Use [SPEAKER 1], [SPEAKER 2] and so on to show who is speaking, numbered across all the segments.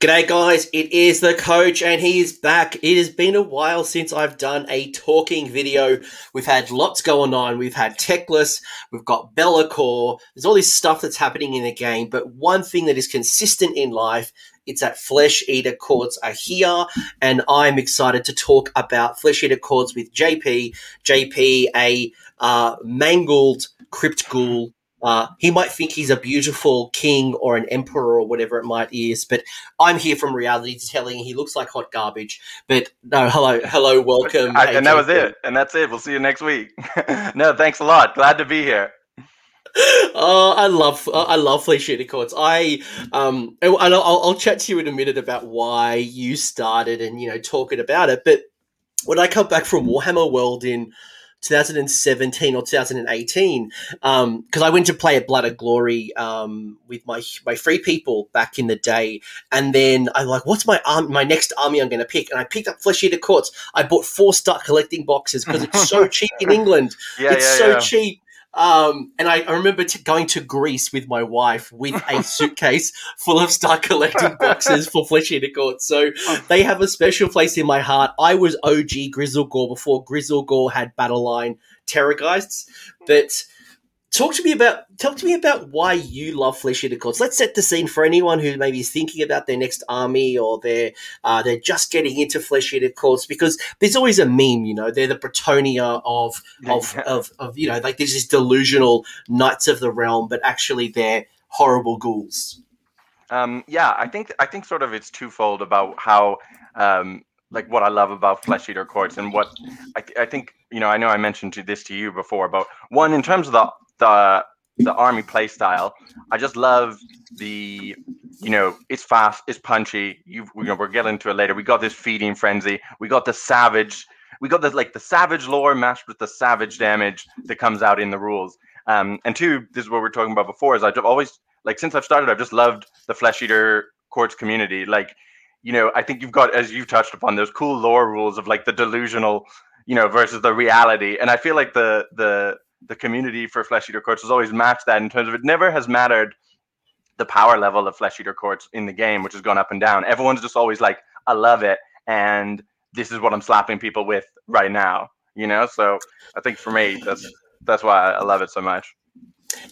[SPEAKER 1] G'day, guys. It is the coach, and he is back. It has been a while since I've done a talking video. We've had lots going on. We've had Teclis, we've got Be'lakor. There's all this stuff that's happening in the game, but one thing that is consistent in life it's that Flesh Eater Courts are here, and I'm excited to talk about Flesh Eater Courts with JP. JP, a uh, mangled crypt ghoul uh, he might think he's a beautiful king or an emperor or whatever it might is, but I'm here from reality telling he looks like hot garbage. But no, hello, hello, welcome.
[SPEAKER 2] I, and that was it. And that's it. We'll see you next week. no, thanks a lot. Glad to be here.
[SPEAKER 1] Oh, I love I love Flesh Eater Courts. I um and I'll, I'll chat to you in a minute about why you started and you know talking about it. But when I come back from Warhammer World in 2017 or 2018 because um, I went to play at Blood of Glory um, with my my free people back in the day, and then I'm like, what's my arm, my next army I'm going to pick? And I picked up Flesh Eater Courts. I bought four Start collecting boxes because it's so cheap in England. Yeah, it's yeah, so yeah. cheap. Um, and I, I remember t- going to Greece with my wife with a suitcase full of Star collecting boxes for Flesh Eater Court. So they have a special place in my heart. I was OG Gristlegore before Gristlegore had Battleline Terrorgeists, but talk to me about talk to me about why you love flesh eater courts. Let's set the scene for anyone who maybe is thinking about their next army or they're uh, they're just getting into flesh eater courts because there's always a meme, you know, they're the Bretonnia of of, yeah. of, of you know like there's this delusional knights of the realm, but actually they're horrible ghouls.
[SPEAKER 2] Um, yeah, I think I think sort of it's twofold about how um, like what I love about flesh eater courts and what I, th- I think you know I know I mentioned to this to you before but one in terms of the the the army play style. I just love the you know it's fast, it's punchy. You, you know we're getting into it later. We got this feeding frenzy. We got the savage. We got the like the savage lore matched with the savage damage that comes out in the rules. Um, and two, this is what we are talking about before. Is I've always like since I've started, I've just loved the flesh eater courts community. Like you know, I think you've got as you've touched upon those cool lore rules of like the delusional, you know, versus the reality. And I feel like the the the community for flesh eater courts has always matched that in terms of it never has mattered the power level of flesh eater courts in the game, which has gone up and down. Everyone's just always like, I love it, and this is what I'm slapping people with right now. You know, so I think for me, that's that's why I love it so much.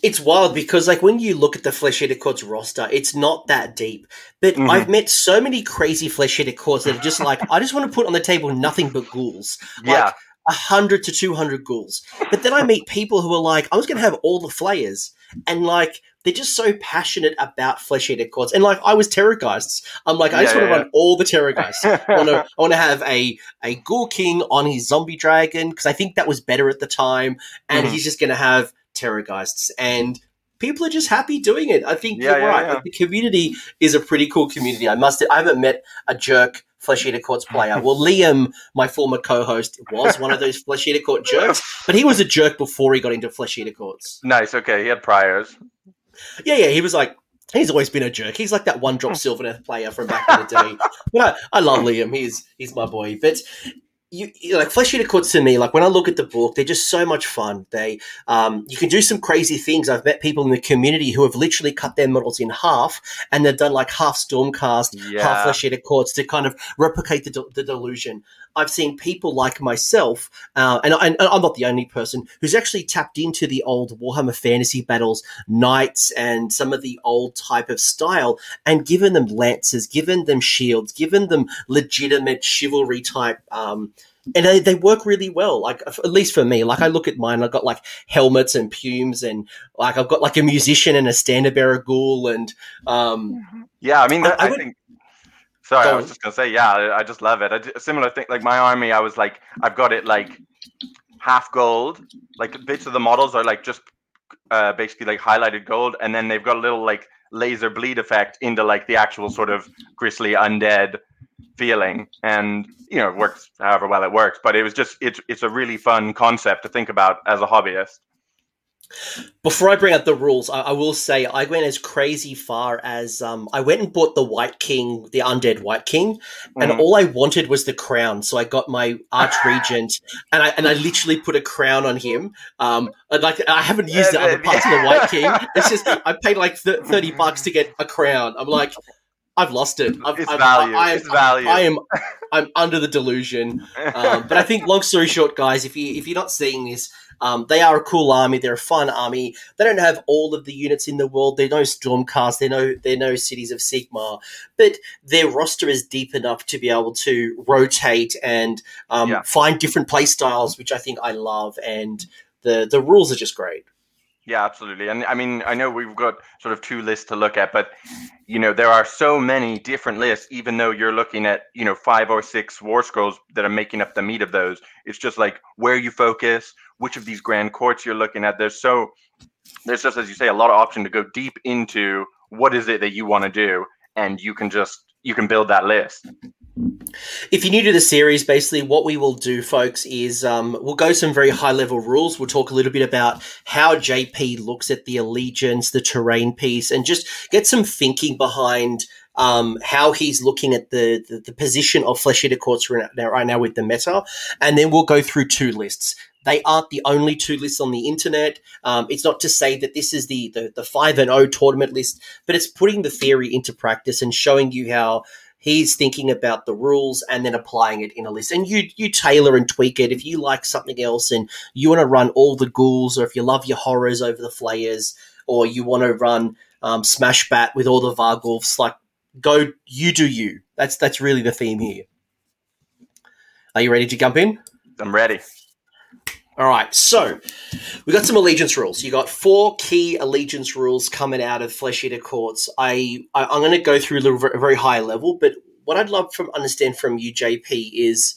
[SPEAKER 1] It's wild because, like, when you look at the Flesh Eater Courts roster, it's not that deep. But mm-hmm. I've met so many crazy Flesh Eater Courts that are just like, I just want to put on the table nothing but ghouls. Like, yeah. 100 to 200 ghouls. But then I meet people who are like, I was going to have all the flayers. And like, they're just so passionate about flesh eater courts. And like, I was Terrorgeists. I'm like, I just want to yeah. run all the Terrorgeists. I want to, I want to have a, a Ghoul King on his zombie dragon because I think that was better at the time. And mm-hmm. he's just going to have Terrorgeists. And people are just happy doing it. I think yeah, you're right. Like, the community is a pretty cool community. I must, I haven't met a jerk Flesh Eater Courts player. Well, Liam, my former co-host, was one of those Flesh Eater Court jerks, but he was a jerk before he got into Flesh Eater Courts.
[SPEAKER 2] Nice. Okay, he had priors.
[SPEAKER 1] Yeah, yeah. He was like, he's always been a jerk. He's like that one drop Sylvaneth player from back in the day. but I, I love Liam. He's he's my boy. But you, you, like flesh eater courts to me like when i look at the book they're just so much fun. They um, you can do some crazy things. I've met people in the community who have literally cut their models in half and they've done like half stormcast yeah. half flesh eater courts to kind of replicate the, the delusion i've seen people like myself uh, and, and, i'm not the only person who's actually tapped into the old warhammer fantasy battles knights and some of the old type of style and given them lances given them shields given them legitimate chivalry type um, and they, they work really well. Like at least for me, like I look at mine, I've got like helmets and pumes, and like I've got like a musician and a standard bearer ghoul, and um,
[SPEAKER 2] yeah, I mean, that, I, I, would, think. Sorry, I was just gonna say, yeah, I, I just love it. A similar thing, like my army, I was like, I've got it like half gold, like bits of the models are like just uh, basically like highlighted gold, and then they've got a little like laser bleed effect into like the actual sort of grisly undead feeling and you know it works however well it works but it was just it's it's a really fun concept to think about as a hobbyist
[SPEAKER 1] before I bring up the rules, I, I, will say I went as crazy far as um, I went and bought the White King, the undead White King, and mm-hmm. all I wanted was the crown. So I got my Arch Regent, and I and I literally put a crown on him. Um, like I haven't used the other parts of the White King. It's just I paid like th- thirty bucks to get a crown. I'm like, I've lost it. I've,
[SPEAKER 2] it's
[SPEAKER 1] I've,
[SPEAKER 2] value.
[SPEAKER 1] I, I,
[SPEAKER 2] it's value.
[SPEAKER 1] I am I'm under the delusion. Um, but I think, long story short, guys, if you if you're not seeing this, um, they are a cool army. They're a fun army. They don't have all of the units in the world. They're no Stormcast. They're no they're no cities of Sigmar. But their roster is deep enough to be able to rotate and um,
[SPEAKER 2] Yeah.
[SPEAKER 1] find different play styles, which I think I love. And the the rules are just great.
[SPEAKER 2] Yeah, absolutely. And I mean, I know we've got sort of two lists to look at, but you know, there are so many different lists, even though you're looking at, you know, five or six war scrolls that are making up the meat of those. It's just like where you focus, which of these grand courts you're looking at. There's so there's just as you say, a lot of option to go deep into what is it that you want to do, and you can just you can build that list.
[SPEAKER 1] If you're new to the series, basically what we will do, folks, is um, we'll go some very high level rules. We'll talk a little bit about how JP looks at the allegiance, the terrain piece, and just get some thinking behind um, how he's looking at the, the, the position of Flesh Eater Courts right now, right now with the meta. And then we'll go through two lists. They aren't the only two lists on the internet. Um, it's not to say that this is the, the, the 5 and 0 tournament list, but it's putting the theory into practice and showing you how he's thinking about the rules and then applying it in a list. And you you tailor and tweak it if you like something else and you want to run all the ghouls, or if you love your horrors over the flayers, or you want to run um, Smash Bat with all the Varghulfs. Like, go you do you. That's that's really the theme here. Are you ready to jump in?
[SPEAKER 2] I'm ready.
[SPEAKER 1] All right, so we got some allegiance rules. You got four key allegiance rules coming out of Flesh Eater Courts. I, I I'm going to go through a little, very high level, but what I'd love from understand from you, JP, is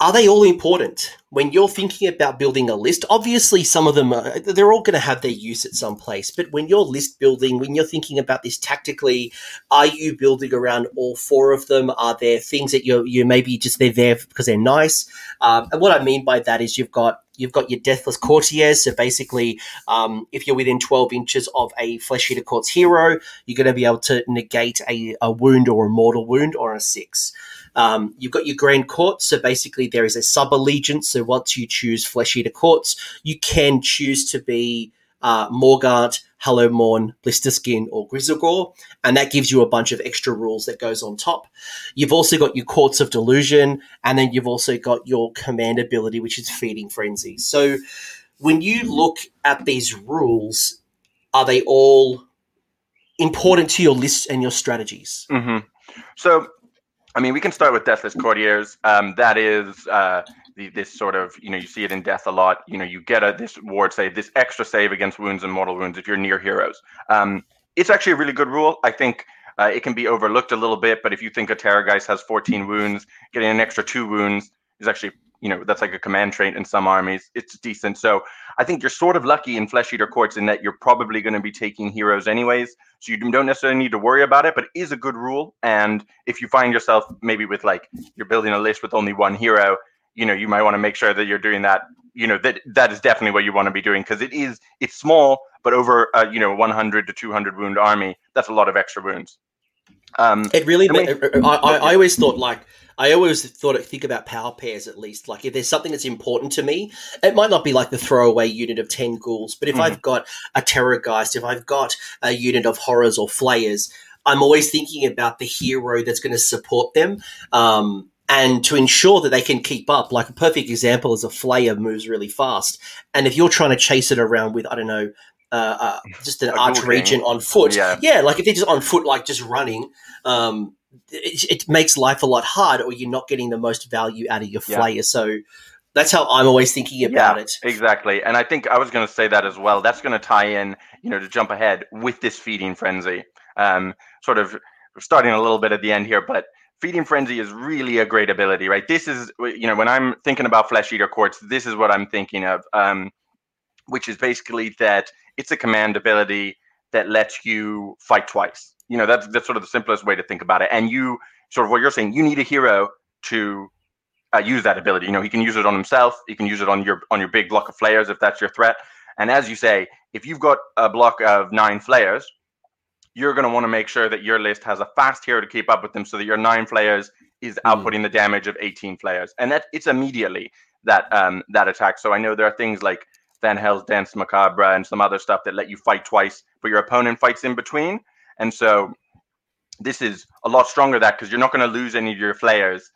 [SPEAKER 1] are they all important when you're thinking about building a list? Obviously, some of them are, they're all going to have their use at some place. But when you're list building, when you're thinking about this tactically, are you building around all four of them? Are there things that you're you maybe just they're there because they're nice? Um, and what I mean by that is you've got you've got your deathless courtiers. So basically, um, if you're within 12 inches of a flesh eater court's hero, you're going to be able to negate a, a wound or a mortal wound or a six. Um, you've got your Grand Court, so basically there is a sub allegiance. So once you choose Flesh Eater Courts, you can choose to be uh, Morgaunt, Hello Morn, Blisterskin, or Gristlegore, and that gives you a bunch of extra rules that goes on top. You've also got your Courts of Delusion, and then you've also got your command ability, which is Feeding Frenzy. So when you look at these rules, are they all important to your list and your strategies?
[SPEAKER 2] hmm So, I mean, we can start with Deathless Courtiers. Um, that is uh, the, this sort of, you know, you see it in Death a lot. You know, you get a this ward save, this extra save against wounds and mortal wounds if you're near heroes. Um, it's actually a really good rule. I think uh, it can be overlooked a little bit, but if you think a Terrorgeist has 14 wounds, getting an extra two wounds is actually, you know, that's like a command trait in some armies. It's decent. So I think you're sort of lucky in Flesh Eater Courts in that you're probably going to be taking heroes anyways. So you don't necessarily need to worry about it, but it is a good rule. And if you find yourself maybe with like you're building a list with only one hero, you know, you might want to make sure that you're doing that. You know, that that is definitely what you want to be doing because it is it's small, but over uh, you know 100 to 200 wound army, that's a lot of extra wounds. Um,
[SPEAKER 1] It really.
[SPEAKER 2] I mean-
[SPEAKER 1] I, I, I always thought like I always thought I think about power pairs at least. Like if there's something that's important to me, it might not be like the throwaway unit of ten ghouls, but if
[SPEAKER 2] Mhm.
[SPEAKER 1] I've got a terrorgeist, if I've got a unit of horrors or flayers, I'm always thinking about the hero that's going to support them. Um, and to ensure that they can keep up, like a perfect example is a flayer moves really fast, and if you're trying to chase it around with I don't know, uh, uh, just an arch regent on foot,
[SPEAKER 2] Yeah.
[SPEAKER 1] yeah, like if they're just on foot, like just running, um, it, it makes life a lot harder, or you're not getting the most value out of your
[SPEAKER 2] Yeah.
[SPEAKER 1] So that's how I'm always thinking about
[SPEAKER 2] Yeah,
[SPEAKER 1] it.
[SPEAKER 2] Exactly. And I think I was going to say that as well. That's going to tie in, you know, to jump ahead with this feeding frenzy. Um, sort of starting a little bit at the end here, but feeding frenzy is really a great ability, right? This is, you know, when I'm thinking about flesh eater courts, this is what I'm thinking of, um, which is basically that it's a command ability that lets you fight twice. You know, that's that's sort of the simplest way to think about it. And you sort of what you're saying, you need a hero to uh, use that ability. You know, he can use it on himself. He can use it on your on your big block of flayers if that's your threat. And as you say, if you've got a block of nine flayers, you're going to want to make sure that your list has a fast hero to keep up with them, so that your nine flayers is
[SPEAKER 1] Mm.
[SPEAKER 2] outputting the damage of 18 flayers, and that it's immediately that um that attack. So I know there are things like Hell's Dance Macabre and some other stuff that let you fight twice, but your opponent fights in between. And so this is a lot stronger that because you're not going to lose any of your flayers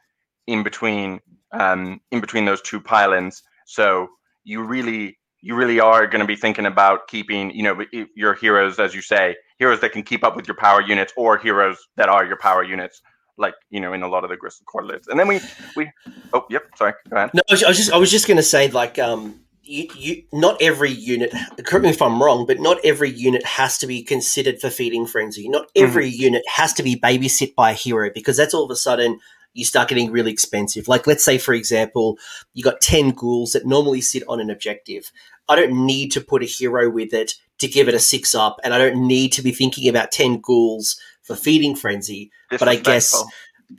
[SPEAKER 2] in between um, in between those two pylons. So you really you really are going to be thinking about keeping you know your heroes as you say heroes that can keep up with your power units or heroes that are your power units like you know in a lot of the Gristle lists. And then we we oh yep sorry go ahead.
[SPEAKER 1] No, I was just I was just going to say like um you, you not every unit correct me if i'm wrong but not every unit has to be considered for feeding frenzy not mm-hmm. every mm-hmm. unit has to be babysit by a hero because that's all of a sudden you start getting really expensive like let's say for example you got 10 ghouls that normally sit on an objective i don't need to put a hero with it to give it a six up and i don't need to be thinking about 10 ghouls for feeding frenzy but i guess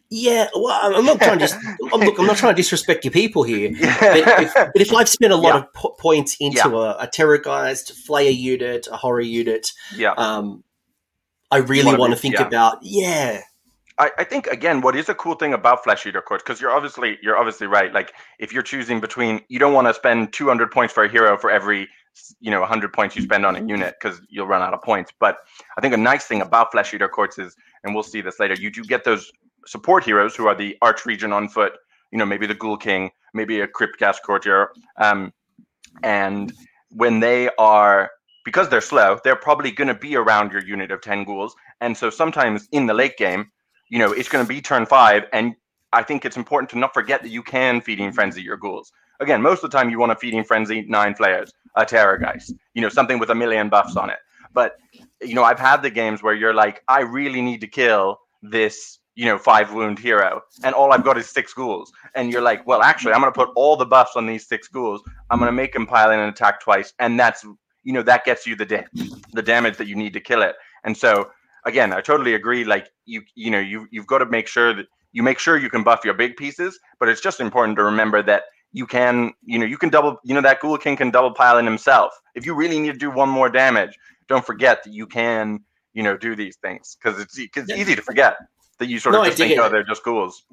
[SPEAKER 1] yeah, well, I'm not trying to. I'm, look, I'm not trying to disrespect your people here. But if, but if I've spent a lot yeah. of po- points into yeah. a, a terrorgeist, flayer unit, a horror unit,
[SPEAKER 2] yeah,
[SPEAKER 1] um, I really want to think yeah. about. Yeah,
[SPEAKER 2] I, I, think again, what is a cool thing about Flesh Eater Courts, because you're obviously you're obviously right. Like if you're choosing between, you don't want to spend 200 points for a hero for every you know 100 points you spend on a unit because you'll run out of points. But I think a nice thing about Flesh Eater Courts is, and we'll see this later, you do get those support heroes who are the arch regent on foot, you know, maybe the Ghoul King, maybe a Crypt Ghast Courtier. Um, and when they are, because they're slow, they're probably going to be around your unit of 10 ghouls. And so sometimes in the late game, you know, it's going to be turn five. And I think it's important to not forget that you can feeding frenzy your ghouls. Again, most of the time you want a feeding frenzy nine flayers, a terrorgeist, you know, something with a million buffs on it. But you know, I've had the games where you're like, I really need to kill this you know, five wound hero, and all I've got is six ghouls. And you're like, well, actually, I'm going to put all the buffs on these six ghouls. I'm going to make him pile in and attack twice, and that's you know that gets you the da- the damage that you need to kill it. And so again, I totally agree. Like you you know you you've got to make sure that you make sure you can buff your big pieces, but it's just important to remember that you can you know you can double you know that ghoul king can double pile in himself. If you really need to do one more damage, don't forget that you can you know do these things because it's, it's easy to forget that you sort of no, just think, oh, they're just ghouls.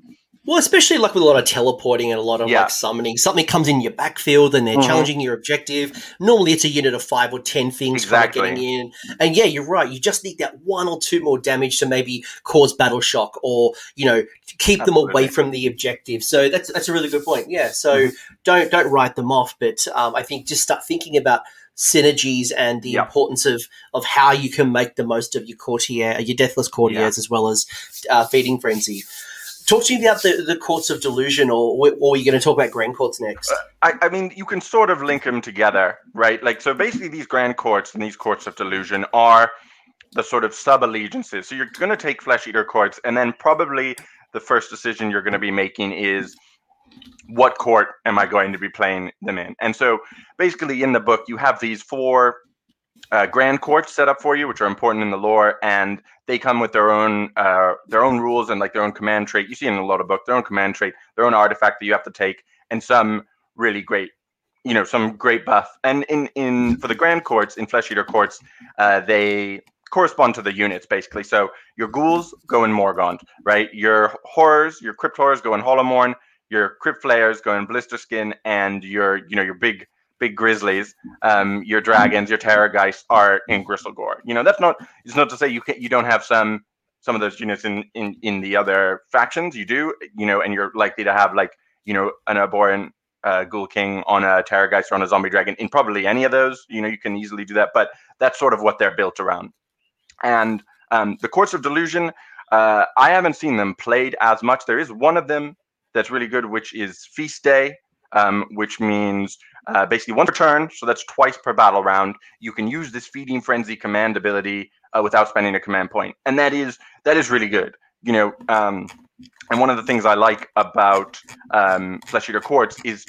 [SPEAKER 1] Well, especially like with a lot of teleporting and a lot of yeah. like summoning, something comes in your backfield and they're mm-hmm. challenging your objective. Normally, it's a unit of five or ten things exactly. getting in. And yeah, you're right. You just need that one or two more damage to maybe cause battle shock or you know keep Absolutely. them away from the objective. So that's that's a really good point. Yeah. So mm-hmm. don't don't write them off, but um, I think just start thinking about synergies and the yep. importance of of how you can make the most of your courtier, your deathless courtiers, as well as uh, feeding frenzy. Talk to me about the, the courts of delusion, or or are you going to talk about grand courts next? Uh,
[SPEAKER 2] I, I mean, you can sort of link them together, right? Like, so basically, these grand courts and these courts of delusion are the sort of sub allegiances. So you're going to take flesh eater courts, and then probably the first decision you're going to be making is what court am I going to be playing them in? And so basically in the book, you have these four uh, grand courts set up for you, which are important in the lore, and they come with their own uh, their own rules and like their own command trait. You see in a lot of books, their own command trait, their own artifact that you have to take, and some really great, you know, some great buff. And in in for the grand courts in Flesh Eater courts, uh, they correspond to the units basically. So your ghouls go in Morgaunt, right? Your horrors, your crypt horrors go in Hollowmourne your crypt flayers go in blister skin and your you know your big big grizzlies um your dragons your terrorgeist are in gristlegore you know that's not it's not to say you can you don't have some some of those units in in in the other factions. You do you know and you're likely to have like you know an Abhorrant uh, ghoul king on a terrorgeist or on a zombie dragon in probably any of those. You know you can easily do that but that's sort of what they're built around. And um, the courts of delusion uh, i haven't seen them played as much. There is one of them that's really good, which is Feast Day, um, which means uh, basically one per turn, so that's twice per battle round. You can use this Feeding Frenzy command ability uh, without spending a command point, and that is that is really good. You know, um, and one of the things I like about um, Flesh Eater Courts is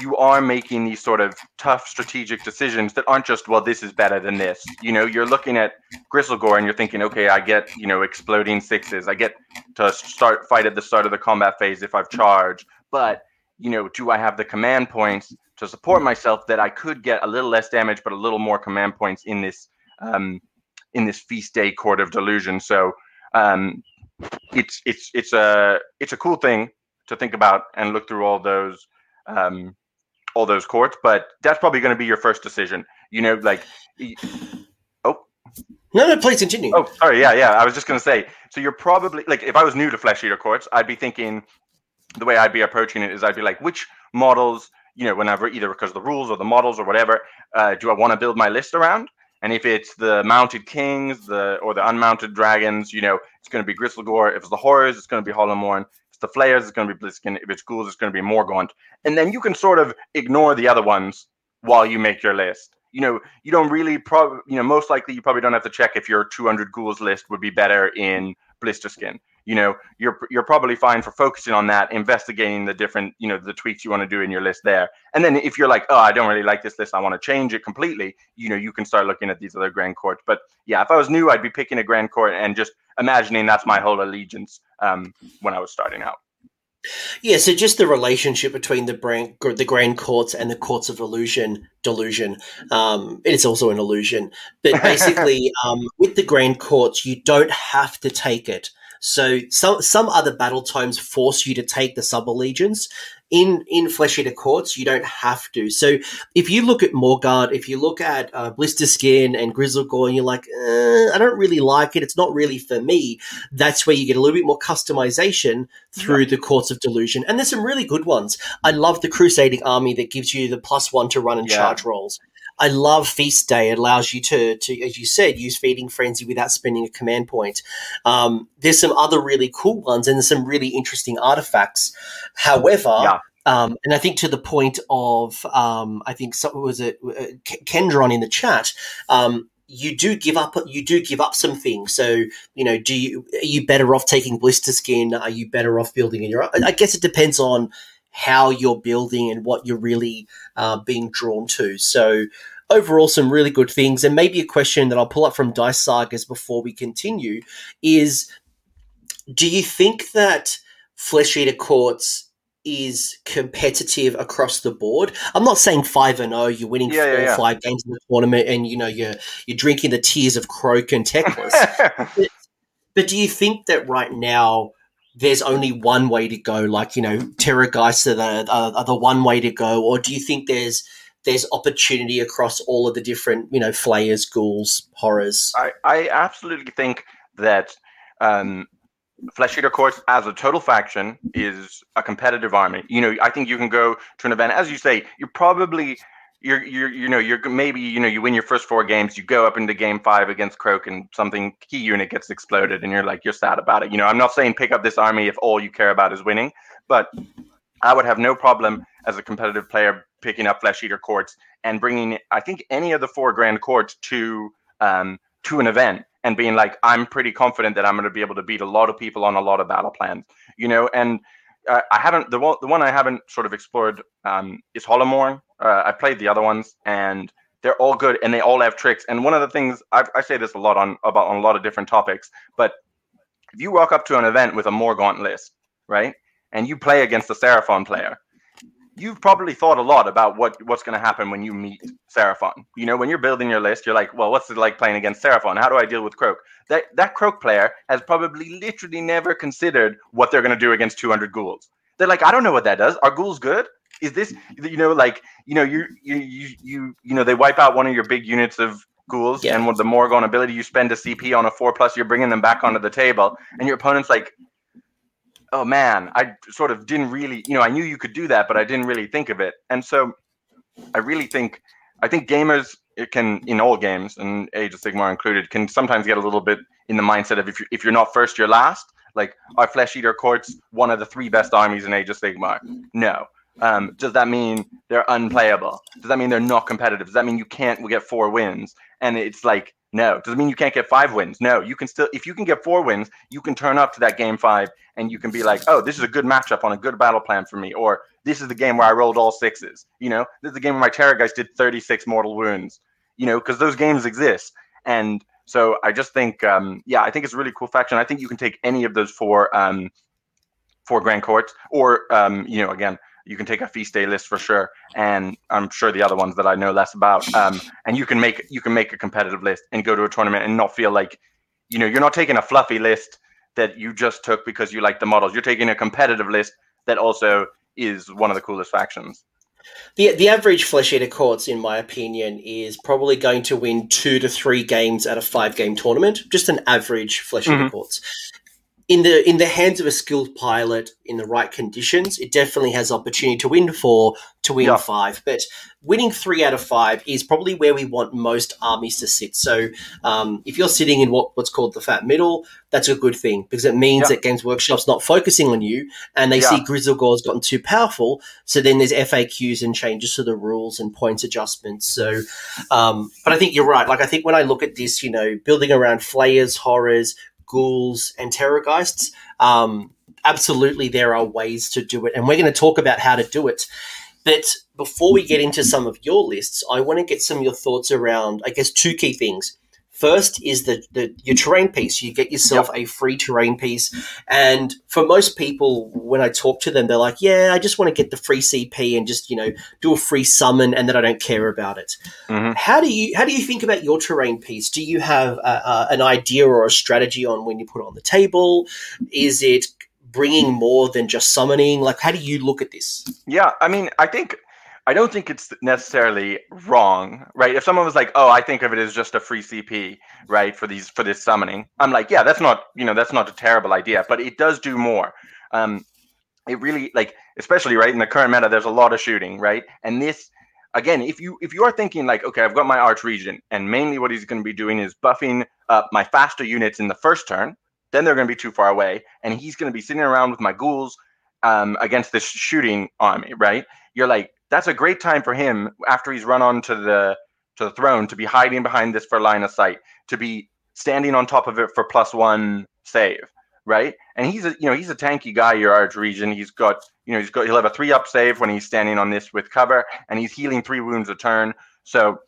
[SPEAKER 2] you are making these sort of tough strategic decisions that aren't just well this is better than this. You know you're looking at gristlegore and you're thinking okay i get you know exploding sixes. I get to start fight at the start of the combat phase if i've charged. But you know do i have the command points to support myself that i could get a little less damage but a little more command points in this um in this feast day court of delusion? So um it's it's it's a it's a cool thing to think about and look through all those um all those courts, but that's probably going to be your first decision. You know, like, oh,
[SPEAKER 1] No, no, please continue.
[SPEAKER 2] Oh, sorry. Yeah, yeah. I was just going to say. So you're probably like, if I was new to Flesh Eater Courts, I'd be thinking the way I'd be approaching it is I'd be like, which models, you know, whenever either because of the rules or the models or whatever, uh, do I want to build my list around? And if it's the mounted kings, the or the unmounted dragons, you know, it's going to be Gristlegore. If it's the horrors, it's going to be Hollowmourne. The flayers, it's going to be Bliskin. If it's ghouls, it's going to be Morgaunt. And then you can sort of ignore the other ones while you make your list. You know, you don't really probably, you know, most likely you probably don't have to check if your 200 ghouls list would be better in Blisterskin you know you're you're probably fine for focusing on that investigating the different you know the tweaks you want to do in your list there. And then if you're like oh i don't really like this list i want to change it completely you know you can start looking at these other grand courts. But yeah if i was new i'd be picking a grand court and just imagining that's my whole allegiance um, when i was starting out
[SPEAKER 1] yeah, so just the relationship between the brand, the grand courts and the courts of illusion, delusion. Um, it's also an illusion, but basically, um, with the grand courts, you don't have to take it. So some some other battle tomes force you to take the sub allegiance. In in Flesh Eater Courts, you don't have to. So if you look at Morgaunt, if you look at uh, Blisterskin and Gristlegore, and you're like, eh, I don't really like it. It's not really for me. That's where you get a little bit more customization through the Courts of Delusion, and there's some really good ones. I love the Crusading Army that gives you the plus one to run and yeah. charge rolls. I love Feast Day. It allows you to, to, as you said, use Feeding Frenzy without spending a command point. Um, there's some other really cool ones and some really interesting artifacts. However, yeah. Um, and I think to the point of, um, I think so, was it uh, Kendron in the chat. Um, you do give up. You do give up some things. So you know, do you are you better off taking blister skin? Are you better off building in your? I guess it depends on how you're building and what you're really uh, being drawn to. So overall, some really good things. And maybe a question that I'll pull up from Dice Sagas before we continue is: Do you think that Flesh Eater Courts is competitive across the board. I'm not saying five and. Oh, you're winning yeah, four, yeah, yeah. five games in the tournament, and you know you're you're drinking the tears of Kroak and Teclis. but, but, do you think that right now there's only one way to go, like you know, Terrorgeists are the are the one way to go, or do you think there's there's opportunity across all of the different you know flayers, ghouls, horrors?
[SPEAKER 2] I, I absolutely think that um, Flesh Eater Courts as a total faction is a competitive army. You know, I think you can go to an event, as you say, you're probably you're you're you know you're maybe you know you win your first four games you go up into game five against Kroak and something key unit gets exploded and you're like you're sad about it. You know i'm not saying pick up this army if all you care about is winning but i would have no problem as a competitive player picking up flesh eater courts and bringing i think any of the four grand courts to um to an event and being like i'm pretty confident that i'm going to be able to beat a lot of people on a lot of battle plans you know? And I haven't the one the one I haven't sort of explored um, is Hollowmourne. Uh, I played the other ones and they're all good and they all have tricks. And one of the things i i say this a lot on about on a lot of different topics, but if you walk up to an event with a Morgaunt list, right, and you play against a Seraphon player, you've probably thought a lot about what what's going to happen when you meet Seraphon. You know, when you're building your list, you're like, well, what's it like playing against Seraphon? How do I deal with Kroak? That that Kroak player has probably literally never considered what they're going to do against 200 ghouls. They're like, I don't know what that does. Are ghouls good? is this you know like you know you you you you you know they wipe out one of your big units of ghouls yeah. and with the Morgaunt ability you spend a CP on a four plus you're bringing them back onto the table and your opponent's like oh man I sort of didn't really you know I knew you could do that but I didn't really think of it and so I really think I think gamers it can in all games and Age of Sigmar included can sometimes get a little bit in the mindset of if you're, if you're not first you're last like are Flesh Eater Courts one of the three best armies in Age of Sigmar no um, does that mean they're unplayable? Does that mean they're not competitive? Does that mean you can't get four wins? And it's like, no. Does it mean you can't get five wins? No. You can still, if you can get four wins, you can turn up to that game five and you can be like, oh, this is a good matchup on a good battle plan for me. Or this is the game where I rolled all sixes. You know, this is the game where my terrorgeist did 36 mortal wounds, you know, because those games exist. And so I just think, um, yeah, I think it's a really cool faction. I think you can take any of those four, um, four grand courts or, um, you know, again, you can take a feast day list for sure, and I'm sure the other ones that I know less about. Um, and you can make you can make a competitive list and go to a tournament and not feel like, you know, you're not taking a fluffy list that you just took because you like the models. You're taking a competitive list that also is one of the coolest factions.
[SPEAKER 1] the the average flesh eater courts, in my opinion, is probably going to win two to three games at a five game tournament. Just an average flesh eater mm-hmm. courts in the in the hands of a skilled pilot in the right conditions, it definitely has opportunity to win four, to win yeah. five. But winning three out of five is probably where we want most armies to sit. So um, if you're sitting in what, what's called the fat middle, that's a good thing because it means yeah. that Games Workshop's not focusing on you and they yeah. see Gristlegore's gotten too powerful. So then there's FAQs and changes to the rules and points adjustments. So, um, but I think you're right. Like I think when I look at this, you know, building around flayers, horrors, ghouls, and terrorgeists. Um, absolutely, there are ways to do it, and we're going to talk about how to do it. But before we get into some of your lists, I want to get some of your thoughts around, I guess, two key things. First is the, the your terrain piece. You get yourself yep. a free terrain piece, and for most people, when I talk to them, they're like, "Yeah, I just want to get the free CP and just you know do a free summon, and then I don't care about it." Mm-hmm. How do you how do you think about your terrain piece? Do you have a, a, an idea or a strategy on when you put it on the table? Is it bringing more than just summoning? Like, how do you look at this?
[SPEAKER 2] Yeah, I mean, I think I don't think it's necessarily wrong, right? If someone was like, "Oh, I think of it as just a free CP, right, for these for this summoning," I'm like, "Yeah, that's not you know that's not a terrible idea, but it does do more." Um, it really like, especially right in the current meta, there's a lot of shooting, right, and this again, if you if you are thinking like, okay, I've got my arch regent, and mainly what he's going to be doing is buffing up my faster units in the first turn, then they're going to be too far away, and he's going to be sitting around with my ghouls um, against this shooting army, right? You're like, that's a great time for him after he's run on to the to the throne to be hiding behind this for line of sight, to be standing on top of it for plus one save, right? And he's a you know he's a tanky guy. Your arch regent. He's got you know he's got he'll have a three up save when he's standing on this with cover, and he's healing three wounds a turn. So,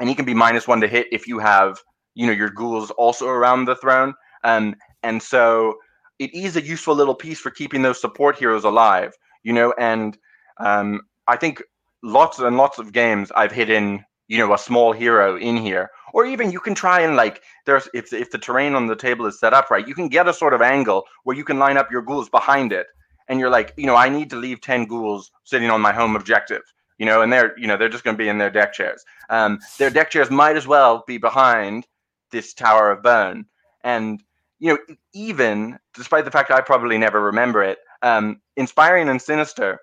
[SPEAKER 2] and he can be minus one to hit if you have you know your ghouls also around the throne. Um, and so it is a useful little piece for keeping those support heroes alive. You know, and um, I think lots and lots of games I've hidden, you know, a small hero in here. Or even you can try and like there's if if the terrain on the table is set up right, you can get a sort of angle where you can line up your ghouls behind it. And you're like, you know, I need to leave 10 ghouls sitting on my home objective. You know, and they're, you know, they're just going to be in their deck chairs. Um, their deck chairs might as well be behind this Tower of Bone. And, you know, even despite the fact I probably never remember it, um, inspiring and sinister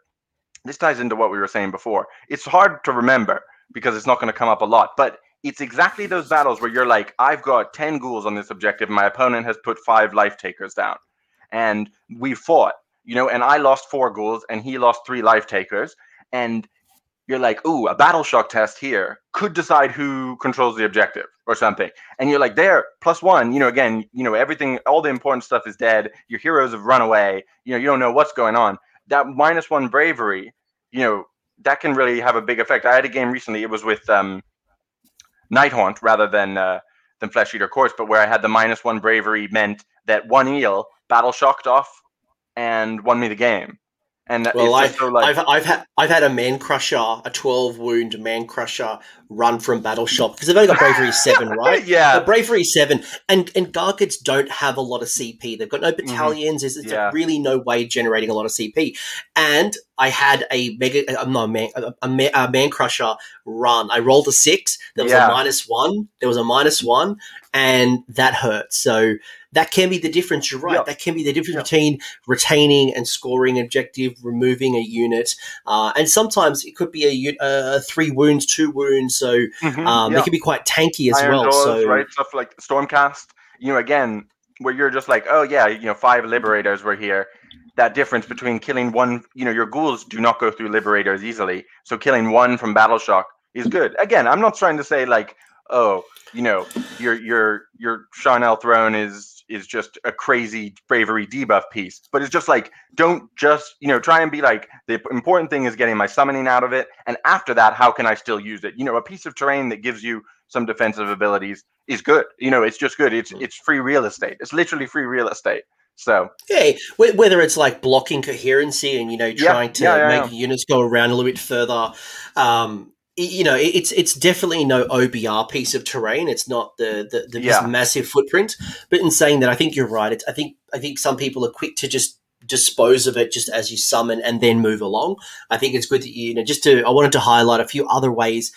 [SPEAKER 2] this ties into what we were saying before. It's hard to remember because it's not going to come up a lot, but it's exactly those battles where you're like, I've got 10 ghouls on this objective, my opponent has put five life takers down. And we fought, you know, and I lost four ghouls and he lost three life takers. And you're like, ooh, a battle shock test here could decide who controls the objective or something. And you're like, there, plus one, you know, again, you know, everything, all the important stuff is dead. Your heroes have run away. You know, you don't know what's going on that minus one bravery, you know, that can really have a big effect. I had a game recently. It was with um, Nighthaunt rather than uh, than Flesh Eater Courts, but where I had the minus one bravery meant that one eel battle shocked off and won me the game. And
[SPEAKER 1] well, I've, so like, I've, I've had I've had a man crusher, a twelve wound man crusher run from battle shock because they've only got bravery seven, right?
[SPEAKER 2] yeah,
[SPEAKER 1] but bravery seven, and and Gargants don't have a lot of CP. They've got no mm-hmm. battalions. Mm-hmm. There's, yeah. really no way generating a lot of CP. And I had a mega, I'm uh, not a man, a, a, a man crusher run. I rolled a six. There was yeah. a minus one. There was a minus one, and that hurt. So that can be the difference. You're right. Yep. That can be the difference yep. between retaining and scoring objective, removing a unit, uh, and sometimes it could be a, a, three wounds, two wounds. So mm-hmm. um, they can be quite tanky as Iron well. Doors, so
[SPEAKER 2] right, stuff like Stormcast. You know, again, where you're just like, oh yeah, you know, five liberators were here. That difference between killing one, you know, your ghouls do not go through liberators easily. So killing one from battle shock is good. Again, I'm not trying to say like, oh, you know, your your your Charnel throne is is just a crazy bravery debuff piece. But it's just like, don't just, you know, try and be like, the important thing is getting my summoning out of it. And after that, how can I still use it? You know, a piece of terrain that gives you some defensive abilities is good. You know, it's just good. It's mm. it's free real estate. It's literally free real estate. So
[SPEAKER 1] yeah, whether it's like blocking coherency and you know trying yeah, to yeah, yeah, make units go around a little bit further, um, you know, it's it's definitely no OBR piece of terrain. It's not the the, the yeah. massive footprint. But in saying that, I think you're right. It's, I think I think some people are quick to just dispose of it just as you summon and then move along. I think it's good that you, you know just to I wanted to highlight a few other ways.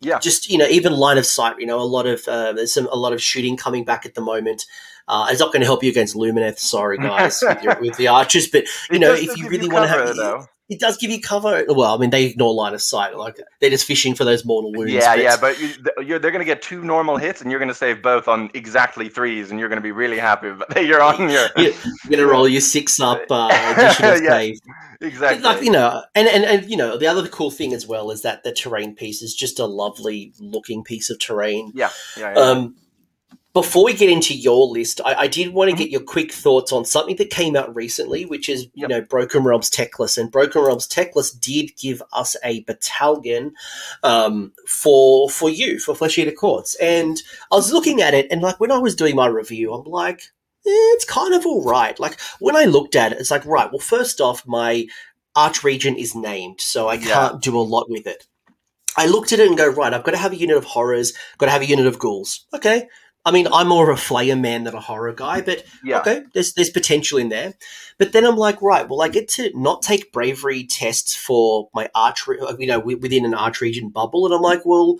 [SPEAKER 2] Yeah.
[SPEAKER 1] Just you know, even line of sight. You know, a lot of uh, there's some a lot of shooting coming back at the moment. Uh, it's not going to help you against Lumineth, sorry guys, with, your, with, the archers. But you
[SPEAKER 2] It
[SPEAKER 1] know, if you really want to have. It does give you cover. Well, I mean, they ignore line of sight, like they're just fishing for those mortal wounds.
[SPEAKER 2] Yeah,
[SPEAKER 1] but-
[SPEAKER 2] yeah, but you, you're, they're going to get two normal hits, and you're going to save both on exactly threes, and you're going to be really happy. But you're on your
[SPEAKER 1] You're gonna roll your six up uh, additional
[SPEAKER 2] Yeah.
[SPEAKER 1] save.
[SPEAKER 2] exactly.
[SPEAKER 1] Like you know, and, and and you know, the other cool thing as well is that the terrain piece is just a lovely looking piece of terrain.
[SPEAKER 2] yeah, yeah, yeah.
[SPEAKER 1] Um, before we get into your list, I, I did want to
[SPEAKER 2] Mhm.
[SPEAKER 1] get your quick thoughts on something that came out recently, which is you
[SPEAKER 2] Yep.
[SPEAKER 1] know Broken Realms Teclis, and Broken Realms Teclis did give us a battalion um, for for you for Flesh Eater Courts, and I was looking at it, and like when I was doing my review, I'm like, eh, it's kind of all right. Like when I looked at it, it's like right. Well, first off, my arch regent is named, so I
[SPEAKER 2] Yeah.
[SPEAKER 1] can't do a lot with it. I looked at it and go, right, I've got to have a unit of horrors, got to have a unit of ghouls. Okay. I mean, I'm more of a flayer man than a horror guy, but
[SPEAKER 2] yeah.
[SPEAKER 1] okay, there's there's potential in there. But then I'm like, right, well, I get to not take bravery tests for my arch, you know, within an arch regent bubble, and I'm like, well,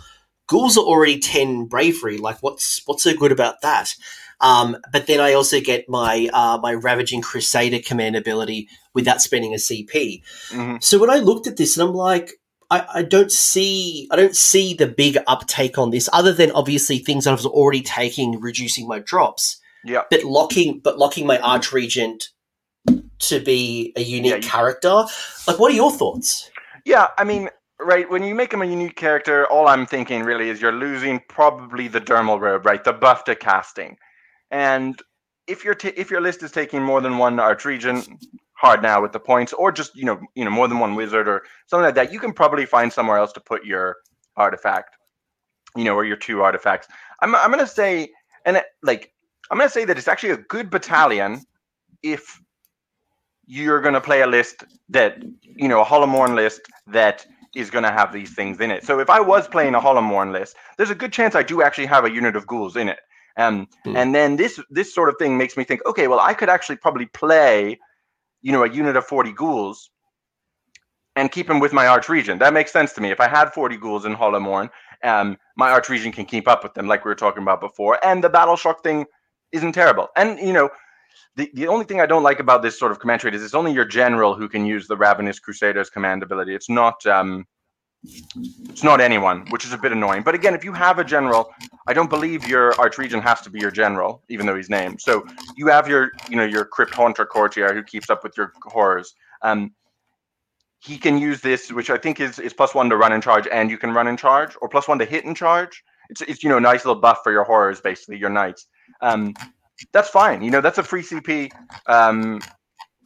[SPEAKER 1] ghouls are already ten bravery. Like, what's what's so good about that? Um, but then I also get my uh, my ravaging crusader command ability without spending a CP.
[SPEAKER 2] Mhm.
[SPEAKER 1] So when I looked at this, and I'm like, I, I don't see, I don't see the big uptake on this, other than obviously things I was already taking, reducing my drops,
[SPEAKER 2] Yeah.
[SPEAKER 1] but locking, but locking my arch regent to be a unique
[SPEAKER 2] Yeah, you-
[SPEAKER 1] character. Like, what are your thoughts?
[SPEAKER 2] Yeah, I mean, right, when you make him a unique character, all I'm thinking really is you're losing probably the dermal robe, right? The buff to casting. And if your t- if your list is taking more than one archregent, hard now with the points, or just you know you know more than one wizard or something like that, you can probably find somewhere else to put your artifact, you know, or your two artifacts. I'm I'm gonna say, and it, like I'm gonna say that it's actually a good battalion if you're gonna play a list that you know a Hollowmourne list that is going to have these things in it. So if I was playing a Hollowmourne list, there's a good chance I do actually have a unit of ghouls in it. Um,
[SPEAKER 1] Hmm.
[SPEAKER 2] And then this this sort of thing makes me think, okay, well I could actually probably play, you know, a unit of 40 ghouls and keep them with my arch regent. That makes sense to me. If I had 40 ghouls in Hollowmourne, um, my arch regent can keep up with them, like we were talking about before. And the battle shock thing isn't terrible. And you know, the, the only thing I don't like about this sort of command trait is it's only your general who can use the Ravenous Crusaders command ability. It's not um, it's not anyone, which is a bit annoying. But again, if you have a general, I don't believe your archregent has to be your general, even though he's named. So you have your you know your Crypt Haunter courtier who keeps up with your horrors. Um, he can use this, which I think is is plus one to run in charge, and you can run in charge, or plus one to hit in charge. It's it's you know a nice little buff for your horrors, basically your knights. Um, that's fine. You know that's a free CP um,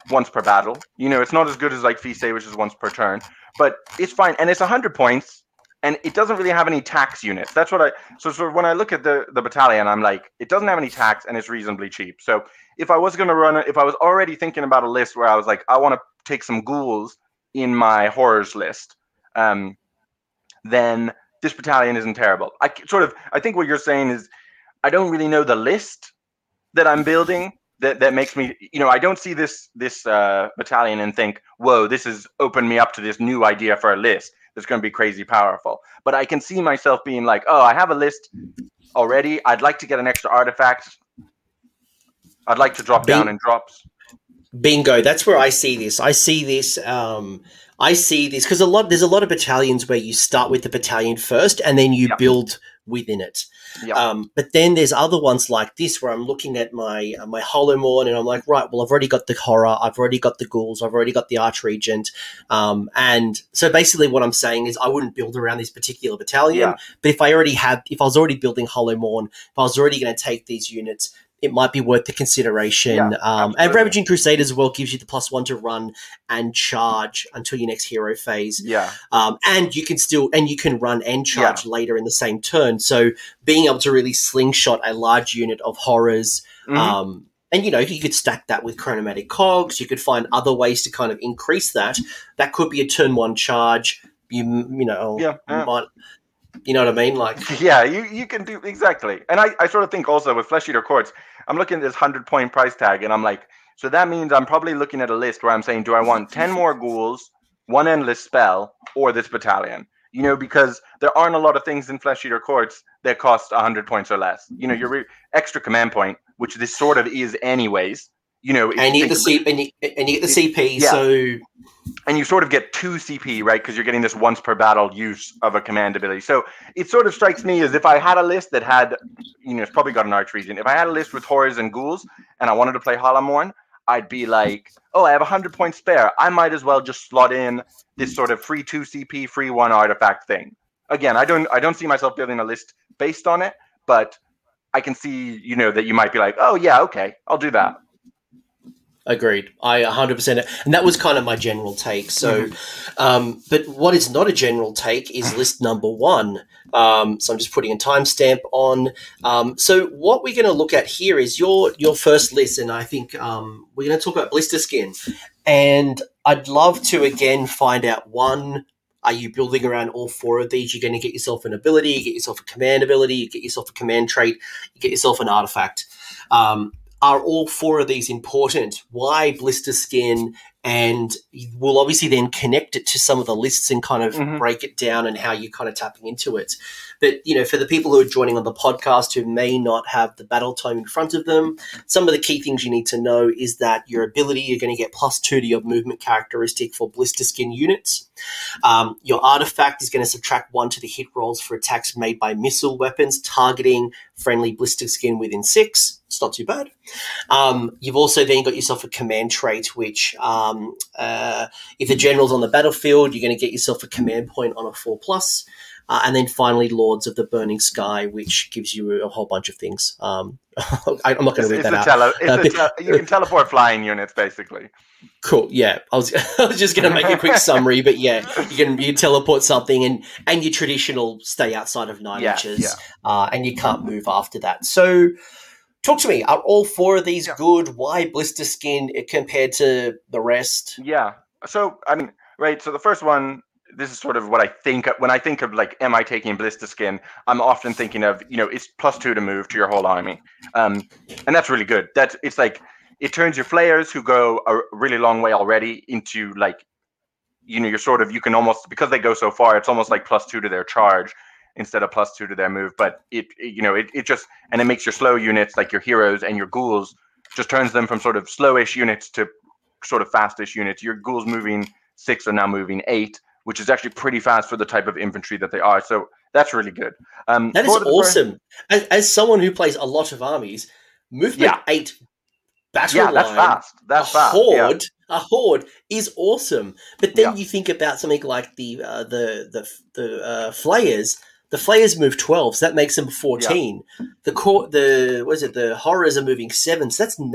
[SPEAKER 2] once per battle. You know it's not as good as like Fise, which is once per turn, but it's fine, and it's hundred points, and it doesn't really have any tax units. That's what I so so when I look at the the battalion, I'm like it doesn't have any tax, and it's reasonably cheap. So if I was gonna run it, if I was already thinking about a list where I was like I want to take some ghouls in my horrors list, um, then this battalion isn't terrible. I sort of I think what you're saying is I don't really know the list that I'm building that that makes me you know I don't see this this uh, battalion and think whoa this has opened me up to this new idea for a list that's going to be crazy powerful. But I can see myself being like oh I have a list already. I'd like to get an extra artifact. I'd like to drop down
[SPEAKER 1] Bing-
[SPEAKER 2] in drops.
[SPEAKER 1] Bingo. That's where I see this. I see this. Um, I see this because a lot. There's a lot of battalions where you start with the battalion first, and then you
[SPEAKER 2] Yeah.
[SPEAKER 1] build within it.
[SPEAKER 2] Yeah.
[SPEAKER 1] Um, but then there's other ones like this where I'm looking at my uh, my Hollowmourne and I'm like, right, well, I've already got the horror, I've already got the ghouls, I've already got the archregent, um, and so basically what I'm saying is I wouldn't build around this particular battalion.
[SPEAKER 2] Yeah.
[SPEAKER 1] But if I already had, if I was already building Hollowmourne, if I was already going to take these units. It might be worth the consideration.
[SPEAKER 2] Yeah,
[SPEAKER 1] um, and. Ravaging Crusaders as well gives you the plus one to run and charge until your next hero phase
[SPEAKER 2] yeah.
[SPEAKER 1] um, and you can still and you can run and charge later in the same turn. So being able to really slingshot a large unit of horrors,
[SPEAKER 2] Mhm.
[SPEAKER 1] um, and you know you could stack that with chronomantic cogs. You could find other ways to kind of increase that. That could be a turn one charge. You you know
[SPEAKER 2] Yeah, yeah.
[SPEAKER 1] might you know what I mean? Like
[SPEAKER 2] Yeah, you, you can do exactly. And I, I sort of think also with Flesh Eater Courts, I'm looking at this 100 point price tag and I'm like, So that means I'm probably looking at a list where I'm saying, do I want 10 more ghouls, one endless spell, or this battalion? You know, because there aren't a lot of things in Flesh Eater Courts that cost 100 points or less. You know, your re- extra command point, which this sort of is anyways, you know,
[SPEAKER 1] and you, get the C- and, you, and you get the CP, yeah. so
[SPEAKER 2] and you sort of get two CP, right? Because you're getting this once per battle use of a command ability. So it sort of strikes me as if I had a list that had, you know, it's probably got an arch regent. If I had a list with horrors and ghouls, and I wanted to play Hollowmourne, I'd be like, oh, I have 100 points spare. I might as well just slot in this sort of free 2 CP, free 1 artifact thing. Again, I don't I don't see myself building a list based on it, but I can see, you know, that you might be like, oh yeah, okay, I'll do that.
[SPEAKER 1] Agreed. I 100%. And that was kind of my general take. So, mm-hmm. um, but what is not a general take is list number one. Um, so I'm just putting a timestamp on. Um, so what we're going to look at here is your your first list, and I think um, we're going to talk about Blisterskin. And I'd love to again find out one. Are you building around all four of these? You're going to get yourself an ability, you get yourself a command ability, you get yourself a command trait, you get yourself an artifact. Um, are all four of these important? Why Blisterskin? And we'll obviously then connect it to some of the lists and kind of mm-hmm. break it down and how you're kind of tapping into it. But, you know, for the people who are joining on the podcast who may not have the battle tome in front of them, some of the key things you need to know is that your ability, you're going to get plus two to your movement characteristic for Blisterskin units. Um, your artifact is going to subtract one to the hit rolls for attacks made by missile weapons targeting friendly Blisterskin within six. It's not too bad. Um, you've also then got yourself a command trait, which um, uh, if the general's on the battlefield, you're going to get yourself a command point on a four plus. Uh, and then finally, Lords of the Burning Sky, which gives you a whole bunch of things. Um, I, am not going to read that out. Tele-
[SPEAKER 2] uh, you can teleport flying units, basically.
[SPEAKER 1] Cool. Yeah, I was, I was just going to make a quick summary, but yeah, you can you teleport something, and and your traditional stay outside of nine yeah, inches, yeah. Uh, and you can't move after that. So, talk to me. Are all four of these yeah. good? Why blister skin compared to the rest?
[SPEAKER 2] Yeah. So I mean, right. So the first one this is sort of what I think when I think of like, am I taking Blisterskin? I'm often thinking of, you know, it's plus two to move to your whole army, um, and that's really good. That's it's like it turns your flayers who go a really long way already into like, you know, you're sort of you can almost because they go so far, it's almost like plus two to their charge instead of plus two to their move. But it, it you know, it, it just and it makes your slow units like your heroes and your ghouls just turns them from sort of slowish units to sort of fastish units. Your ghouls moving six are now moving eight which is actually pretty fast for the type of infantry that they are. So that's really good.
[SPEAKER 1] Um, that is awesome. As, as, someone who plays a lot of armies, movement yeah. eight battle yeah, that's line, fast. That's a fast. horde, yeah. a horde is awesome. But then yeah. you think about something like the uh, the the the uh, flayers. The flayers move twelve, so that makes them fourteen. Yeah. The court, the what is it? The horrors are moving seven, so that's 9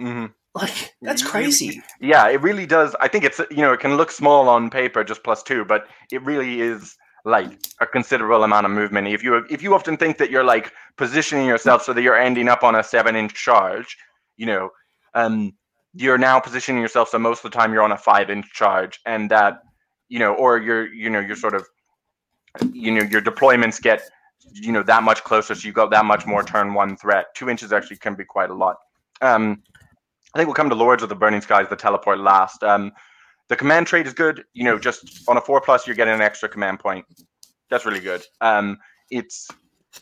[SPEAKER 2] mm-hmm.
[SPEAKER 1] Like that's crazy.
[SPEAKER 2] Yeah, it really does. I think it's you know it can look small on paper, just plus two, but it really is like a considerable amount of movement. If you if you often think that you're like positioning yourself so that you're ending up on a seven inch charge, you know, um, you're now positioning yourself so most of the time you're on a five inch charge, and that you know, or you're you know you're sort of you know your deployments get you know that much closer, so you got that much more turn one threat. Two inches actually can be quite a lot. Um, I think we'll come to Lords of the Burning Skies, the teleport last. Um, the command trait is good. You know, just on a four plus, you're getting an extra command point. That's really good. Um, it's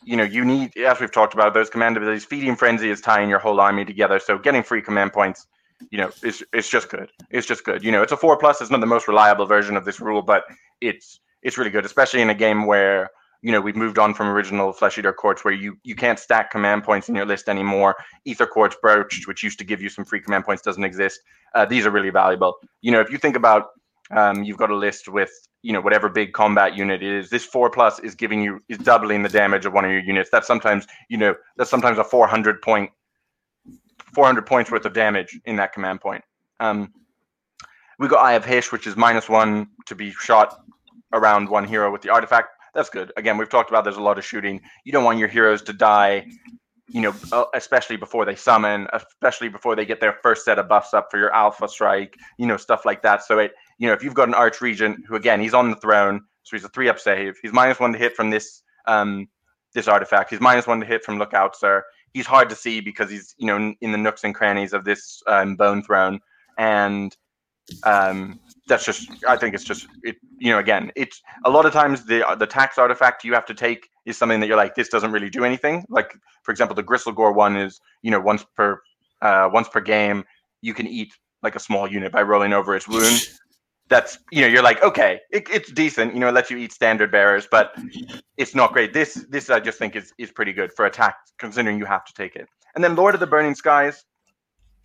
[SPEAKER 2] you know, you need as we've talked about those command abilities. Feeding frenzy is tying your whole army together. So getting free command points, you know, is it's just good. It's just good. You know, it's a four plus. It's not the most reliable version of this rule, but it's it's really good, especially in a game where you know we've moved on from original flesh eater courts where you you can't stack command points in your list anymore. Ether quartz broached which used to give you some free command points doesn't exist. Uh, these are really valuable. You know if you think about um, you've got a list with you know whatever big combat unit is this four plus is giving you is doubling the damage of one of your units. That's sometimes you know that's sometimes a 400 point 400 points worth of damage in that command point. Um, we got eye of Hysh which is minus one to be shot around one hero with the artifact that's good. Again, we've talked about there's a lot of shooting. You don't want your heroes to die, you know, uh, especially before they summon, especially before they get their first set of buffs up for your alpha strike, you know, stuff like that. So it, you know, if you've got an arch regent who again he's on the throne, so he's a three up save. He's minus one to hit from this um this artifact. He's minus one to hit from lookout, sir. he's hard to see because he's you know in the nooks and crannies of this um, bone throne, and um, that's just I think it's just it you know again it's a lot of times the the tax artifact you have to take is something that you're like this doesn't really do anything. Like for example, the Gristlegore one is you know once per uh, once per game you can eat like a small unit by rolling over its wound. That's you know you're like okay it, it's decent you know it lets you eat standard bearers but it's not great. This this I just think is is pretty good for attack considering you have to take it. And then Lord of the Burning Skies,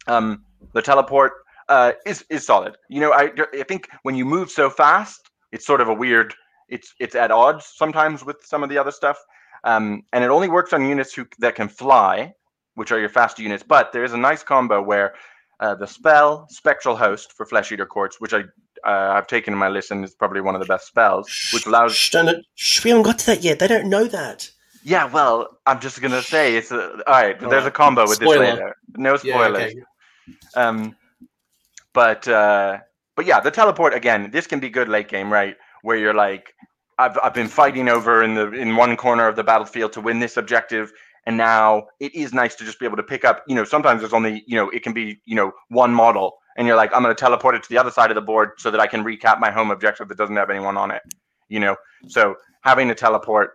[SPEAKER 2] um, the teleport uh, is is solid. You know I I think when you move so fast it's sort of a weird it's it's at odds sometimes with some of the other stuff. Um, and it only works on units who that can fly, which are your fast units. But there is a nice combo where uh, the spell Spectral Host for Flesh Eater Courts, which I uh, I've taken in my list and is probably one of the best spells, which allows.
[SPEAKER 1] Shh, don't, shh, we haven't got to that yet. They don't know that.
[SPEAKER 2] Yeah, well, I'm just gonna say it's a, all right. But there's a combo with
[SPEAKER 1] Spoiler.
[SPEAKER 2] this later. No
[SPEAKER 1] Yeah,
[SPEAKER 2] spoilers.
[SPEAKER 1] okay.
[SPEAKER 2] Um, but uh, but yeah, the teleport again. This can be good late game, right? Where you're like, I've I've been fighting over in the in one corner of the battlefield to win this objective, and now it is nice to just be able to pick up. You know, sometimes there's only you know it can be you know one model, and you're like, I'm going to teleport it to the other side of the board so that I can recap my home objective that doesn't have anyone on it. You know, so having a teleport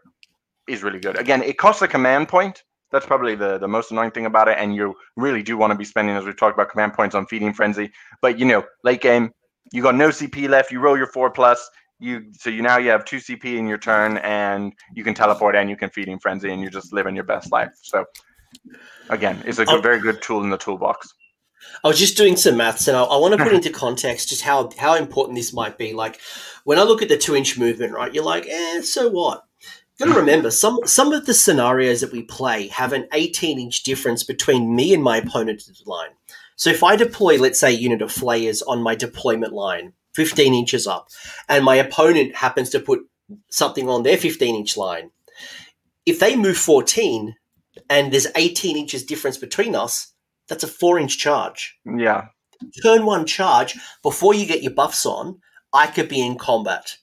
[SPEAKER 2] is really good. Again, it costs a command point. That's probably the, the most annoying thing about it. And you really do want to be spending, as we've talked about, command points on feeding frenzy. But you know, late game, you got no CP left. You roll your four plus. You so you now you have two CP in your turn, and you can teleport and you can feeding frenzy, and you're just living your best life. So again, it's a good,
[SPEAKER 1] Oh.
[SPEAKER 2] very good tool in the toolbox.
[SPEAKER 1] I was just doing some maths, and I, I want to put into context just how how important this might be. Like when I look at the two inch movement, right? You're like, eh, so what? Got to remember some some of the scenarios that we play have an 18 inch difference between me and my opponent's line. So if I deploy, let's say, a unit of flayers on my deployment line, 15 inches up, and my opponent happens to put something on their 15 inch line, if they move 14 and there's 18 inches difference between us, that's a four inch charge
[SPEAKER 2] Yeah,
[SPEAKER 1] turn one charge before you get your buffs on, I could be in combat.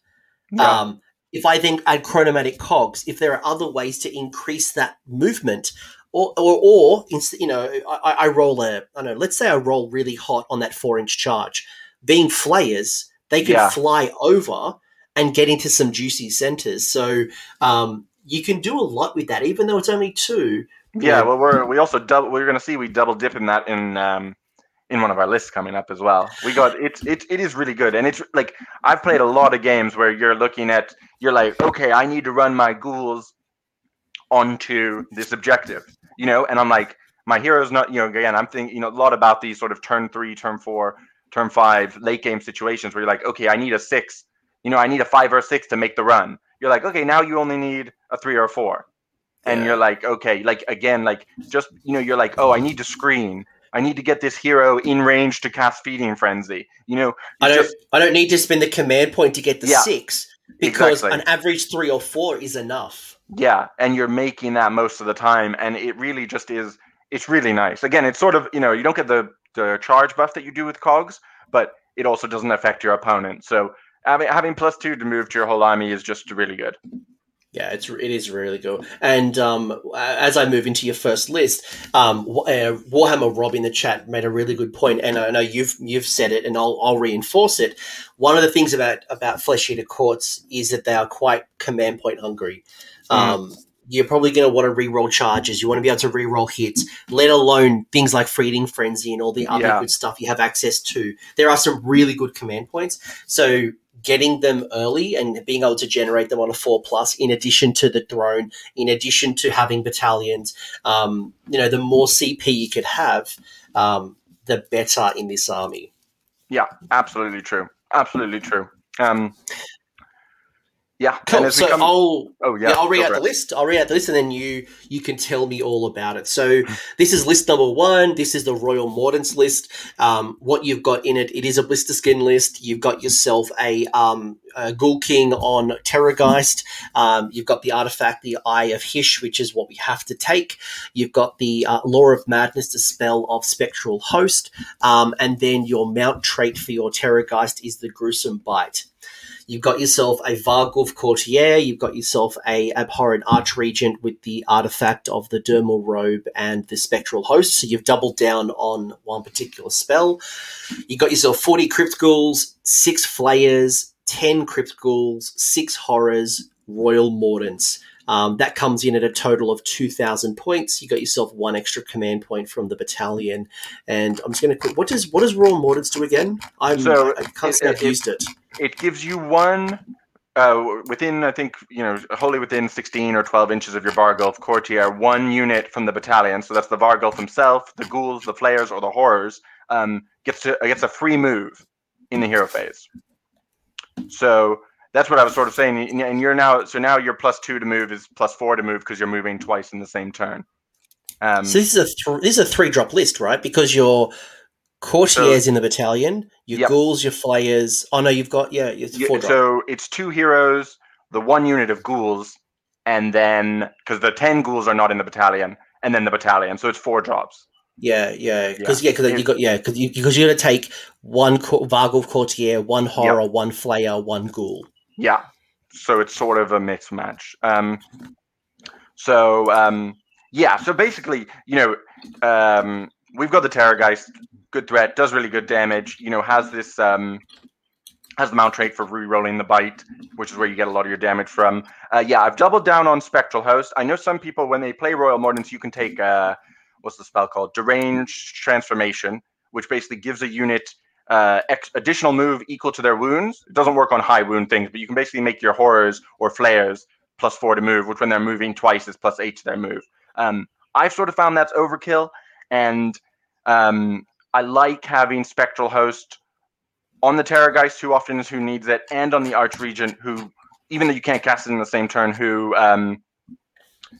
[SPEAKER 2] yeah,
[SPEAKER 1] Um, if I then add chronomantic cogs, if there are other ways to increase that movement, or or, or you know, I, I roll a, I don't know, let's say I roll really hot on that four inch charge. Being flayers, they can
[SPEAKER 2] Yeah.
[SPEAKER 1] fly over and get into some juicy centers. So um, you can do a lot with that, even though it's only two.
[SPEAKER 2] yeah. Well, we're we also double. We're gonna see we double dip in that in um in one of our lists coming up as well. We got it's it it is really good, and it's like I've played a lot of games where you're looking at you're like, okay, I need to run my ghouls onto this objective, you know, and I'm like, my hero's not, you know, again, I'm thinking, you know, a lot about these sort of turn three, turn four, turn five, late game situations where you're like, okay, I need a six, you know, I need a five or a six to make the run. You're like, okay, now you only need a three or a four. And
[SPEAKER 1] Yeah.
[SPEAKER 2] you're like, okay, like again, like just, you know, you're like, oh, I need to screen. I need to get this hero in range to cast feeding frenzy. You know,
[SPEAKER 1] I don't.
[SPEAKER 2] just
[SPEAKER 1] I don't need to spend the command point to get the
[SPEAKER 2] Yeah,
[SPEAKER 1] six because
[SPEAKER 2] exactly.
[SPEAKER 1] an average three or four is enough.
[SPEAKER 2] Yeah, and you're making that most of the time, and it really just is. It's really nice. Again, it's sort of you know you don't get the the charge buff that you do with cogs, but it also doesn't affect your opponent. So having having plus two to move to your whole army is just really good.
[SPEAKER 1] Yeah, it's it is really good. And um, as I move into your first list, um, uh, Warhammer Rob in the chat made a really good point, and I know you've you've said it, and I'll, I'll reinforce it. One of the things about about Flesh Eater Courts is that they are quite command point hungry. Um, you're probably going to want to re-roll charges. You want to be able to re-roll hits, let alone things like Feeding Frenzy and all the other
[SPEAKER 2] Yeah.
[SPEAKER 1] good stuff you have access to. There are some really good command points. So getting them early and being able to generate them on a four plus, in addition to the throne, in addition to having battalions, um, you know, the more CP you could have, um, the better in this army.
[SPEAKER 2] Yeah, absolutely true. Absolutely true. Um, yeah. and
[SPEAKER 1] Cool. So
[SPEAKER 2] come-
[SPEAKER 1] I'll
[SPEAKER 2] oh yeah,
[SPEAKER 1] yeah, I'll read out the list. I'll read out the list, and then you you can tell me all about it. So this is list number one. This is the Royal Mordants list. Um, what you've got in it, it is a Blisterskin list. You've got yourself a, um, a Ghoul King on Terrorgeist. Um, you've got the artifact, the Eye of Hysh, which is what we have to take. You've got the uh, Lore of Madness, the spell of Spectral Host, um, and then your mount trait for your Terrorgeist is the Gruesome Bite. You've got yourself a Varghulf Courtier. You've got yourself a Abhorrant Archregent with the artifact of the Dermal Robe and the Spectral Host. So you've doubled down on one particular spell. You've got yourself 40 Crypt Ghouls, six Flayers, 10 Crypt Ghouls, six Horrors, Royal Mordants. Um, that comes in at a total of 2,000 points. You got yourself one extra command point from the battalion. And I'm just going to what does what does Royal Mordants do again? I'm,
[SPEAKER 2] So,
[SPEAKER 1] I can't
[SPEAKER 2] it-
[SPEAKER 1] say I've
[SPEAKER 2] it-
[SPEAKER 1] used it.
[SPEAKER 2] It gives you one uh, within, I think, you know, wholly within 16 or 12 inches of your Varghulf courtier, one unit from the battalion. So that's the Varghulf himself, the ghouls, the flayers, or the horrors. Um, gets to gets a free move in the hero phase. So that's what I was sort of saying. And you're now so now your plus two to move is plus four to move because you're moving twice in the same turn. Um,
[SPEAKER 1] So this is a th- this is a three drop list, right? Because your courtiers in the battalion, your
[SPEAKER 2] Yep.
[SPEAKER 1] ghouls, your flayers. Oh no, you've got yeah, it's
[SPEAKER 2] Yeah,
[SPEAKER 1] four drop.
[SPEAKER 2] so it's two heroes, the one unit of ghouls, and then because the ten ghouls are not in the battalion, and then the battalion, so it's four drops.
[SPEAKER 1] Yeah, yeah, because
[SPEAKER 2] Yeah.
[SPEAKER 1] yeah, because you got yeah, because you because you're gonna take one co- courtier, one horror, one flayer, one ghoul.
[SPEAKER 2] Yeah, so it's sort of a mixed match. Um, so um, yeah, so basically, you know, um, we've got the Terrorgeist, good threat, does really good damage. You know, has this um, has the mount trait for re-rolling the bite, which is where you get a lot of your damage from. Uh, yeah, I've doubled down on Spectral Host. I know some people when they play Royal Mordants, you can take uh, what's the spell called? Deranged Transformation, which basically gives a unit uh, ex- additional move equal to their wounds. It doesn't work on high wound things, but you can basically make your horrors or flayers plus four to move, which when they're moving twice is plus eight to their move. Um, I've sort of found that's overkill, and um, I like having Spectral Host on the Terrorgeist who often is who needs it, and on the Archregent who, even though you can't cast it in the same turn, who um,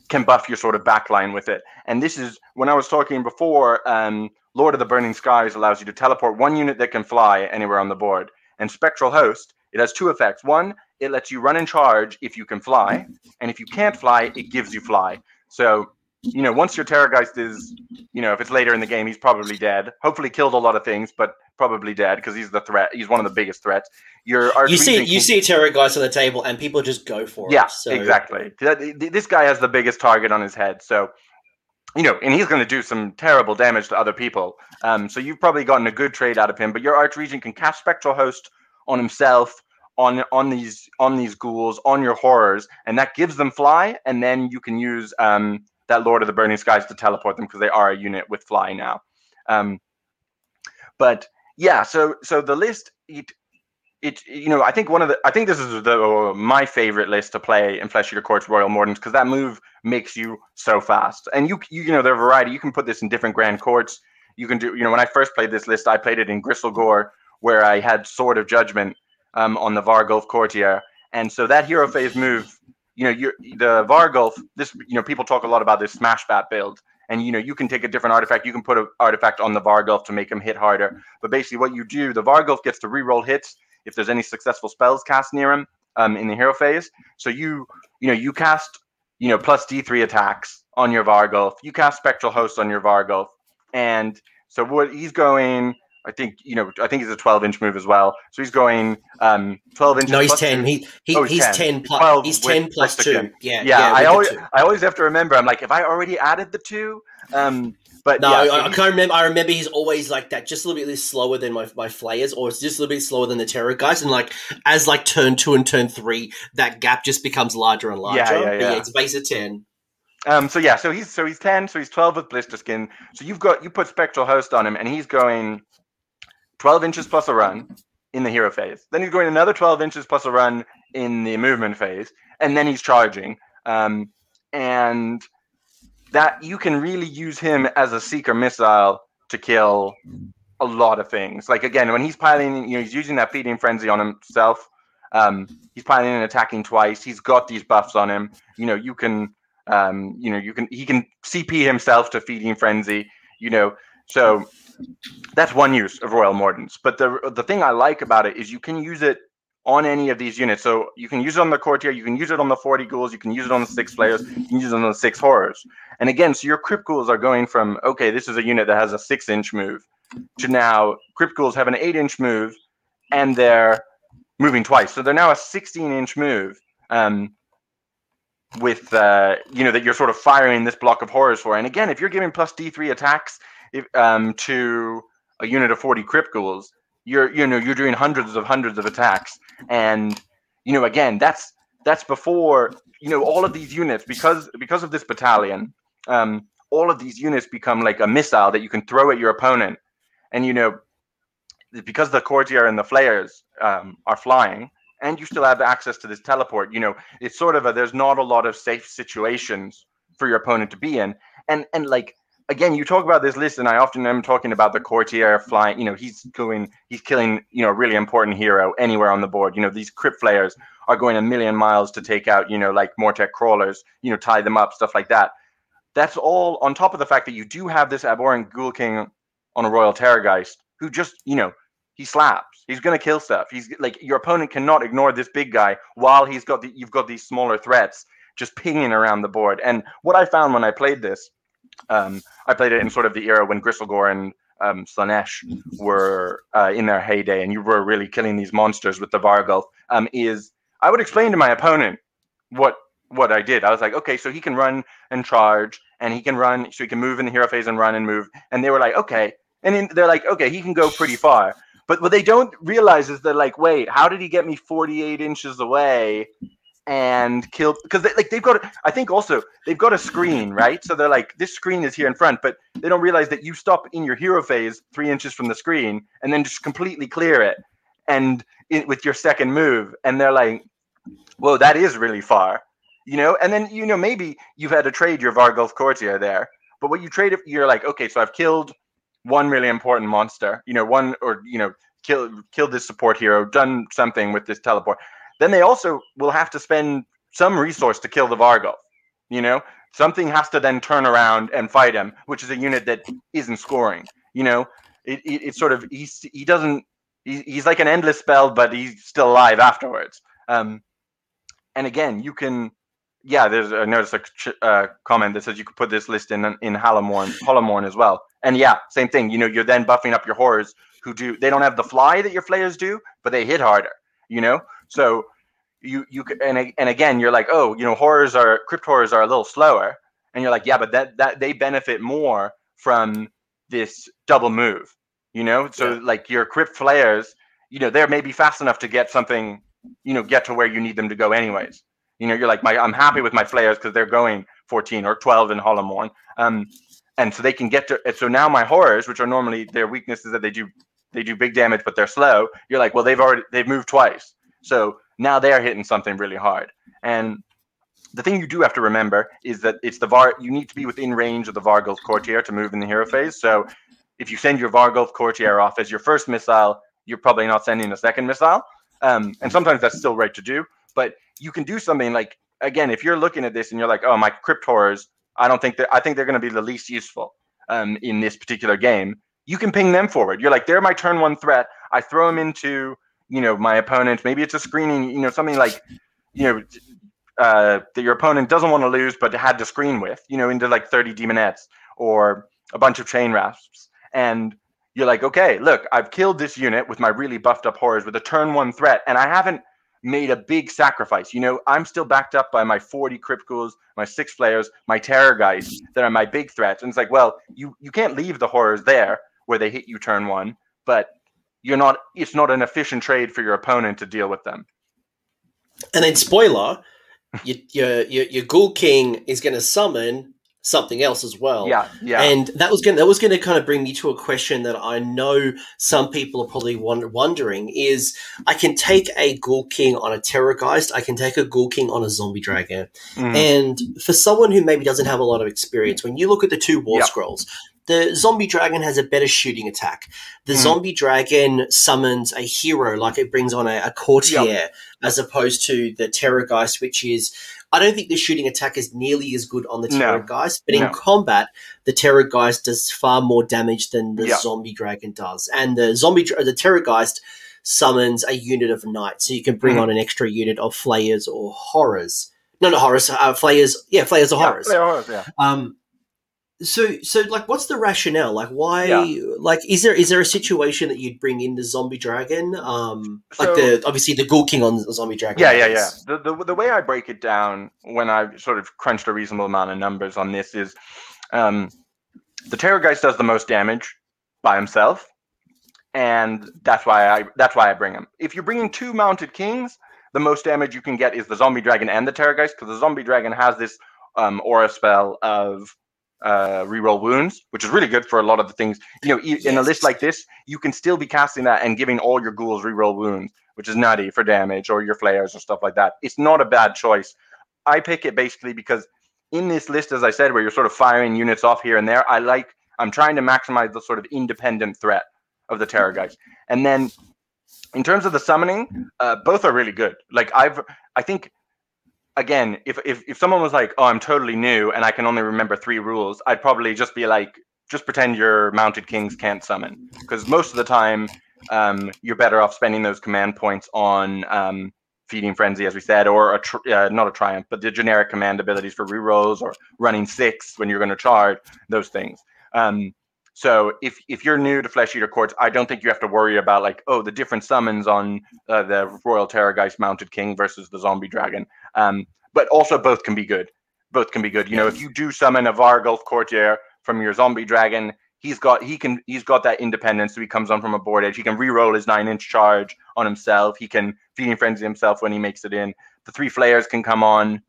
[SPEAKER 2] can buff your sort of backline with it. And this is when I was talking before. Um, Lord of the Burning Skies allows you to teleport one unit that can fly anywhere on the board. And Spectral Host, it has two effects. One, it lets you run and charge if you can fly, and if you can't fly, it gives you fly. So, you know, once your Terrorgeist is, you know, if it's later in the game, he's probably dead. Hopefully, killed a lot of things, but probably dead because he's the threat. He's one of the biggest threats. Your
[SPEAKER 1] You see, you see a terror on the table, and people just go for
[SPEAKER 2] yeah,
[SPEAKER 1] it. So,
[SPEAKER 2] exactly. This guy has the biggest target on his head, so you know, and he's going to do some terrible damage to other people. Um, so you've probably gotten a good trade out of him. But your Archregent can cast Spectral Host on himself, on on these on these ghouls, on your horrors, and that gives them fly. And then you can use um, that Lord of the Burning Skies to teleport them because they are a unit with fly now. Um, but yeah, so so the list it it you know I think one of the I think this is the my favorite list to play in Flesh Eater Courts Royal Mordants because that move makes you so fast. And you you, you know there are variety. You can put this in different Grand Courts. You can do you know when I first played this list I played it in Gristlegore where I had Sword of Judgment um, on the Varghulf Courtier. And so that hero phase move you know you the Varghulf this you know people talk a lot about this Smash Bat build. And you know you can take a different artifact. You can put an artifact on the Varghulf to make him hit harder. But basically what you do the Varghulf gets to reroll hits if there's any successful spells cast near him um, in the hero phase. So you you know you cast you know plus D3 attacks on your Varghulf. You cast Spectral Host on your Varghulf, and so what he's going. I think you know. I think he's a 12 inch move as well. So he's going um 12 inches.
[SPEAKER 1] No, he's
[SPEAKER 2] plus
[SPEAKER 1] ten.
[SPEAKER 2] two.
[SPEAKER 1] He, he
[SPEAKER 2] Oh, he's
[SPEAKER 1] he's
[SPEAKER 2] 10.
[SPEAKER 1] ten plus. He's ten plus
[SPEAKER 2] plus the
[SPEAKER 1] two.
[SPEAKER 2] two.
[SPEAKER 1] Yeah,
[SPEAKER 2] Yeah, I always. I always have to remember. I'm like, if I already added the two, um, but
[SPEAKER 1] No,
[SPEAKER 2] yeah,
[SPEAKER 1] I, I can't remember. I remember he's always like that, just a little bit slower than my, my flayers, or it's just a little bit slower than the Terrorgeist. And like as like turn two and turn three, that gap just becomes larger and larger.
[SPEAKER 2] Yeah, yeah,
[SPEAKER 1] But
[SPEAKER 2] yeah.
[SPEAKER 1] it's base of ten.
[SPEAKER 2] Um, so yeah, so he's so he's ten, so he's twelve with Blisterskin. So you've got you put spectral host on him, and he's going twelve inches plus a run in the hero phase. Then he's going another twelve inches plus a run in the movement phase, and then he's charging. Um, and that you can really use him as a seeker missile to kill a lot of things. Like again, when he's piling, you know, he's using that feeding frenzy on himself. Um, he's piling and attacking twice. He's got these buffs on him. You know, you can um, you know, you can he can CP himself to feeding frenzy. You know, so that's one use of Royal Mordants. But the the thing I like about it is you can use it on any of these units. So you can use it on the courtier, you can use it on the 40 ghouls, you can use it on the six flayers, you can use it on the six horrors. And again, so your crypt ghouls are going from okay, this is a unit that has a six inch move to now crypt ghouls have an eight inch move and they're moving twice. So they're now a 16 inch move. Um, with uh, you know that you're sort of firing this block of horrors for. And again, if you're giving plus D3 attacks if, um, to a unit of 40 crypt ghouls, you're you know you're doing hundreds of hundreds of attacks. And you know again, that's that's before you know all of these units because because of this battalion. Um, all of these units become like a missile that you can throw at your opponent, and you know because the courtier and the flayers um, are flying and you still have access to this teleport you know it's sort of a there's not a lot of safe situations for your opponent to be in and and like again you talk about this list and i often am talking about the courtier flying you know he's going he's killing you know a really important hero anywhere on the board you know these crypt flayers are going a million miles to take out you know like mortek crawlers you know tie them up stuff like that that's all on top of the fact that you do have this abhorrant ghoul king on a royal terrorgeist who just you know he slaps. He's gonna kill stuff. He's like your opponent cannot ignore this big guy while he's got the you've got these smaller threats just pinging around the board. And what I found when I played this, um, I played it in sort of the era when Gristlegore and um, Slaanesh were uh, in their heyday, and you were really killing these monsters with the Varghulf. Um, is I would explain to my opponent what what I did. I was like, okay, so he can run and charge, and he can run, so he can move in the hero phase and run and move. And they were like, okay, and in, they're like, okay, he can go pretty far. But what they don't realize is they're like, wait, how did he get me 48 inches away and kill? Because they, like they've got, I think also they've got a screen, right? So they're like, this screen is here in front, but they don't realize that you stop in your hero phase three inches from the screen and then just completely clear it, and it, with your second move, and they're like, whoa, that is really far, you know. And then you know maybe you've had to trade your Varghulf Courtier there, but what you trade it, you're like, okay, so I've killed one really important monster, you know, one or you know, kill killed this support hero, done something with this teleport. Then they also will have to spend some resource to kill the Varghulf. You know, something has to then turn around and fight him, which is a unit that isn't scoring. You know, it, it it's sort of he's he doesn't he, he's like an endless spell, but he's still alive afterwards. Um, and again, you can yeah, there's I noticed a uh, comment that says you could put this list in in Hallamorn, Hollowmourne as well. And yeah, same thing. You know, you're then buffing up your horrors who do they don't have the fly that your flayers do, but they hit harder. You know, so you you and and again you're like, oh, you know, horrors are crypt horrors are a little slower, and you're like, yeah, but that that they benefit more from this double move. You know, so yeah. like your crypt flayers, you know, they're maybe fast enough to get something, you know, get to where you need them to go anyways. You know, you're like, my I'm happy with my flayers because they're going 14 or 12 in Hollowmourne. Um, and so they can get to. So now my horrors, which are normally their weaknesses that they do they do big damage, but they're slow. You're like, well, they've already they've moved twice, so now they're hitting something really hard. And the thing you do have to remember is that it's the var. You need to be within range of the Varghulf Courtier to move in the hero phase. So if you send your Varghulf Courtier off as your first missile, you're probably not sending a second missile. Um, and sometimes that's still right to do. But you can do something like again, if you're looking at this and you're like, oh, my crypt horrors, I don't think that I think they're going to be the least useful um, in this particular game. You can ping them forward. You're like, they're my turn one threat. I throw them into you know my opponent. Maybe it's a screening, you know, something like you know uh, that your opponent doesn't want to lose, but had to screen with, you know, into like 30 daemonettes or a bunch of chain rasps. And you're like, okay, look, I've killed this unit with my really buffed up horrors with a turn one threat, and I haven't made a big sacrifice. You know, I'm still backed up by my 40 crypt ghouls, my six flayers, my terrorgeist that are my big threats. And it's like, well, you you can't leave the horrors there where they hit you turn one, but you're not it's not an efficient trade for your opponent to deal with them.
[SPEAKER 1] And then spoiler, your your your, your Ghoul King is going to summon something else as well.
[SPEAKER 2] Yeah, yeah.
[SPEAKER 1] And that was going that was going to kind of bring me to a question that I know some people are probably wondering is I can take a Ghoul King on a Terrorgeist, I can take a Ghoul King on a Zombie Dragon. Mm. And for someone who maybe doesn't have a lot of experience, when you look at the two War yep. Scrolls, the zombie dragon has a better shooting attack. The mm. zombie dragon summons a hero, like it brings on a, a courtier, yep. as opposed to the Terrorgeist, which is I don't think the shooting attack is nearly as good on the Terror no. Geist, but no. in combat, the Terrorgeist does far more damage than the Zombie Dragon does. And the Zombie, the Terrorgeist summons a unit of knights, so you can bring mm. on an extra unit of flayers or horrors. No, not horrors, uh, flayers. Yeah, flayers or
[SPEAKER 2] yeah,
[SPEAKER 1] horrors.
[SPEAKER 2] horrors. Yeah.
[SPEAKER 1] Um, so so like what's the rationale like why
[SPEAKER 2] Yeah.
[SPEAKER 1] like is there is there a situation that you'd bring in the zombie dragon um like the obviously the ghoul king on the zombie dragon
[SPEAKER 2] Yeah, yeah, yeah. The, the the way I break it down when I sort of crunched a reasonable amount of numbers on this is, um, the Terrorgeist does the most damage by himself, and that's why I that's why I bring him. If you're bringing two mounted kings, the most damage you can get is the zombie dragon and the Terrorgeist because the zombie dragon has this um, aura spell of uh, reroll wounds, which is really good for a lot of the things. You know, e- in a list like this, you can still be casting that and giving all your ghouls reroll wounds which is nutty for damage or your flayers or stuff like that. It's not a bad choice. I pick it basically because in this list, as I said, where you're sort of firing units off here and there, I like I'm trying to maximize the sort of independent threat of the Terrorgeist. And then in terms of the summoning, uh, both are really good. Like I've I think again, if, if if someone was like, Oh, I'm totally new and I can only remember three rules, I'd probably just be like, just pretend your mounted kings can't summon. Because most of the time um, you're better off spending those command points on um, feeding frenzy, as we said, or a uh, not a triumph, but the generic command abilities for rerolls or running six when you're going to charge those things. Um, so if if you're new to Flesh Eater Courts, I don't think you have to worry about like oh the different summons on uh, the Royal Terrorgeist Mounted King versus the Zombie Dragon. Um, but also both can be good. Both can be good. You know, if you do summon a Varghulf Courtier from your Zombie Dragon, he's got he can he's got that independence so he comes on from a board edge he can re-roll his nine inch charge on himself he can feeding frenzy himself when he makes it in the three flayers can come on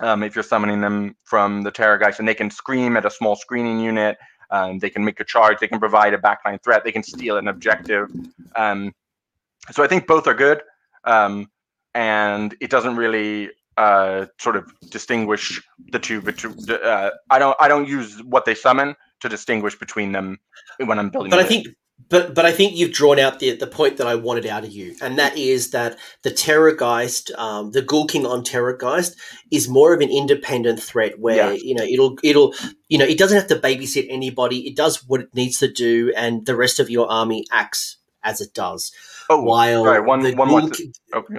[SPEAKER 2] um, if you're summoning them from the Terrorgeist and they can scream at a small screening unit um, they can make a charge they can provide a backline threat they can steal an objective um, so i think both are good um, and it doesn't really uh, sort of distinguish the two between uh, i don't i don't use what they summon to distinguish between them when I'm building.
[SPEAKER 1] But I think, but but I think you've drawn out the the point that I wanted out of you, and that is that the Terrorgeist, um, the Ghoul King on Terrorgeist, is more of an independent threat where
[SPEAKER 2] Yeah.
[SPEAKER 1] you know it'll it'll you know it doesn't have to babysit anybody. It does what it needs to do, and the rest of your army acts as it does.
[SPEAKER 2] oh,
[SPEAKER 1] While
[SPEAKER 2] sorry, one one more.
[SPEAKER 1] Ghoul
[SPEAKER 2] th-
[SPEAKER 1] Ki-
[SPEAKER 2] okay.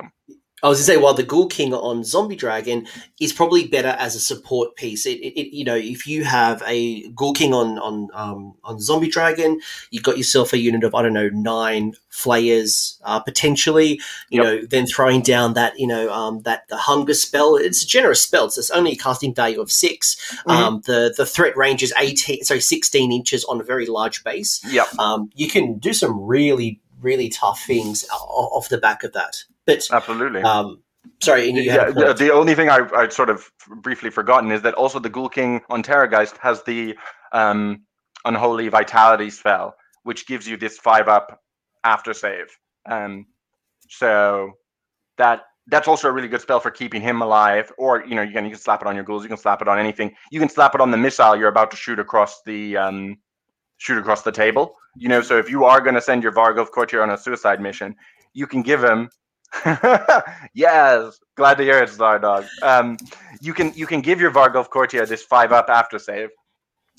[SPEAKER 1] I was to say, while the Ghoul King on Zombie Dragon is probably better as a support piece. It, it, it you know, if you have a Ghoul King on on um, on Zombie Dragon, you've got yourself a unit of I don't know nine flayers uh, potentially. You
[SPEAKER 2] Yep.
[SPEAKER 1] know, then throwing down that you know um, that the hunger spell. It's a generous spell. So it's only a casting value of 6
[SPEAKER 2] Mhm.
[SPEAKER 1] Um, the the threat range is eighteen, sorry, sixteen inches on a very large base.
[SPEAKER 2] Yep.
[SPEAKER 1] Um, you can do some really really tough things off the back of that. But
[SPEAKER 2] Absolutely.
[SPEAKER 1] um, sorry, you
[SPEAKER 2] yeah, the only thing I I sort of briefly forgotten is that also the Ghoul King on Terrorgeist has the um, Unholy Vitality spell, which gives you this five up after save. Um, so that that's also a really good spell for keeping him alive. Or you know, you can you can slap it on your ghouls, you can slap it on anything. You can slap it on the missile you're about to shoot across the um, shoot across the table. You know, so if you are going to send your Varghulf Courtier on a suicide mission, you can give him. yes, glad to hear it, Zardog. Um, you can you can give your Varghulf Courtier this five up after save.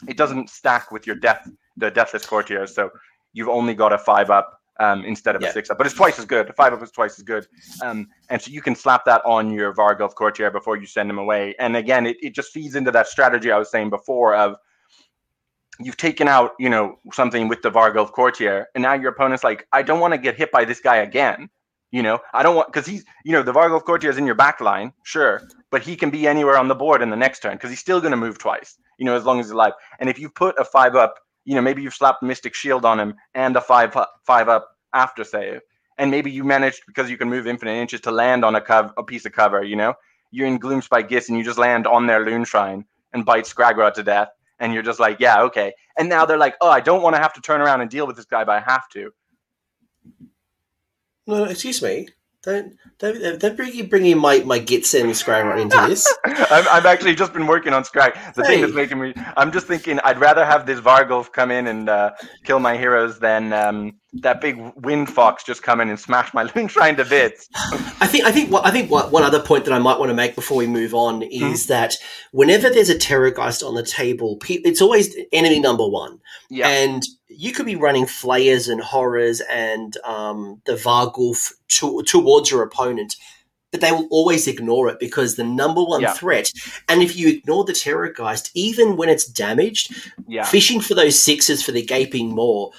[SPEAKER 2] It doesn't stack with your death the deathless courtiers, so you've only got a five up um, instead of
[SPEAKER 1] Yeah.
[SPEAKER 2] a six up. But it's twice as good. A five up is twice as good. Um, and so you can slap that on your Varghulf courtier before you send him away. And again, it, it just feeds into that strategy I was saying before of you've taken out, you know, something with the Varghulf courtier, and now your opponent's like, I don't want to get hit by this guy again. You know, I don't want because he's, you know, the Varghulf courtier is in your back line, sure, but he can be anywhere on the board in the next turn because he's still going to move twice. You know, as long as he's alive. And if you put a five up, you know, maybe you've slapped Mystic Shield on him and a five up, five up after save, and maybe you managed because you can move infinite inches to land on a cov- a piece of cover. You know, you're in Gloomspite Gitz and you just land on their Loon Shrine and bite Skragrott to death, and you're just like, yeah, okay. And now they're like, oh, I don't want to have to turn around and deal with this guy, but I have to.
[SPEAKER 1] No, no, excuse me. Don't don't, don't bring bringing my my gits and Scrag into this.
[SPEAKER 2] I've, I've actually just been working on Scry. The thing that's making me, I'm just thinking, I'd rather have this Varghulf come in and uh, kill my heroes than um, that big wind fox just come in and smash my Loon Shrine to bits.
[SPEAKER 1] I think I think I think one other point that I might want to make before we move on is that whenever there's a terrorgeist on the table, it's always enemy number one,
[SPEAKER 2] Yeah.
[SPEAKER 1] and you could be running flayers and horrors and um, the Varghulf to, towards your opponent. but they will always ignore it because the number one
[SPEAKER 2] Yeah.
[SPEAKER 1] threat, and if you ignore the Terrorgeist, even when it's damaged,
[SPEAKER 2] Yeah.
[SPEAKER 1] fishing for those sixes for the gaping maw,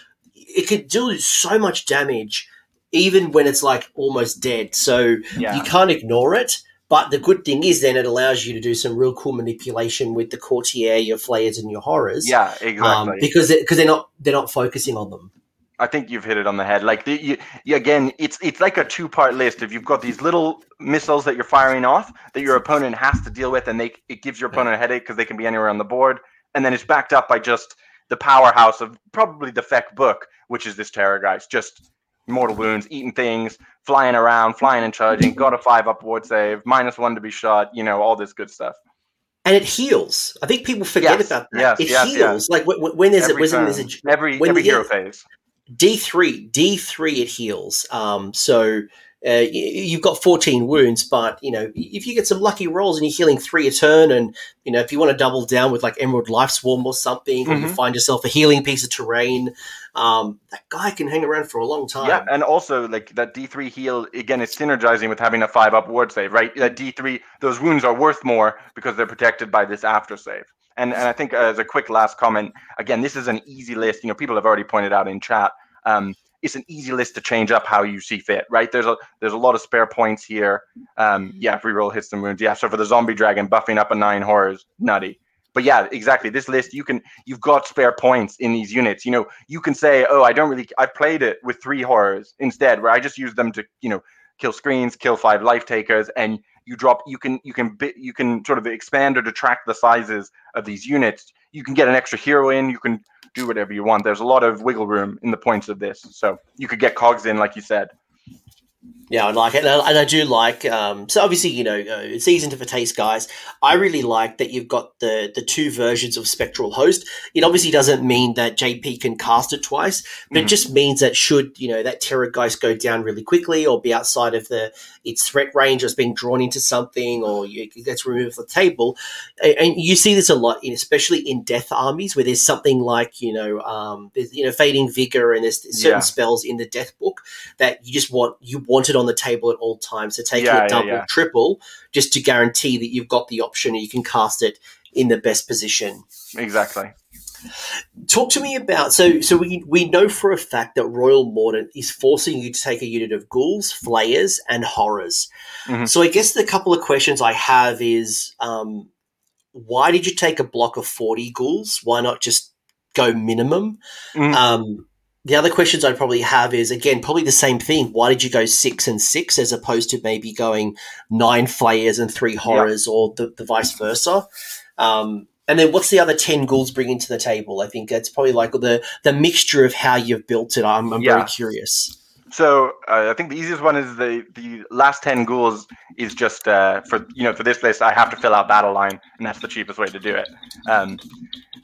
[SPEAKER 1] it could do so much damage, even when it's like almost dead. So
[SPEAKER 2] Yeah.
[SPEAKER 1] you can't ignore it. But the good thing is, then it allows you to do some real cool manipulation with the courtier, your flayers, and your horrors.
[SPEAKER 2] Yeah, exactly.
[SPEAKER 1] um, because because they're not they're not focusing on them.
[SPEAKER 2] I think you've hit it on the head. Like the, you, you, again, it's it's like a two part list. If you've got these little missiles that you're firing off that your opponent has to deal with, and they it gives your opponent a headache because they can be anywhere on the board, and then it's backed up by just the powerhouse of probably the FEC book, which is this Terrorgeist, just mortal wounds, eating things, flying around, flying and charging, got a five up ward save, minus one to be shot, you know, all this good stuff.
[SPEAKER 1] And it heals. I think people forget
[SPEAKER 2] Yes,
[SPEAKER 1] about that.
[SPEAKER 2] yes,
[SPEAKER 1] it
[SPEAKER 2] yes,
[SPEAKER 1] heals. Like when, when there's a,
[SPEAKER 2] Every
[SPEAKER 1] when there's a
[SPEAKER 2] every
[SPEAKER 1] when
[SPEAKER 2] every hero phase.
[SPEAKER 1] D three, D three, it heals. Um, so uh, you've got fourteen wounds, but you know if you get some lucky rolls and you're healing three a turn, and you know if you want to double down with like Emerald Life Swarm or something, or you
[SPEAKER 2] Mhm.
[SPEAKER 1] find yourself a healing piece of terrain, um, that guy can hang around for a long time.
[SPEAKER 2] Yeah, and also like that D three heal again is synergizing with having a five up ward save, right? That D three those wounds are worth more because they're protected by this after save. And and I think uh, as a quick last comment, again, this is an easy list. You know, people have already pointed out in chat. Um, it's an easy list to change up how you see fit, right? There's a there's a lot of spare points here. Um, yeah, reroll hits and wounds. Yeah, so for the zombie dragon, buffing up a nine horrors, nutty. But yeah, exactly. This list, you can you've got spare points in these units. You know, you can say, oh, I don't really, I played it with three horrors instead, where I just use them to, you know, kill screens, kill five life takers, and you drop. You can you can bit you can sort of expand or detract the sizes of these units. You can get an extra hero in. You can do whatever you want. There's a lot of wiggle room in the points of this, so you could get cogs in, like you said.
[SPEAKER 1] Yeah, I like it, and I, and I do like. Um, so obviously, you know, uh, it's easy to for taste, guys. I really like that you've got the the two versions of Spectral Host. It obviously doesn't mean that JP can cast it twice, but it
[SPEAKER 2] Mhm.
[SPEAKER 1] just means that should you know that Terrorgeist go down really quickly or be outside of the its threat range or it's being drawn into something or you, it gets removed from the table, and, and you see this a lot, in, especially in Death armies where there's something like you know, um, there's you know, fading vigor and there's certain
[SPEAKER 2] Yeah.
[SPEAKER 1] spells in the Death book that you just want you want it on the table at all times. So taking
[SPEAKER 2] Yeah,
[SPEAKER 1] a double,
[SPEAKER 2] yeah.
[SPEAKER 1] triple, just to guarantee that you've got the option and you can cast it in the best position.
[SPEAKER 2] Exactly.
[SPEAKER 1] Talk to me about so so we we know for a fact that Royal Mordant is forcing you to take a unit of ghouls, flayers, and horrors.
[SPEAKER 2] Mhm.
[SPEAKER 1] So I guess the couple of questions I have is um, why did you take a block of forty ghouls? Why not just go minimum?
[SPEAKER 2] Mhm.
[SPEAKER 1] Um, the other questions I'd probably have is again probably the same thing. Why did you go six and six as opposed to maybe going nine flayers and three horrors, or the, the vice versa? Um, and then what's the other ten ghouls bringing to the table? I think that's probably like the the mixture of how you've built it. I'm, I'm very curious.
[SPEAKER 2] So uh, I think the easiest one is the the last ten ghouls is just uh, for you know for this list I have to fill out battle line and that's the cheapest way to do it. Um,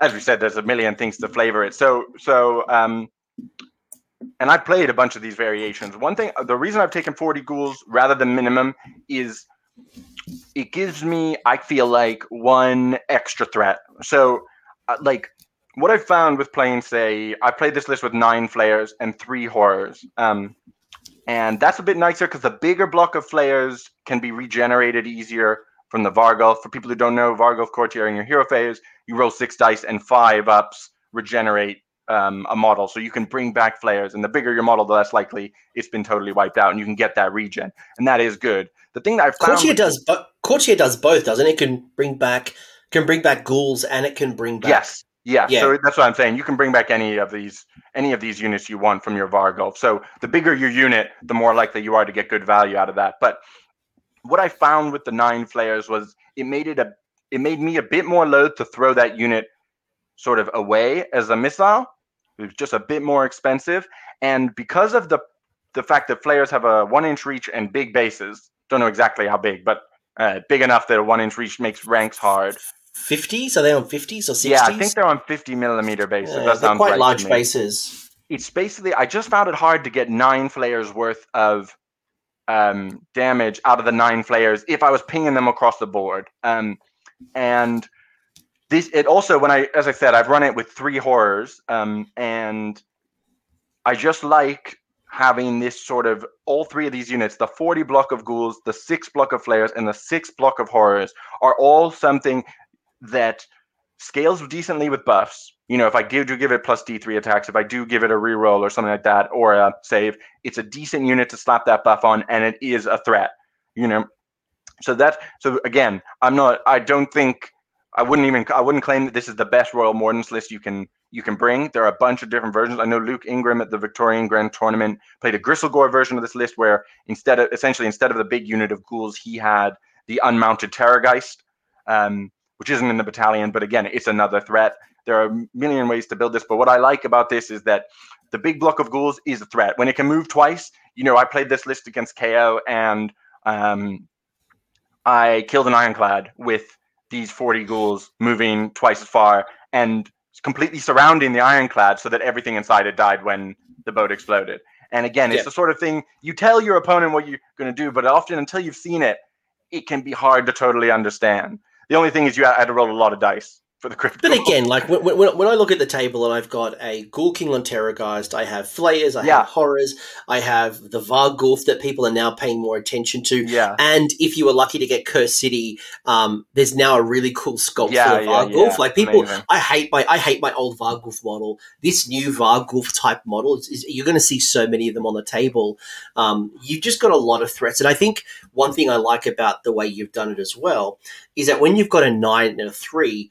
[SPEAKER 2] as we said, there's a million things to flavor it. So so um, and I played a bunch of these variations. One thing, the reason I've taken forty ghouls rather than minimum is it gives me I feel like one extra threat. So uh, like what I found with playing, say, I played this list with nine flayers and three horrors. Um, and that's a bit nicer because the bigger block of flayers can be regenerated easier from the Varghulf. For people who don't know, Varghulf Courtier in your hero phase, you roll six dice and five ups regenerate um, a model. So you can bring back flayers, And the bigger your model, the less likely it's been totally wiped out. And you can get that regen. And that is good. The thing that I've found.
[SPEAKER 1] Courtier does, but Courtier does both, doesn't it? it? Can bring back can bring back ghouls and it can bring back
[SPEAKER 2] Yes. Yeah,
[SPEAKER 1] Yeah.
[SPEAKER 2] so that's what I'm saying. You can bring back any of these any of these units you want from your Varghulf. So the bigger your unit, the more likely you are to get good value out of that. But what I found with the nine flayers was it made it a it made me a bit more loath to throw that unit sort of away as a missile. It was just a bit more expensive. And because of the the fact that flayers have a one inch reach and big bases, don't know exactly how big, but uh, big enough that a one inch reach makes ranks hard.
[SPEAKER 1] fifties. Are they on fifties or sixties?
[SPEAKER 2] Yeah, I think they're on 50 millimeter bases. That
[SPEAKER 1] they're quite
[SPEAKER 2] right
[SPEAKER 1] large bases.
[SPEAKER 2] It's basically I just found it hard to get nine flayers worth of um, damage out of the nine flayers if I was pinging them across the board. Um, and this it also when I as I said I've run it with three horrors um, and I just like having this sort of all three of these units the 40 block of ghouls the six block of flayers and the six block of horrors are all something that scales decently with buffs. You know if i do give it plus d3 attacks if i do give it a reroll or something like that or a save it's a decent unit to slap that buff on and it is a threat you know? So that so again i'm not i don't think i wouldn't even i wouldn't claim that this is the best royal mordants list you can you can bring. There are a bunch of different versions. I know Luke Ingram at the Victorian Grand Tournament played a Gristlegore version of this list where instead of essentially instead of the big unit of ghouls, he had the unmounted Terrorgeist, um, which isn't in the battalion, but again, it's another threat. There are a million ways to build this, but what I like about this is that the big block of ghouls is a threat. When it can move twice, you know, I played this list against KO and um, I killed an ironclad with these 40 ghouls moving twice as far. And completely surrounding the ironclad so that everything inside it died when the boat exploded. And again, it's yeah. the sort of thing you tell your opponent what you're going to do, but often until you've seen it, it can be hard to totally understand. The only thing is you had to roll a lot of dice for the crypto.
[SPEAKER 1] But again, like when, when, when, I look at the table and I've got a Ghoul King on Terrorgeist, I have Flayers, I yeah. have Horrors, I have the Varghulf that people are now paying more attention to.
[SPEAKER 2] Yeah.
[SPEAKER 1] And if you were lucky to get Curse City, um, there's now a really cool sculpt yeah, for the Varghulf. Yeah. Like people, Amazing. I hate my I hate my old Varghulf model. This new Varghulf type model, is, is, you're going to see so many of them on the table. Um, you've just got a lot of threats, and I think one thing I like about the way you've done it as well is that when you've got a nine and a three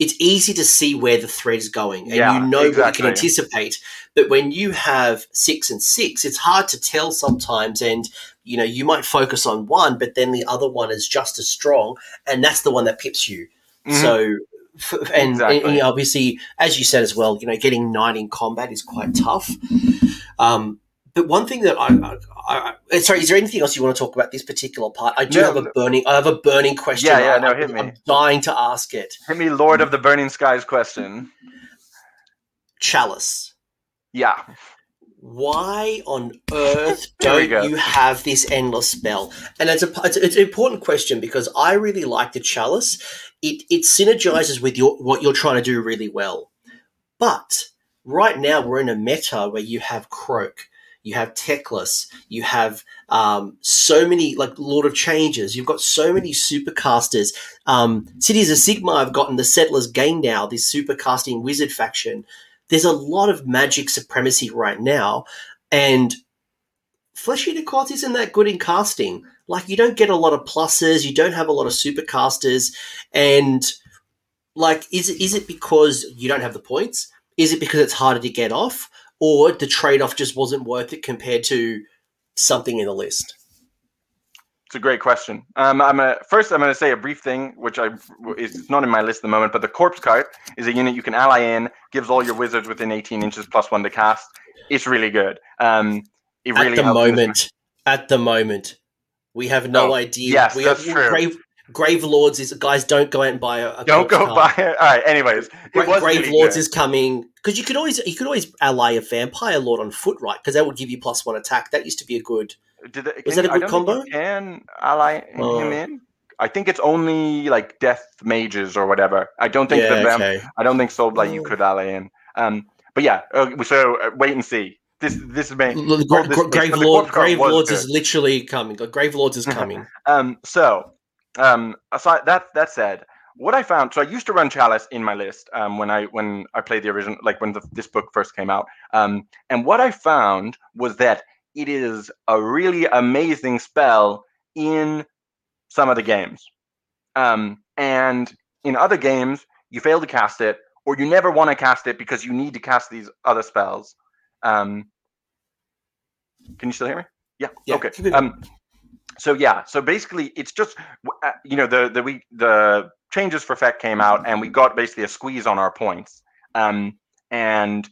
[SPEAKER 1] it's easy to see where the thread is going and yeah, you know exactly. what you can anticipate. But when you have six and six, it's hard to tell sometimes. And, you know, you might focus on one, but then the other one is just as strong. And that's the one that pips you. Mm-hmm. So, and, exactly. and, obviously, as you said as well, you know, getting nine in combat is quite tough. Um, but one thing that I, I, I, uh, sorry, is there anything else you want to talk about this particular part? I do no, have a burning, I have a burning question.
[SPEAKER 2] Yeah, yeah, no, hit me.
[SPEAKER 1] I'm dying to ask it.
[SPEAKER 2] Hit me, Lord of the Burning Skies question.
[SPEAKER 1] Chalice.
[SPEAKER 2] Yeah.
[SPEAKER 1] Why on earth don't you have this endless spell? And it's a it's, it's, an important question because I really like the chalice. It it synergizes with your what you're trying to do really well, but right now we're in a meta where you have Kroak you have Teclis, you have um, so many like Lord of Changes. You've got so many supercasters. Um, Cities of Sigmar have gotten the Settler's Gain now. This supercasting wizard faction. There's a lot of magic supremacy right now, and Flesh Eater Courts isn't that good in casting. Like you don't get a lot of pluses. You don't have a lot of supercasters, and like is it is it because you don't have the points? Is it because it's harder to get off? Or the trade off just wasn't worth it compared to something in the list?
[SPEAKER 2] It's a great question. Um, I'm a, first. I'm going to say a brief thing, which I is not in my list at the moment. But the corpse cart is a unit you can ally in, gives all your wizards within 18 inches plus one to cast. It's really good. Um, it
[SPEAKER 1] really at the moment. At the moment, we have no oh, idea.
[SPEAKER 2] Yes,
[SPEAKER 1] we
[SPEAKER 2] that's
[SPEAKER 1] have,
[SPEAKER 2] true.
[SPEAKER 1] Grave, Grave Lords is guys. Don't go out and buy a. a
[SPEAKER 2] don't go card. buy it. All right. Anyways,
[SPEAKER 1] Grave Lords good. is coming because you could always you could always ally a Vampire Lord on foot, right? Because that would give you plus one attack. That used to be a good.
[SPEAKER 2] Did
[SPEAKER 1] was that a good combo?
[SPEAKER 2] can ally oh. him in. I think it's only like death mages or whatever. I don't think yeah, the vamp- okay. I don't think so. Like you oh. could ally in. Um, but yeah. Uh, so uh, wait and see. This this is me.
[SPEAKER 1] Gra- Gra- Grave Lord, Grave Lords is literally coming. Grave Lords is coming.
[SPEAKER 2] um. So um, aside that that said, what I found, so I used to run Chalice in my list um, when I when I played the original, like when the, this book first came out. Um, and what I found was that it is a really amazing spell in some of the games, um, and in other games you fail to cast it, or you never want to cast it because you need to cast these other spells. Um, can you still hear me? Yeah. yeah okay. Um, so yeah, so basically it's just uh, you know the the we the changes for FEC came out and we got basically a squeeze on our points. Um, and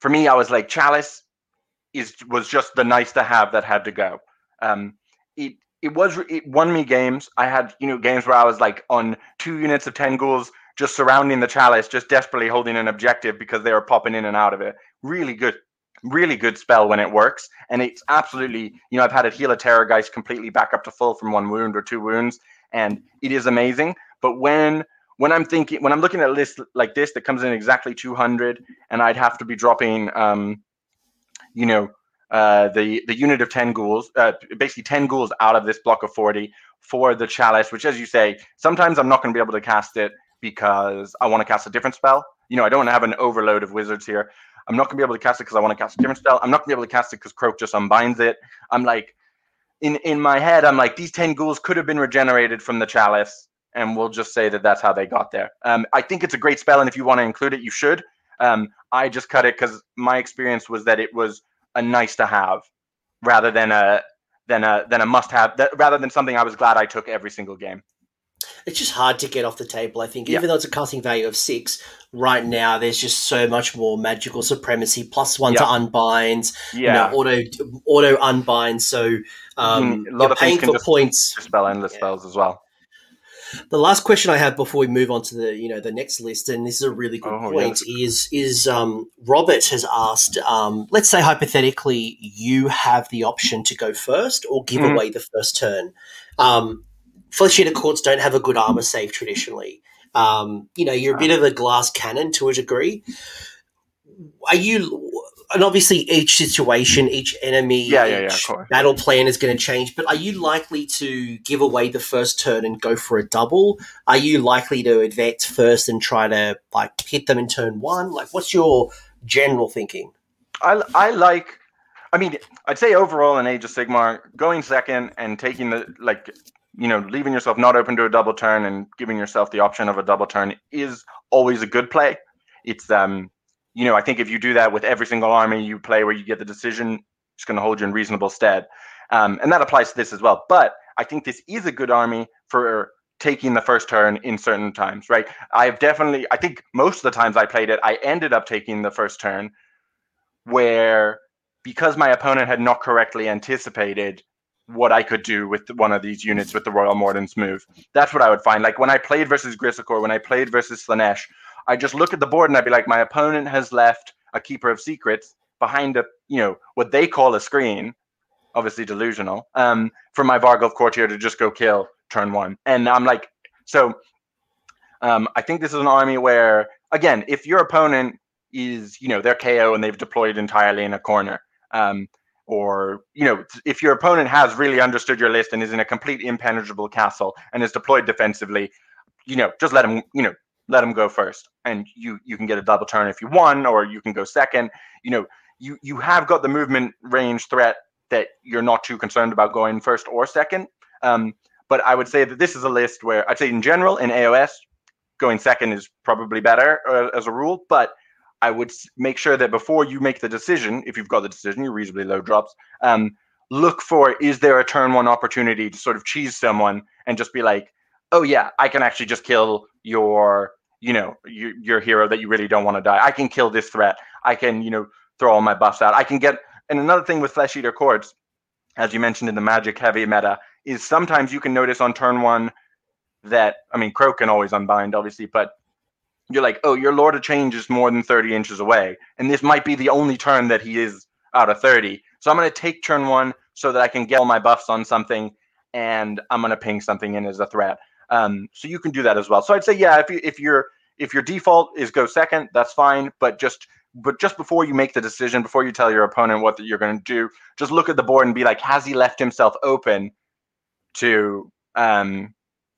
[SPEAKER 2] for me, I was like Chalice is was just the nice to have that had to go. Um, it it was it won me games. I had you know games where I was like on two units of ten ghouls just surrounding the chalice, just desperately holding an objective because they were popping in and out of it. Really good, really good spell when it works. And it's absolutely, you know, I've had it heal a Terrorgeist completely back up to full from one wound or two wounds, and it is amazing. But when when I'm thinking when I'm looking at a list like this that comes in exactly 200, and I'd have to be dropping, um, you know, uh, the the unit of ten ghouls, uh, basically ten ghouls out of this block of forty for the chalice. Which, as you say, sometimes I'm not going to be able to cast it because I want to cast a different spell. You know, I don't want to have an overload of wizards here. I'm not to be able to cast it because I want to cast a different spell. I'm not to be able to cast it because Kroak just unbinds it. I'm like, in in my head, I'm like, these ten ghouls could have been regenerated from the chalice, and we'll just say that that's how they got there. Um, I think it's a great spell, and if you want to include it, you should. Um, I just cut it because my experience was that it was a nice to have rather than a than a than a must have. That, rather than something I was glad I took every single game
[SPEAKER 1] it's just hard to get off the table. I think, even though it's a casting value of six, right now there's just so much more magical supremacy. Plus one to unbind, yeah, you know, auto auto unbind. So um, mm, a lot of paying for points.
[SPEAKER 2] Spell endless yeah. spells as well.
[SPEAKER 1] The last question I have before we move on to the you know the next list, and this is a really good oh, point, yeah. is is um, Robert has asked. Um, let's say hypothetically you have the option to go first or give mm-hmm. away the first turn. Um, flesh eater courts don't have a good armor save traditionally. Um, you know, you're a bit of a glass cannon to a degree. Are you? And obviously, each situation, each enemy,
[SPEAKER 2] yeah, yeah, each yeah,
[SPEAKER 1] battle plan is going to change. But are you likely to give away the first turn and go for a double? Are you likely to advance first and try to like hit them in turn one? Like, what's your general thinking?
[SPEAKER 2] I I like. I mean, I'd say overall in Age of Sigmar, going second and taking the like you know, leaving yourself not open to a double turn and giving yourself the option of a double turn is always a good play. It's um, you know, I think if you do that with every single army you play where you get the decision, it's going to hold you in reasonable stead. Um, and that applies to this as well. But I think this is a good army for taking the first turn in certain times, right? I've definitely, I think most of the times I played it, I ended up taking the first turn where because my opponent had not correctly anticipated what I could do with one of these units with the Royal Mordant's move. That's what I would find. Like when I played versus Grisicor, when I played versus Slaanesh, I just look at the board and I'd be like, my opponent has left a Keeper of Secrets behind a, you know, what they call a screen, obviously delusional, um, for my Varghulf Courtier to just go kill turn one. And I'm like, so um, I think this is an army where, again, if your opponent is, you know, they're KO and they've deployed entirely in a corner, um, or you know if your opponent has really understood your list and is in a complete impenetrable castle and is deployed defensively you know just let him you know let him go first. And you you can get a double turn if you won or you can go second. You know you you have got the movement range threat that you're not too concerned about going first or second. Um, but i would say that this is a list where i'd say in general in aos going second is probably better uh, as a rule. But I would make sure that before you make the decision, if you've got the decision, you're reasonably low drops. Um, look for is there a turn one opportunity to sort of cheese someone and just be like, oh yeah, I can actually just kill your, you know, your, your hero that you really don't want to die. I can kill this threat. I can, you know, throw all my buffs out. I can get. And another thing with Flesh Eater Courts, as you mentioned in the Magic heavy meta, is sometimes you can notice on turn one that I mean, Kroak can always unbind, obviously, but you're like, oh, your Lord of Change is more than 30 inches away. And this might be the only turn that he is out of 30. So I'm going to take turn one so that I can get all my buffs on something and I'm going to ping something in as a threat. Um, so you can do that as well. So I'd say, yeah, if, you, if your if your default is go second, that's fine. But just but just before you make the decision, before you tell your opponent what you're going to do, just look at the board and be like, has he left himself open to um,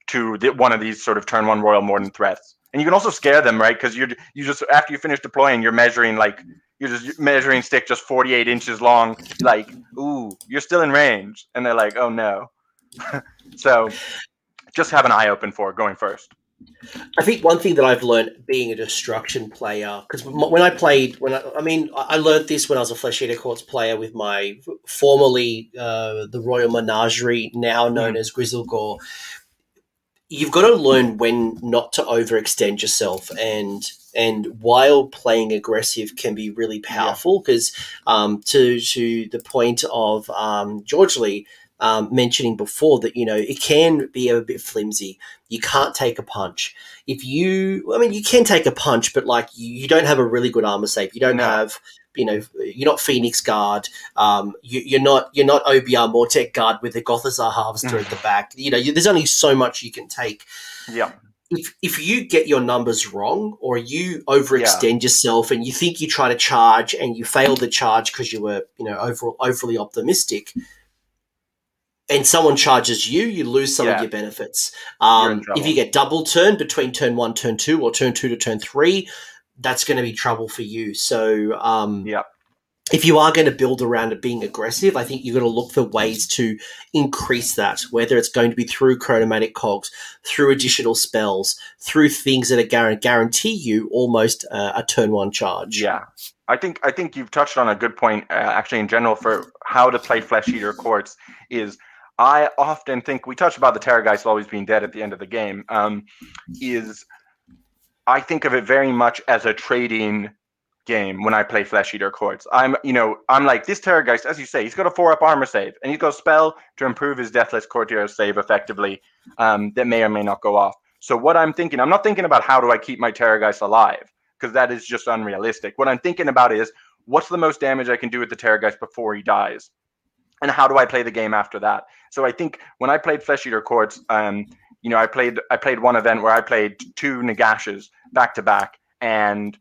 [SPEAKER 2] to the, one of these sort of turn one Royal Mordant threats? And you can also scare them, right? Because you you just after you finish deploying, you're measuring like you're just measuring stick just 48 inches long. Like, ooh, you're still in range, and they're like, oh no. so, just have an eye open for going first.
[SPEAKER 1] I think one thing that I've learned being a destruction player, because when I played, when I, I, mean, I learned this when I was a Flesh Eater Courts player with my formerly uh, the Royal Menagerie, now known mm. as Gristlegore you've got to learn when not to overextend yourself and and while playing aggressive can be really powerful because yeah. um, to to the point of um, George Lee um, mentioning before that you know it can be a bit flimsy. You can't take a punch. If you, I mean, you can take a punch, but like you, you don't have a really good armor save. You don't no. have you know, you're not Phoenix Guard. Um, you, are not you're not OBR Mortek Guard with the Gothizzar harvester at the back. You know, you, there's only so much you can take.
[SPEAKER 2] Yeah.
[SPEAKER 1] if if you get your numbers wrong or you overextend yeah. yourself and you think you try to charge and you fail the charge because you were you know over, overly optimistic and someone charges you you lose some yeah. of your benefits um, if you get double turn between turn one turn two or turn two to turn three that's going to be trouble for you so um,
[SPEAKER 2] yeah
[SPEAKER 1] if you are going to build around it being aggressive, I think you're going to look for ways to increase that, whether it's going to be through chronomantic cogs, through additional spells, through things that are guarantee, guarantee you almost uh, a turn one charge.
[SPEAKER 2] Yeah. I think I think you've touched on a good point uh, actually in general for how to play flesh eater courts is I often think we touched about the Terrorgeist always being dead at the end of the game. Um, is I think of it very much as a trading game when I play Flesh Eater Courts. I'm, you know, I'm like this Terrorgeist, as you say, he's got a four up armor save, and he's got a spell to improve his Deathless Courtier save effectively. Um, that may or may not go off. So what I'm thinking, I'm not thinking about how do I keep my Terrorgeist alive because that is just unrealistic. What I'm thinking about is what's the most damage I can do with the Terrorgeist before he dies, and how do I play the game after that. So I think when I played Flesh Eater Courts, um, you know, I played I played one event where I played two Nagashes back to back, and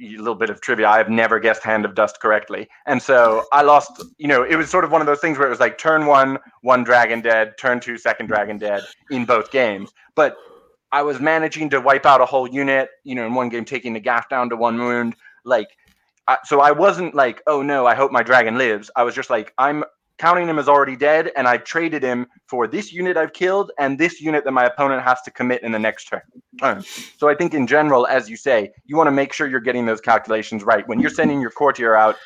[SPEAKER 2] a little bit of trivia. I have never guessed Hand of Dust correctly. And so I lost, you know, it was sort of one of those things where it was like turn one, one dragon dead, turn two, second dragon dead in both games. But I was managing to wipe out a whole unit, you know, in one game, taking the gaff down to one wound. Like, I, so I wasn't like, oh no, I hope my dragon lives. I was just like, I'm counting him as already dead, and I've traded him for this unit I've killed and this unit that my opponent has to commit in the next turn. So I think in general, as you say, you want to make sure you're getting those calculations right. When you're sending your courtier out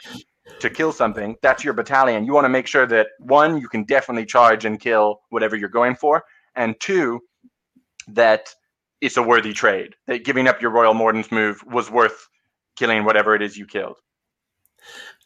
[SPEAKER 2] to kill something, that's your battalion. You want to make sure that one, you can definitely charge and kill whatever you're going for, and two, that it's a worthy trade. That giving up your Royal Mordants move was worth killing whatever it is you killed.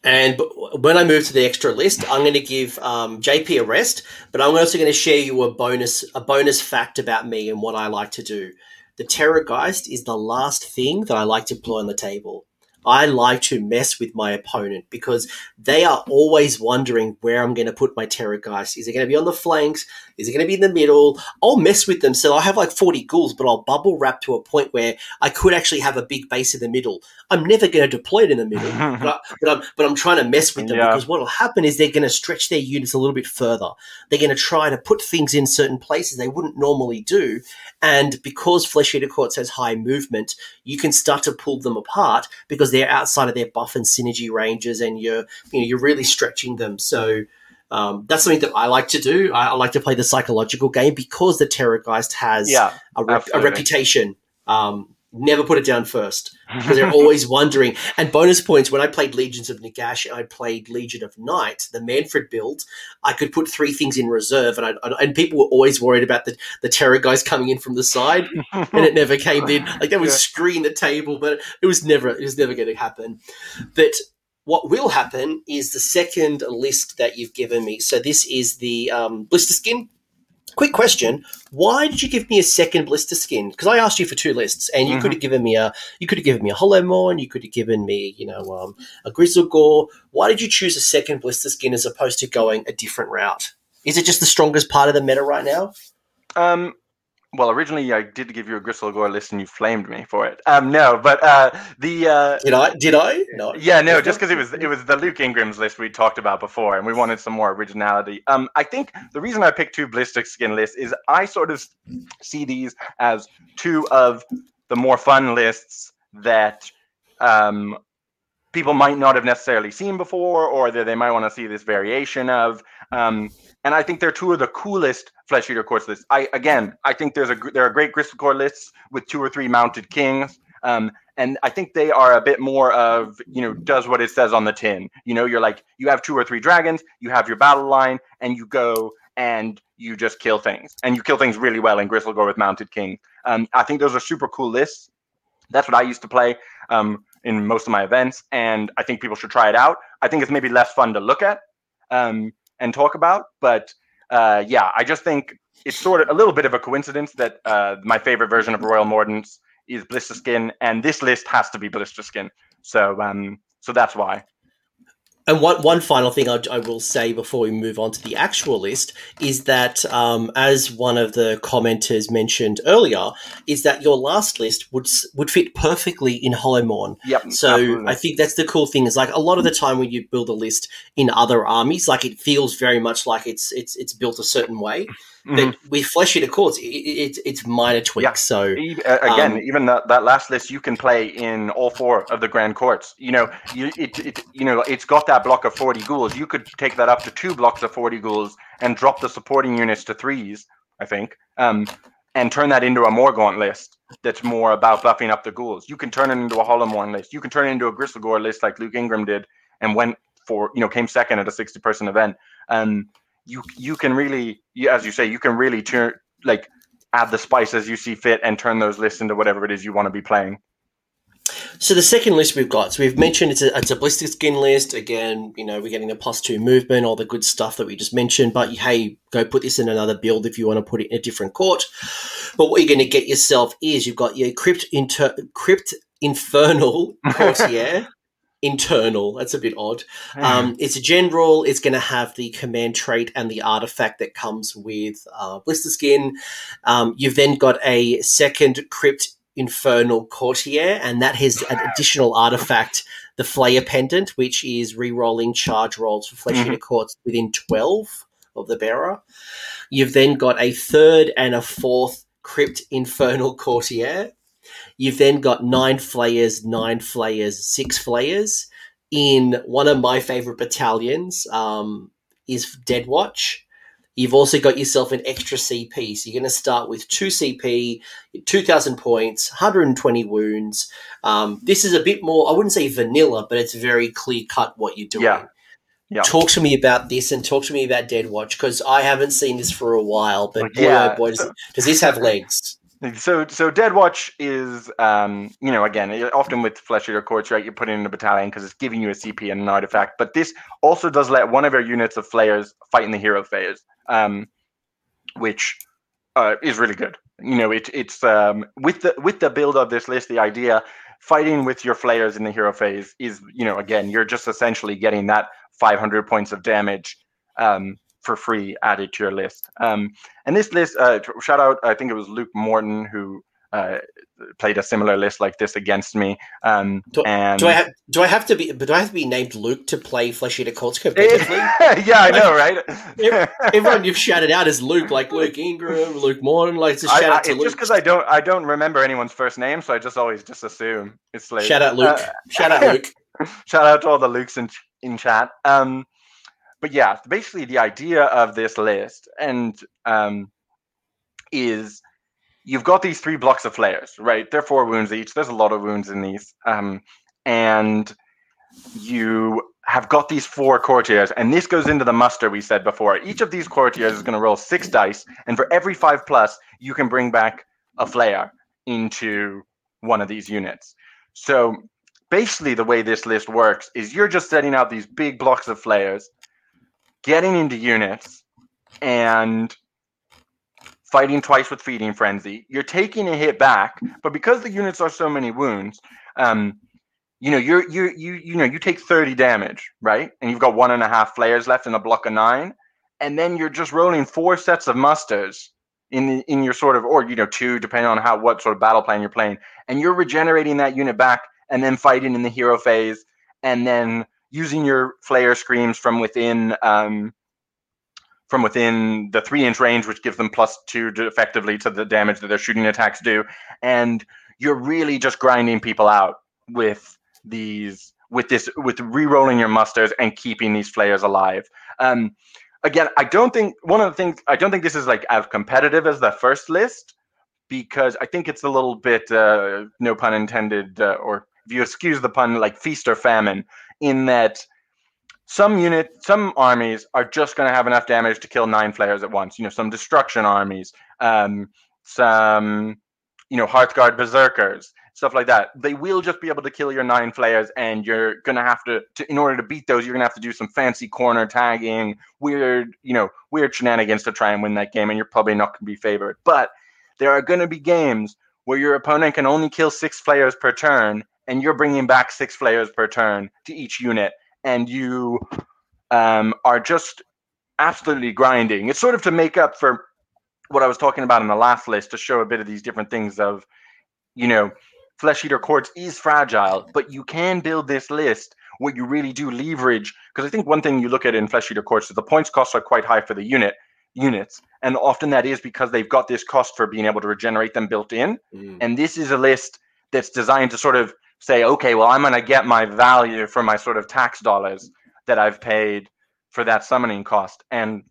[SPEAKER 1] And when I move to the extra list, I'm going to give um, JP a rest, but I'm also going to share you a bonus a bonus fact about me and what I like to do. The Terrorgeist is the last thing that I like to put on the table. I like to mess with my opponent because they are always wondering where I'm going to put my Terrorgeist. Is it going to be on the flanks? Is it going to be in the middle? I'll mess with them. So I have like 40 ghouls, but I'll bubble wrap to a point where I could actually have a big base in the middle. I'm never going to deploy it in the middle, but, I, but, I'm, but I'm trying to mess with them yeah. because what will happen is they're going to stretch their units a little bit further. They're going to try to put things in certain places they wouldn't normally do. And because Flesh Eater Courts has high movement, you can start to pull them apart because they're outside of their buff and synergy ranges and you're, you know, you're really stretching them. So, um, that's something that I like to do. I, I, like to play the psychological game because the Terrorgeist has
[SPEAKER 2] yeah,
[SPEAKER 1] a, rep- a, reputation. Um, never put it down first because they're always wondering. And bonus points when I played Legions of Nagash and I played Legion of Night, the Mannfred build, I could put three things in reserve, and I, and people were always worried about the the Terrorgeist coming in from the side, and it never came in. Like they would yeah. screen the table, but it was never it was never going to happen. But what will happen is the second list that you've given me. So this is the um, Blisterskin. Quick question: Why did you give me a second Blisterskin? Because I asked you for two lists, and you mm-hmm. could have given me a you could have given me a Hollowmourne, you could have given me you know um, a Gristlegore. Why did you choose a second Blisterskin as opposed to going a different route? Is it just the strongest part of the meta right now?
[SPEAKER 2] Um, well, originally I did give you a Gristlegore list and you flamed me for it. Um, no, but uh, the uh,
[SPEAKER 1] did I? Did I?
[SPEAKER 2] No. Yeah, no, just because it was it was the Luke Ingram's list we talked about before, and we wanted some more originality. Um, I think the reason I picked two Blisterskin lists is I sort of see these as two of the more fun lists that um, people might not have necessarily seen before, or that they might want to see this variation of. Um, and I think they're two of the coolest flesh eater courts lists. I again, I think there's a there are great Gristlegore lists with two or three mounted kings. Um, and I think they are a bit more of you know does what it says on the tin. You know, you're like you have two or three dragons, you have your battle line, and you go and you just kill things, and you kill things really well in Gristlegore with mounted king. Um, I think those are super cool lists. That's what I used to play um, in most of my events, and I think people should try it out. I think it's maybe less fun to look at. Um, and talk about. But uh, yeah, I just think it's sort of a little bit of a coincidence that uh, my favorite version of Royal Mordants is Blisterskin, and this list has to be Blisterskin. So um, so that's why.
[SPEAKER 1] And one one final thing I, I, will say before we move on to the actual list is that, um, as one of the commenters mentioned earlier, is that your last list would would fit perfectly in Hollowmourne.
[SPEAKER 2] Yep.
[SPEAKER 1] So absolutely. I think that's the cool thing is like a lot of the time when you build a list in other armies, like it feels very much like it's it's it's built a certain way. Mm-hmm. But with Flesh Eater Courts, it, it, it's minor tweaks. Yeah. So
[SPEAKER 2] again, um, even that, that last list you can play in all four of the Grand Courts. You know, you, it, it you know it's got that block of forty ghouls. You could take that up to two blocks of forty ghouls and drop the supporting units to threes. I think, um, and turn that into a Morgaunt list that's more about buffing up the ghouls. You can turn it into a Hollowmourne list. You can turn it into a Gristlegore list like Luke Ingram did and went for you know came second at a sixty person event. Um, you you can really, as you say, you can really turn like add the spice as you see fit and turn those lists into whatever it is you want to be playing.
[SPEAKER 1] So the second list we've got, so we've mentioned it's a, it's a Blisterskin list. Again, you know, we're getting a plus two movement, all the good stuff that we just mentioned. But hey, go put this in another build if you want to put it in a different court. But what you're going to get yourself is you've got your crypt inter crypt infernal courtier internal. That's a bit odd. Um, it's a general. It's going to have the command trait and the artifact that comes with uh, Blisterskin. Um, you've then got a second crypt infernal courtier, and that has an additional artifact, the Flayer pendant, which is re-rolling charge rolls for flesh mm-hmm. courts within twelve of the bearer. You've then got a third and a fourth crypt infernal courtier You've then got nine flayers, nine flayers, six flayers. In one of my favorite battalions um, is Dead Watch. You've also got yourself an extra CP. So you're going to start with 2 CP, 2,000 points, 120 wounds. Um, this is a bit more, I wouldn't say vanilla, but it's very clear cut what you're doing.
[SPEAKER 2] Yeah. Yeah.
[SPEAKER 1] Talk to me about this and talk to me about Dead Watch because I haven't seen this for a while, but boy, yeah. oh boy, does, does this have legs?
[SPEAKER 2] So, so Dead Watch is, um, you know, again, often with Flesh Eater Courts, right? You put it in a battalion because it's giving you a CP and an artifact. But this also does let one of your units of Flayers fight in the hero phase, um, which uh, is really good. You know, it, it's um, with the with the build of this list, the idea fighting with your Flayers in the hero phase is, you know, again, you're just essentially getting that 500 points of damage um, for free added to your list. Um, and this list, uh, shout out, I think it was Luke Morton who uh, played a similar list like this against me. Um,
[SPEAKER 1] do,
[SPEAKER 2] and
[SPEAKER 1] do I have do I have to be do I have to be named Luke to play Flesh Eater Courts competitively?
[SPEAKER 2] yeah, I know, right?
[SPEAKER 1] everyone you've shouted out is Luke, like Luke Ingram, Luke Morton, like just shout I, out to Luke.
[SPEAKER 2] Just because I don't I don't remember anyone's first name, so I just always just assume it's like
[SPEAKER 1] shout out Luke. Uh, shout out Luke.
[SPEAKER 2] shout out to all the Lukes in in chat. Um, but yeah, basically the idea of this list and um, is you've got these three blocks of flayers, right? They're four wounds each. There's a lot of wounds in these, um, and you have got these four courtiers, and this goes into the muster we said before. Each of these courtiers is going to roll six dice, and for every five plus, you can bring back a flayer into one of these units. So basically, the way this list works is you're just setting out these big blocks of flayers getting into units and fighting twice with feeding frenzy. You're taking a hit back, but because the units are so many wounds, um, you know, you're you you you know you take 30 damage, right? And you've got one and a half flayers left in a block of nine, and then you're just rolling four sets of musters in the, in your sort of or you know two depending on how what sort of battle plan you're playing, and you're regenerating that unit back and then fighting in the hero phase, and then using your flayer screams from within um, from within the three inch range, which gives them plus two to effectively to the damage that their shooting attacks do, and you're really just grinding people out with these with this with re-rolling your musters and keeping these flayers alive. Um, again, I don't think one of the things I don't think this is like as competitive as the first list because I think it's a little bit uh, no pun intended uh, or if you excuse the pun like feast or famine in that some unit, some armies are just going to have enough damage to kill nine flayers at once. You know, some destruction armies, um, some you know Hearthguard berserkers, stuff like that. They will just be able to kill your nine flayers, and you're going to have to, in order to beat those, you're going to have to do some fancy corner tagging, weird, you know, weird shenanigans to try and win that game, and you're probably not going to be favored. But there are going to be games where your opponent can only kill six flayers per turn, and you're bringing back six flayers per turn to each unit, and you um, are just absolutely grinding. It's sort of to make up for what I was talking about in the last list to show a bit of these different things of, you know, Flesh Eater Courts is fragile, but you can build this list where you really do leverage. Because I think one thing you look at in Flesh Eater Courts is the points costs are quite high for the unit units, and often that is because they've got this cost for being able to regenerate them built in. Mm. And this is a list that's designed to sort of say, okay, well, I'm going to get my value for my sort of tax dollars that I've paid for that summoning cost. And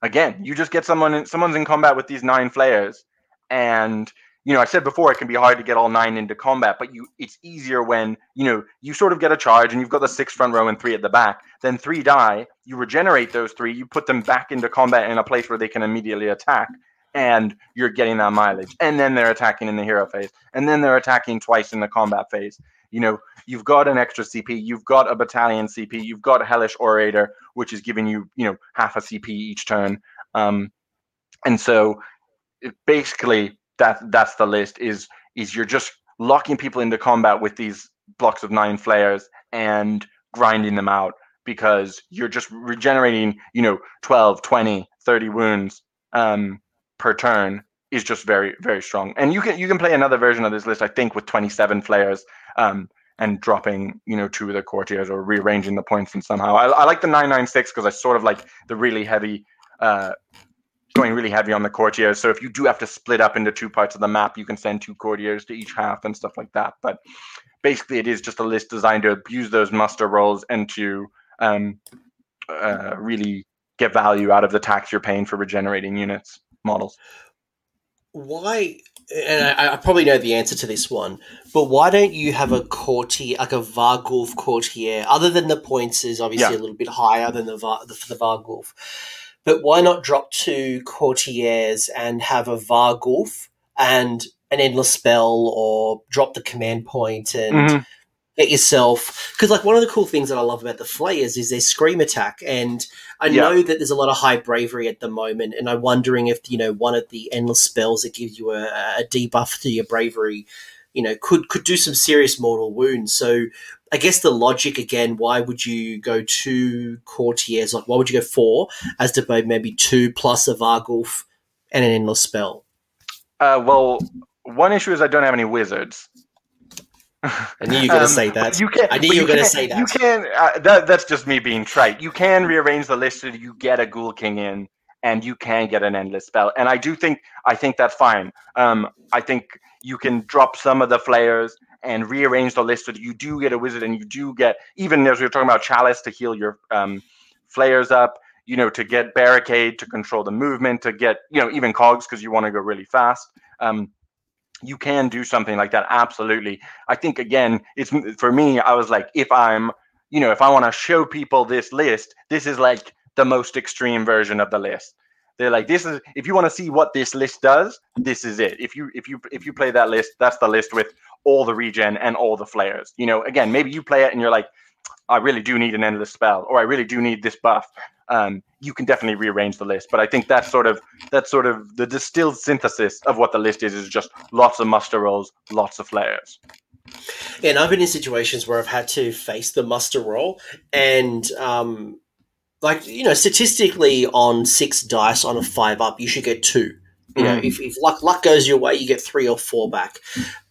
[SPEAKER 2] again, you just get someone in, someone's in combat with these nine flayers, and you know, I said before it can be hard to get all nine into combat, but you it's easier when you know you sort of get a charge and you've got the six front row and three at the back. Then three die, you regenerate those three, you put them back into combat in a place where they can immediately attack, and you're getting that mileage. And then they're attacking in the hero phase, and then they're attacking twice in the combat phase. You know, you've got an extra CP, you've got a battalion CP, you've got a Hellish Orator, which is giving you, you know, half a CP each turn. Um, and so it, basically that that's the list is is you're just locking people into combat with these blocks of nine flayers and grinding them out because you're just regenerating, you know, 12, 20, 30 wounds um, per turn is just very, very strong. And you can you can play another version of this list, I think, with 27 flayers um, and dropping, you know, two of the courtiers or rearranging the points and somehow. I, I like the 996 because I sort of like the really heavy uh, going really heavy on the courtiers. So if you do have to split up into two parts of the map, you can send two courtiers to each half and stuff like that. But basically, it is just a list designed to abuse those muster rolls and to um, uh, really get value out of the tax you're paying for regenerating units models.
[SPEAKER 1] Why? And I, I, probably know the answer to this one, but why don't you have a courtier, like a Varghulf courtier, other than the points is obviously yeah. a little bit higher than the, the, the Varghulf? But why not drop two courtiers and have a Varghulf and an endless spell, or drop the command point and mm-hmm. Get yourself? Because like one of the cool things that I love about the Flayers is their scream attack, and I yeah. know that there's a lot of high bravery at the moment, and I'm wondering if you know one of the endless spells that gives you a, a debuff to your bravery you know, could could do some serious mortal wounds. So I guess the logic again, why would you go two courtiers? Like, why would you go four as to maybe two plus a Varghulf and an endless spell?
[SPEAKER 2] Uh, well, one issue is I don't have any wizards.
[SPEAKER 1] I knew you were going to um, say that. You can, I knew you were going to say that.
[SPEAKER 2] You can. Uh, that. That's just me being trite. You can rearrange the list so that you get a Ghoul King in, and you can get an endless spell. And I do think I think that's fine. Um, I think you can drop some of the flayers and rearrange the list so that you do get a wizard and you do get even as we were talking about chalice to heal your um, flayers up you know to get barricade to control the movement to get you know even cogs because you want to go really fast um, you can do something like that absolutely. I think again it's for me i was like if i'm you know if i want to show people this list this is like the most extreme version of the list. They're like, this is if you want to see what this list does, this is it. If you if you if you play that list, that's the list with all the regen and all the flayers. You know, again, maybe you play it and you're like, I really do need an endless spell, or I really do need this buff. Um, you can definitely rearrange the list. But I think that's sort of that's sort of the distilled synthesis of what the list is is just lots of muster rolls, lots of flayers.
[SPEAKER 1] Yeah, and I've been in situations where I've had to face the muster roll, and um, like you know, statistically, on six dice on a five up, you should get two. You know, mm. if, if luck luck goes your way, you get three or four back.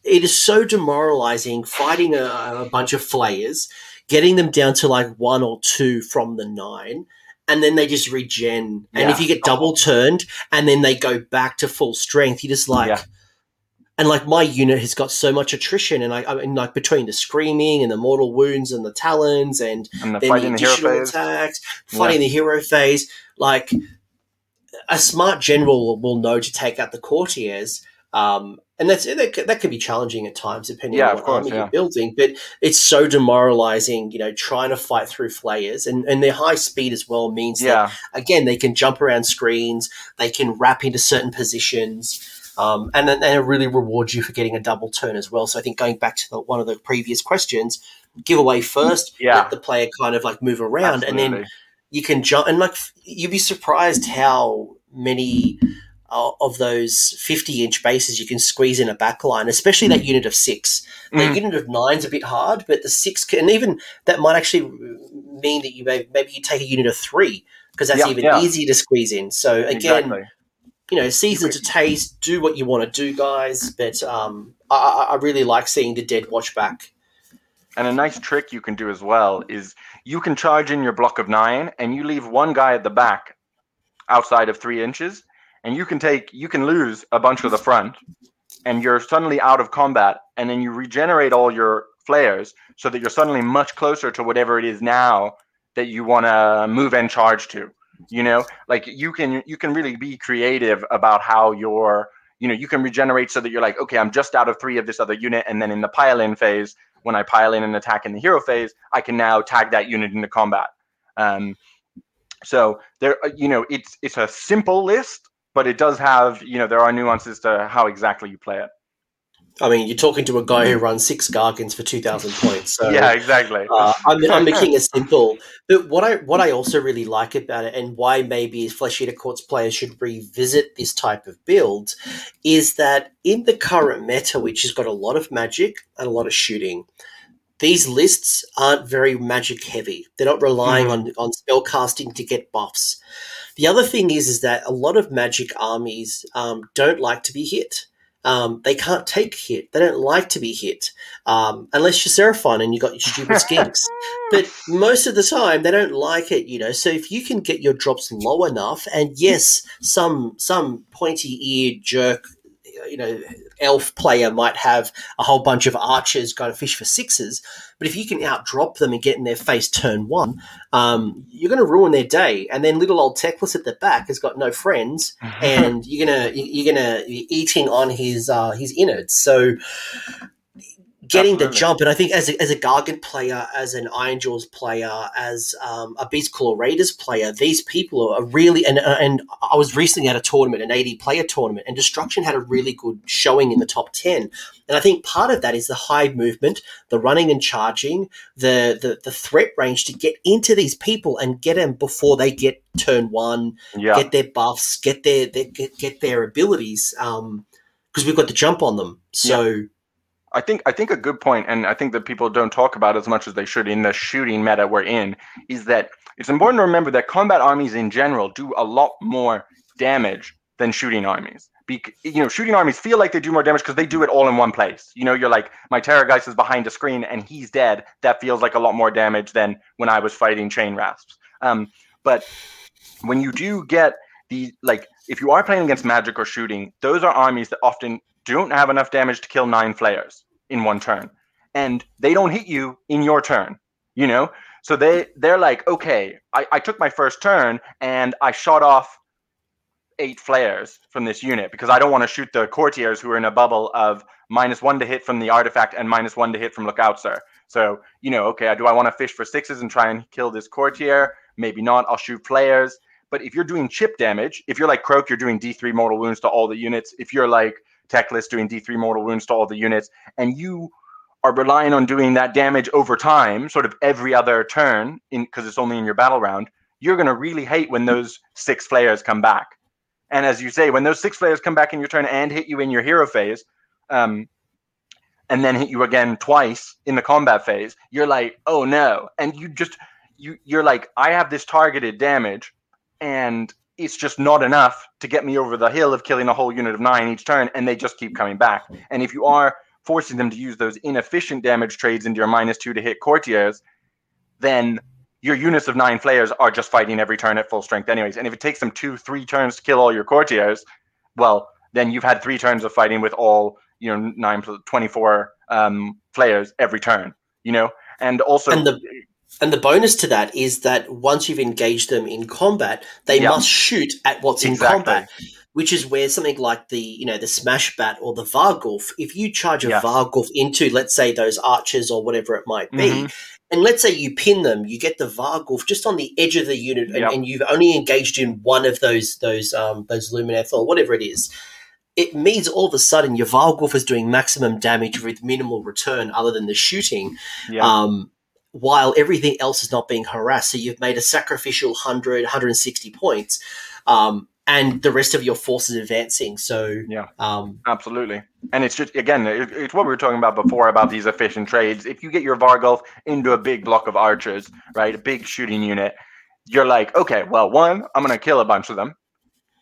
[SPEAKER 1] It is so demoralizing fighting a, a bunch of flayers, getting them down to like one or two from the nine, and then they just regen. And yeah. if you get double turned and then they go back to full strength, you just like. Yeah and like my unit has got so much attrition, and I, I mean, like between the screaming and the mortal wounds and the talons and,
[SPEAKER 2] and the then the additional
[SPEAKER 1] the attacks, fighting yeah. the hero phase, like a smart general will know to take out the courtiers. Um, and that's that, that can be challenging at times depending yeah, on what course, army yeah. you're building. But it's so demoralizing, you know, trying to fight through flayers and and their high speed as well means yeah. that again they can jump around screens, they can wrap into certain positions. Um, and then it really rewards you for getting a double turn as well. So I think going back to the, one of the previous questions, give away first, yeah. let the player kind of like move around, Absolutely. and then you can jump. And like you'd be surprised how many of those 50 inch bases you can squeeze in a backline, especially that unit of six. The
[SPEAKER 2] Mm.
[SPEAKER 1] unit of nine's a bit hard, but the six can, and even that might actually mean that you may, maybe you take a unit of three because that's
[SPEAKER 2] Yeah,
[SPEAKER 1] even
[SPEAKER 2] yeah.
[SPEAKER 1] easier to squeeze in. So again,
[SPEAKER 2] exactly.
[SPEAKER 1] you know, season to taste, do what you want to do, guys. But um, I, I I really like seeing the dead watch back.
[SPEAKER 2] And a nice trick you can do as well is you can charge in your block of nine and you leave one guy at the back outside of three inches, and you can take you can lose a bunch of the front, and you're suddenly out of combat, and then you regenerate all your flayers so that you're suddenly much closer to whatever it is now that you want to move and charge to. You know, like you can you can really be creative about how you're you know you can regenerate so that you're like okay i'm just out of three of this other unit and then in the pile in phase when i pile in and attack in the hero phase i can now tag that unit into combat um, so there you know it's it's a simple list but it does have you know there are nuances to how exactly you play it
[SPEAKER 1] I mean, you're talking to a guy who runs six Gargants for two thousand points. So
[SPEAKER 2] yeah exactly
[SPEAKER 1] Uh, I'm, I'm the king of simple. But what I what I also really like about it, and why maybe Flesh Eater Courts players should revisit this type of build, is that in the current meta, which has got a lot of magic and a lot of shooting, these lists aren't very magic heavy. They're not relying on on spell casting to get buffs. The other thing is, is that a lot of magic armies um, don't like to be hit. Um, they can't take hit. They don't like to be hit um, unless you're Seraphon and you got your stupid skinks. but most of the time, they don't like it. You know, so if you can get your drops low enough, and yes, some some pointy eared jerk, you know, elf player might have a whole bunch of archers going to fish for sixes. But if you can outdrop them and get in their face turn one, um, you're going to ruin their day. And then little old Teclis at the back has got no friends, and you're gonna you're gonna be eating on his uh, his innards. So getting the jump, and I think as a, as a Gargant player, as an Ironjawz player, as um, a Beastclaw Raiders player, these people are really and and I was recently at a tournament, an 80 player tournament, and Destruction had a really good showing in the top 10. And I think part of that is the high movement, the running and charging, the the, the threat range to get into these people and get them before they get turn one,
[SPEAKER 2] yeah
[SPEAKER 1] get their buffs, get their, their get, get their abilities, because we've got the jump on them. So
[SPEAKER 2] I think I think a good point, and I think that people don't talk about as much as they should in the shooting meta we're in, is that it's important to remember that combat armies in general do a lot more damage than shooting armies. Bec- you know, shooting armies feel like they do more damage because they do it all in one place. You know, you're like, my Terrorgeist is behind a screen and he's dead. That feels like a lot more damage than when I was fighting Chainrasps. Um, but when you do get the like, if you are playing against magic or shooting, those are armies that often don't have enough damage to kill nine flayers in one turn. And they don't hit you in your turn you know? So they they're like okay I, I took my first turn and i shot off eight flayers from this unit because i don't want to shoot the courtiers who are in a bubble of minus one to hit from the artifact and minus one to hit from lookout sir. So you know okay do i want to fish for sixes and try and kill this courtier? Maybe not i'll shoot flayers but if you're doing chip damage if you're like Kroak you're doing d3 mortal wounds to all the units if you're like Teclis, doing D3 mortal wounds to all the units, and you are relying on doing that damage over time, sort of every other turn, because it's only in your battle round, you're going to really hate when those six flayers come back. And as you say, when those six flayers come back in your turn and hit you in your hero phase, um, and then hit you again twice in the combat phase, you're like, oh no, and you just you you're like, I have this targeted damage, and it's just not enough to get me over the hill of killing a whole unit of nine each turn, and they just keep coming back. And if you are forcing them to use those inefficient damage trades into your minus two to hit courtiers, then your units of nine flayers are just fighting every turn at full strength, anyways. And if it takes them two, three turns to kill all your courtiers, well, then you've had three turns of fighting with all, you know, nine, 24 um, flayers every turn, you know? And also,
[SPEAKER 1] and the and the bonus to that is that once you've engaged them in combat, they
[SPEAKER 2] Yeah.
[SPEAKER 1] must shoot at what's in combat. Which is where something like the you know the smash bat or the varghulf, if you charge a varghulf into let's say those archers or whatever it might be,
[SPEAKER 2] Mhm.
[SPEAKER 1] and let's say you pin them, you get the varghulf just on the edge of the unit, and,
[SPEAKER 2] Yep.
[SPEAKER 1] and you've only engaged in one of those those um, those lumineth or whatever it is. It means all of a sudden your varghulf is doing maximum damage with minimal return, other than the shooting
[SPEAKER 2] yeah.
[SPEAKER 1] um, while everything else is not being harassed. So you've made a sacrificial 100, 160 points. Um, and the rest of your force is advancing. So
[SPEAKER 2] yeah,
[SPEAKER 1] um,
[SPEAKER 2] absolutely. And it's just again, it, it's what we were talking about before about these efficient trades. If you get your Varghulf into a big block of archers, right, a big shooting unit, you're like, okay, well, one, I'm gonna kill a bunch of them.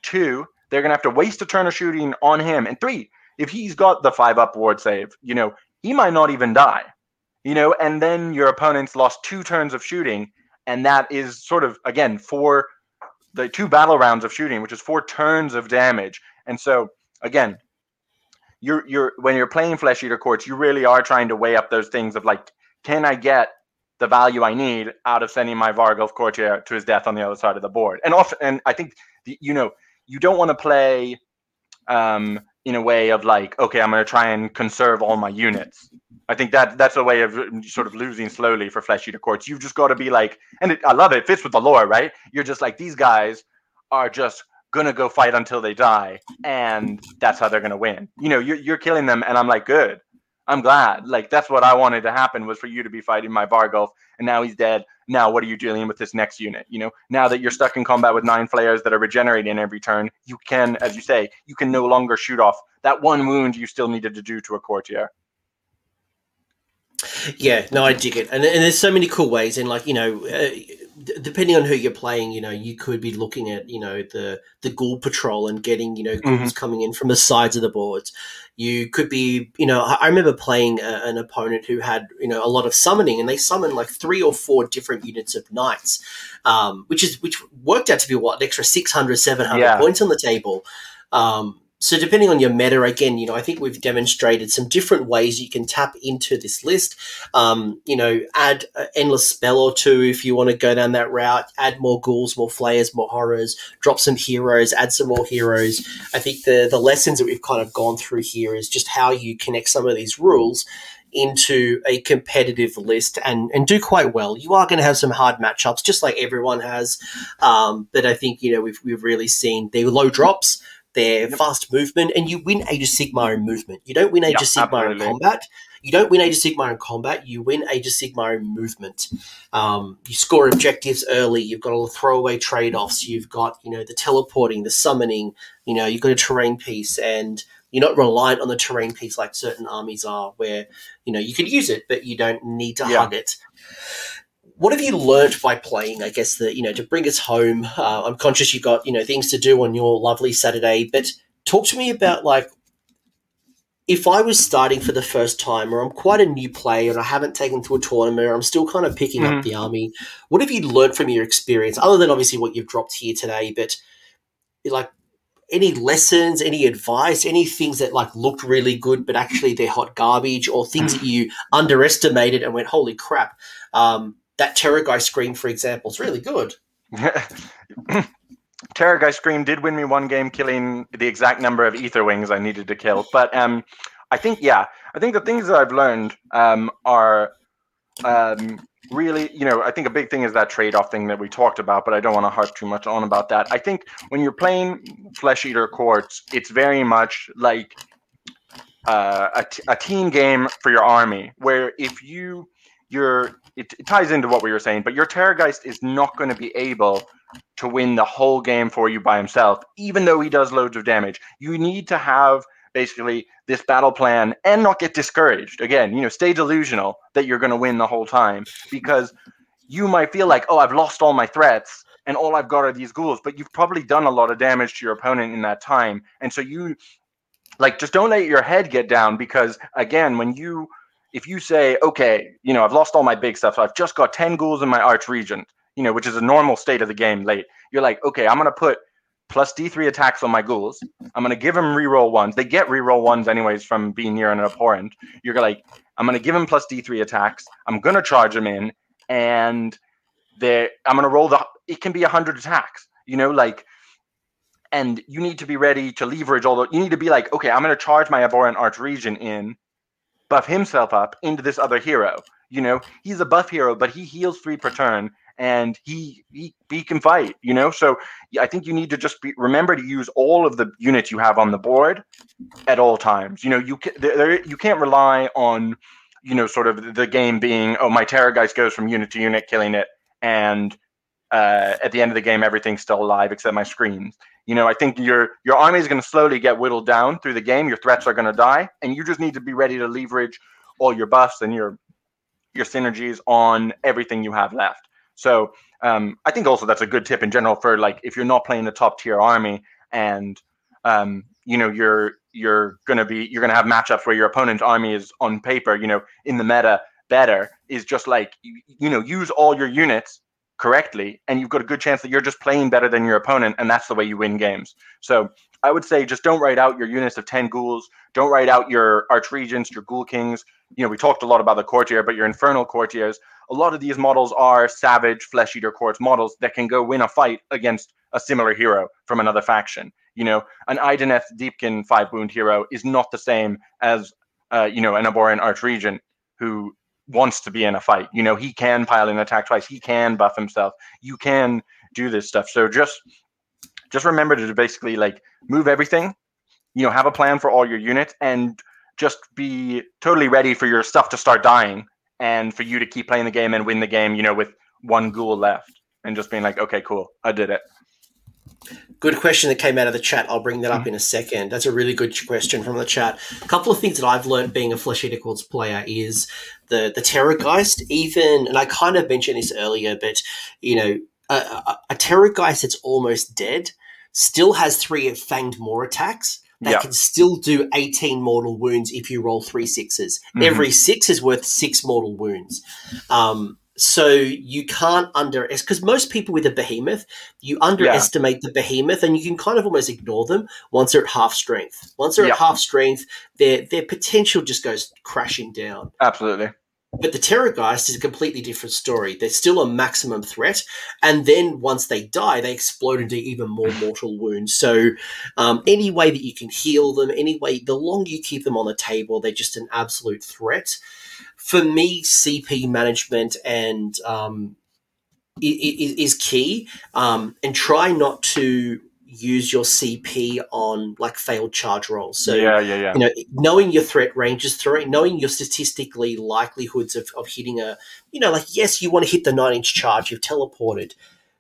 [SPEAKER 2] Two, they're gonna have to waste a turn of shooting on him. And three, if he's got the five up ward save, you know, he might not even die. You know, and then your opponent's lost two turns of shooting, and that is sort of again four the two battle rounds of shooting, which is four turns of damage. And so again, you're you're when you're playing flesh eater courts, you really are trying to weigh up those things of like, can I get the value I need out of sending my Varghulf courtier to his death on the other side of the board? And often, and I think the, you know you don't want to play um, in a way of like, okay, I'm going to try and conserve all my units. I think that that's a way of sort of losing slowly for Flesh Eater Courts. You've just got to be like, and it, I love it. it. Fits with the lore, right? You're just like these guys are just gonna go fight until they die, and that's how they're gonna win. You know, you're you're killing them, and I'm like, good. I'm glad. Like that's what I wanted to happen was for you to be fighting my Varghulf, and now he's dead. Now what are you dealing with this next unit? You know, now that you're stuck in combat with nine flayers that are regenerating every turn, you can, as you say, you can no longer shoot off that one wound you still needed to do to a courtier.
[SPEAKER 1] Yeah, no, I dig it, and, and there's so many cool ways, and like you know, uh, d- depending on who you're playing, you know, you could be looking at you know the the ghoul patrol and getting you know ghouls mm-hmm. coming in from the sides of the boards. You could be, you know, I remember playing a, an opponent who had you know a lot of summoning, and they summoned like three or four different units of knights, um, which is which worked out to be what an extra 600, 700 yeah. points on the table. Um, so depending on your meta, again, you know, I think we've demonstrated some different ways you can tap into this list. Um, you know, add an endless spell or two if you want to go down that route. Add more ghouls, more flayers, more horrors. Drop some heroes. Add some more heroes. I think the the lessons that we've kind of gone through here is just how you connect some of these rules into a competitive list and, and do quite well. You are going to have some hard matchups, just like everyone has. Um, but I think, you know, we've, we've really seen the low drops their yep. fast movement, and you win Age of Sigmar in movement. You don't win Age yep, of Sigmar absolutely. in combat. You don't win Age of Sigmar in combat. You win Age of Sigmar in movement. Um, you score objectives early. You've got all the throwaway trade offs. You've got you know the teleporting, the summoning. You know you've got a terrain piece, and you're not reliant on the terrain piece like certain armies are, where you know you could use it, but you don't need to yeah. hug it what have you learnt by playing? I guess that you know to bring us home. Uh, I'm conscious you've got you know things to do on your lovely Saturday, but talk to me about like if I was starting for the first time, or I'm quite a new player and I haven't taken to a tournament, or I'm still kind of picking mm-hmm. up the army. What have you learnt from your experience, other than obviously what you've dropped here today? But like any lessons, any advice, any things that like looked really good, but actually they're hot garbage, or things mm-hmm. that you underestimated and went, "Holy crap!" Um, that Terrorgeist Scream, for example, is really good.
[SPEAKER 2] Terrorgeist Scream did win me one game, killing the exact number of Aetherwings I needed to kill. But um, I think, yeah, I think the things that I've learned um, are um, really, you know, I think a big thing is that trade off thing that we talked about, but I don't want to harp too much on about that. I think when you're playing Flesh Eater Courts, it's very much like uh, a, t- a team game for your army, where if you you're it, it, ties into what we were saying, but your Terrorgeist is not going to be able to win the whole game for you by himself, even though he does loads of damage. You need to have basically this battle plan and not get discouraged. Again, you know, stay delusional that you're going to win the whole time because you might feel like, oh, I've lost all my threats and all I've got are these ghouls, but you've probably done a lot of damage to your opponent in that time. And so you like just don't let your head get down because again, when you if you say, okay, you know, I've lost all my big stuff, so I've just got 10 ghouls in my Archregent, you know, which is a normal state of the game late, you're like, okay, I'm going to put plus D3 attacks on my ghouls. I'm going to give them reroll ones. They get reroll ones anyways from being near an abhorrant. You're like, I'm going to give them plus D3 attacks. I'm going to charge them in, and they I'm going to roll the, it can be 100 attacks, you know, like, and you need to be ready to leverage all the, you need to be like, okay, I'm going to charge my abhorrant arch regent in buff himself up into this other hero. You know, he's a buff hero, but he heals three per turn, and he he, he can fight. You know, so I think you need to just be, remember to use all of the units you have on the board at all times. You know, you can, there, you can't rely on you know sort of the game being oh my Terrorgeist goes from unit to unit killing it, and uh, at the end of the game everything's still alive except my screens You know, I think your your army is going to slowly get whittled down through the game. Your threats are going to die, and you just need to be ready to leverage all your buffs and your your synergies on everything you have left. So um, I think also that's a good tip in general for like if you're not playing a top tier army and um, you know you're you're gonna be you're gonna have matchups where your opponent's army is on paper you know in the meta better is just like you, you know use all your units correctly and you've got a good chance that you're just playing better than your opponent and that's the way you win games. So i would say just don't write out your units of 10 ghouls. Don't write out your archregents your ghoul kings. You know we talked a lot about the courtier but your infernal courtiers. A lot of these models are savage flesh eater courts models that can go win a fight against a similar hero from another faction. You know an Idoneth deepkin five wound hero is not the same as uh, you know an Abhorrant archregent who wants to be in a fight. You know, he can pile in attack twice. He can buff himself. You can do this stuff. So just just remember to basically like move everything. You know, have a plan for all your units and just be totally ready for your stuff to start dying and for you to keep playing the game and win the game, you know, with one ghoul left and just being like, okay, cool, I did it.
[SPEAKER 1] Good question that came out of the chat. I'll bring that up mm-hmm. in a second. That's a really good question from the chat. A couple of things that I've learned being a Flesh Eater Courts player is the the Terrorgeist. Even and I kind of mentioned this earlier, but you know, a, a, a Terrorgeist that's almost dead still has three fanged maw attacks that yep. can still do 18 mortal wounds if you roll three sixes. Mm-hmm. Every six is worth six mortal wounds. Um, so you can't underestimate because most people with a behemoth, you underestimate yeah. the behemoth, and you can kind of almost ignore them once they're at half strength. Once they're at half strength, their their potential just goes crashing down.
[SPEAKER 2] Absolutely.
[SPEAKER 1] But the Terrorgeist is a completely different story. They're still a maximum threat, and then once they die, they explode into even more mortal wounds. So, um, any way that you can heal them, any way, the longer you keep them on the table, they're just an absolute threat for me, CP management and um, is, key. Um, and try not to use your CP on like failed charge rolls. So
[SPEAKER 2] yeah, yeah, yeah.
[SPEAKER 1] You know, knowing your threat ranges through knowing your statistically likelihoods of, of hitting a, you know, like yes, you want to hit the nine inch charge. You've teleported,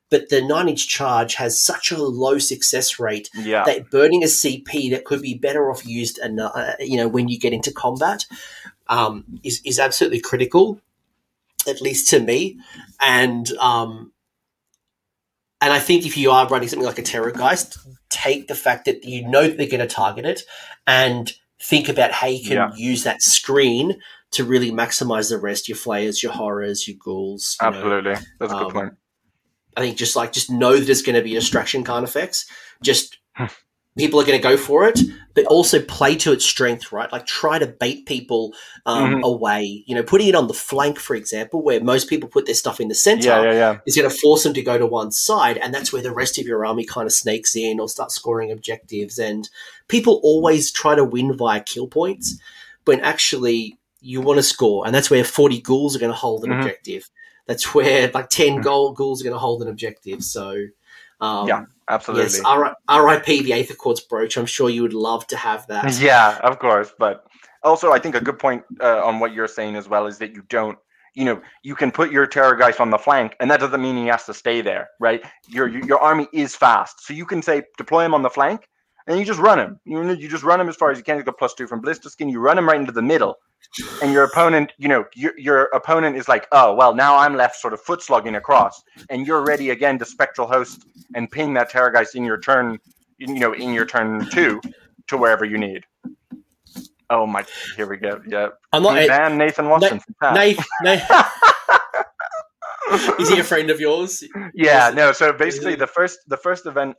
[SPEAKER 1] but the nine inch charge has such a low success rate
[SPEAKER 2] yeah.
[SPEAKER 1] that burning a CP that could be better off used, and uh, you know, when you get into combat um, is is absolutely critical, at least to me, and um, and I think if you are running something like a Terrorgeist, take the fact that you know that they're going to target it, and think about how you can yeah. use that screen to really maximize the rest your flayers, your horrors, your ghouls.
[SPEAKER 2] You Absolutely, know. that's a good um, point.
[SPEAKER 1] I think just like just know that there's going to be distraction kind of effects. Just people are going to go for it, but also play to its strength, right? Like try to bait people um, mm-hmm. away. You know, putting it on the flank, for example, where most people put their stuff in the center,
[SPEAKER 2] yeah, yeah, yeah.
[SPEAKER 1] is going to force them to go to one side, and that's where the rest of your army kind of snakes in or start scoring objectives. And people always try to win via kill points, when actually you want to score, and that's where forty ghouls are going to hold an mm-hmm. objective. That's where like 10 mm-hmm. goal ghouls are going to hold an objective. So. Um,
[SPEAKER 2] yeah, absolutely. Yes,
[SPEAKER 1] RIP the Aetherquartz brooch. I'm sure you would love to have that.
[SPEAKER 2] Yeah, of course. But also, I think a good point uh, on what you're saying as well is that you don't, you know, you can put your Terrorgeist on the flank, and that doesn't mean he has to stay there, right? Your your army is fast, so you can say deploy him on the flank, and you just run him. You you just run him as far as you can. You get plus two from Blisterskin. You run him right into the middle, and your opponent, you know, your, your opponent is like, oh, well, now I'm left sort of foot slugging across, and you're ready again to spectral host and ping that Terrorgeist in your turn, you know, in your turn two to wherever you need. Oh my! Here we go. Yeah, I'm not. Dan Nathan Watson.
[SPEAKER 1] Na- Nathan. is he a friend of yours?
[SPEAKER 2] Yeah. No. So basically, the first the first event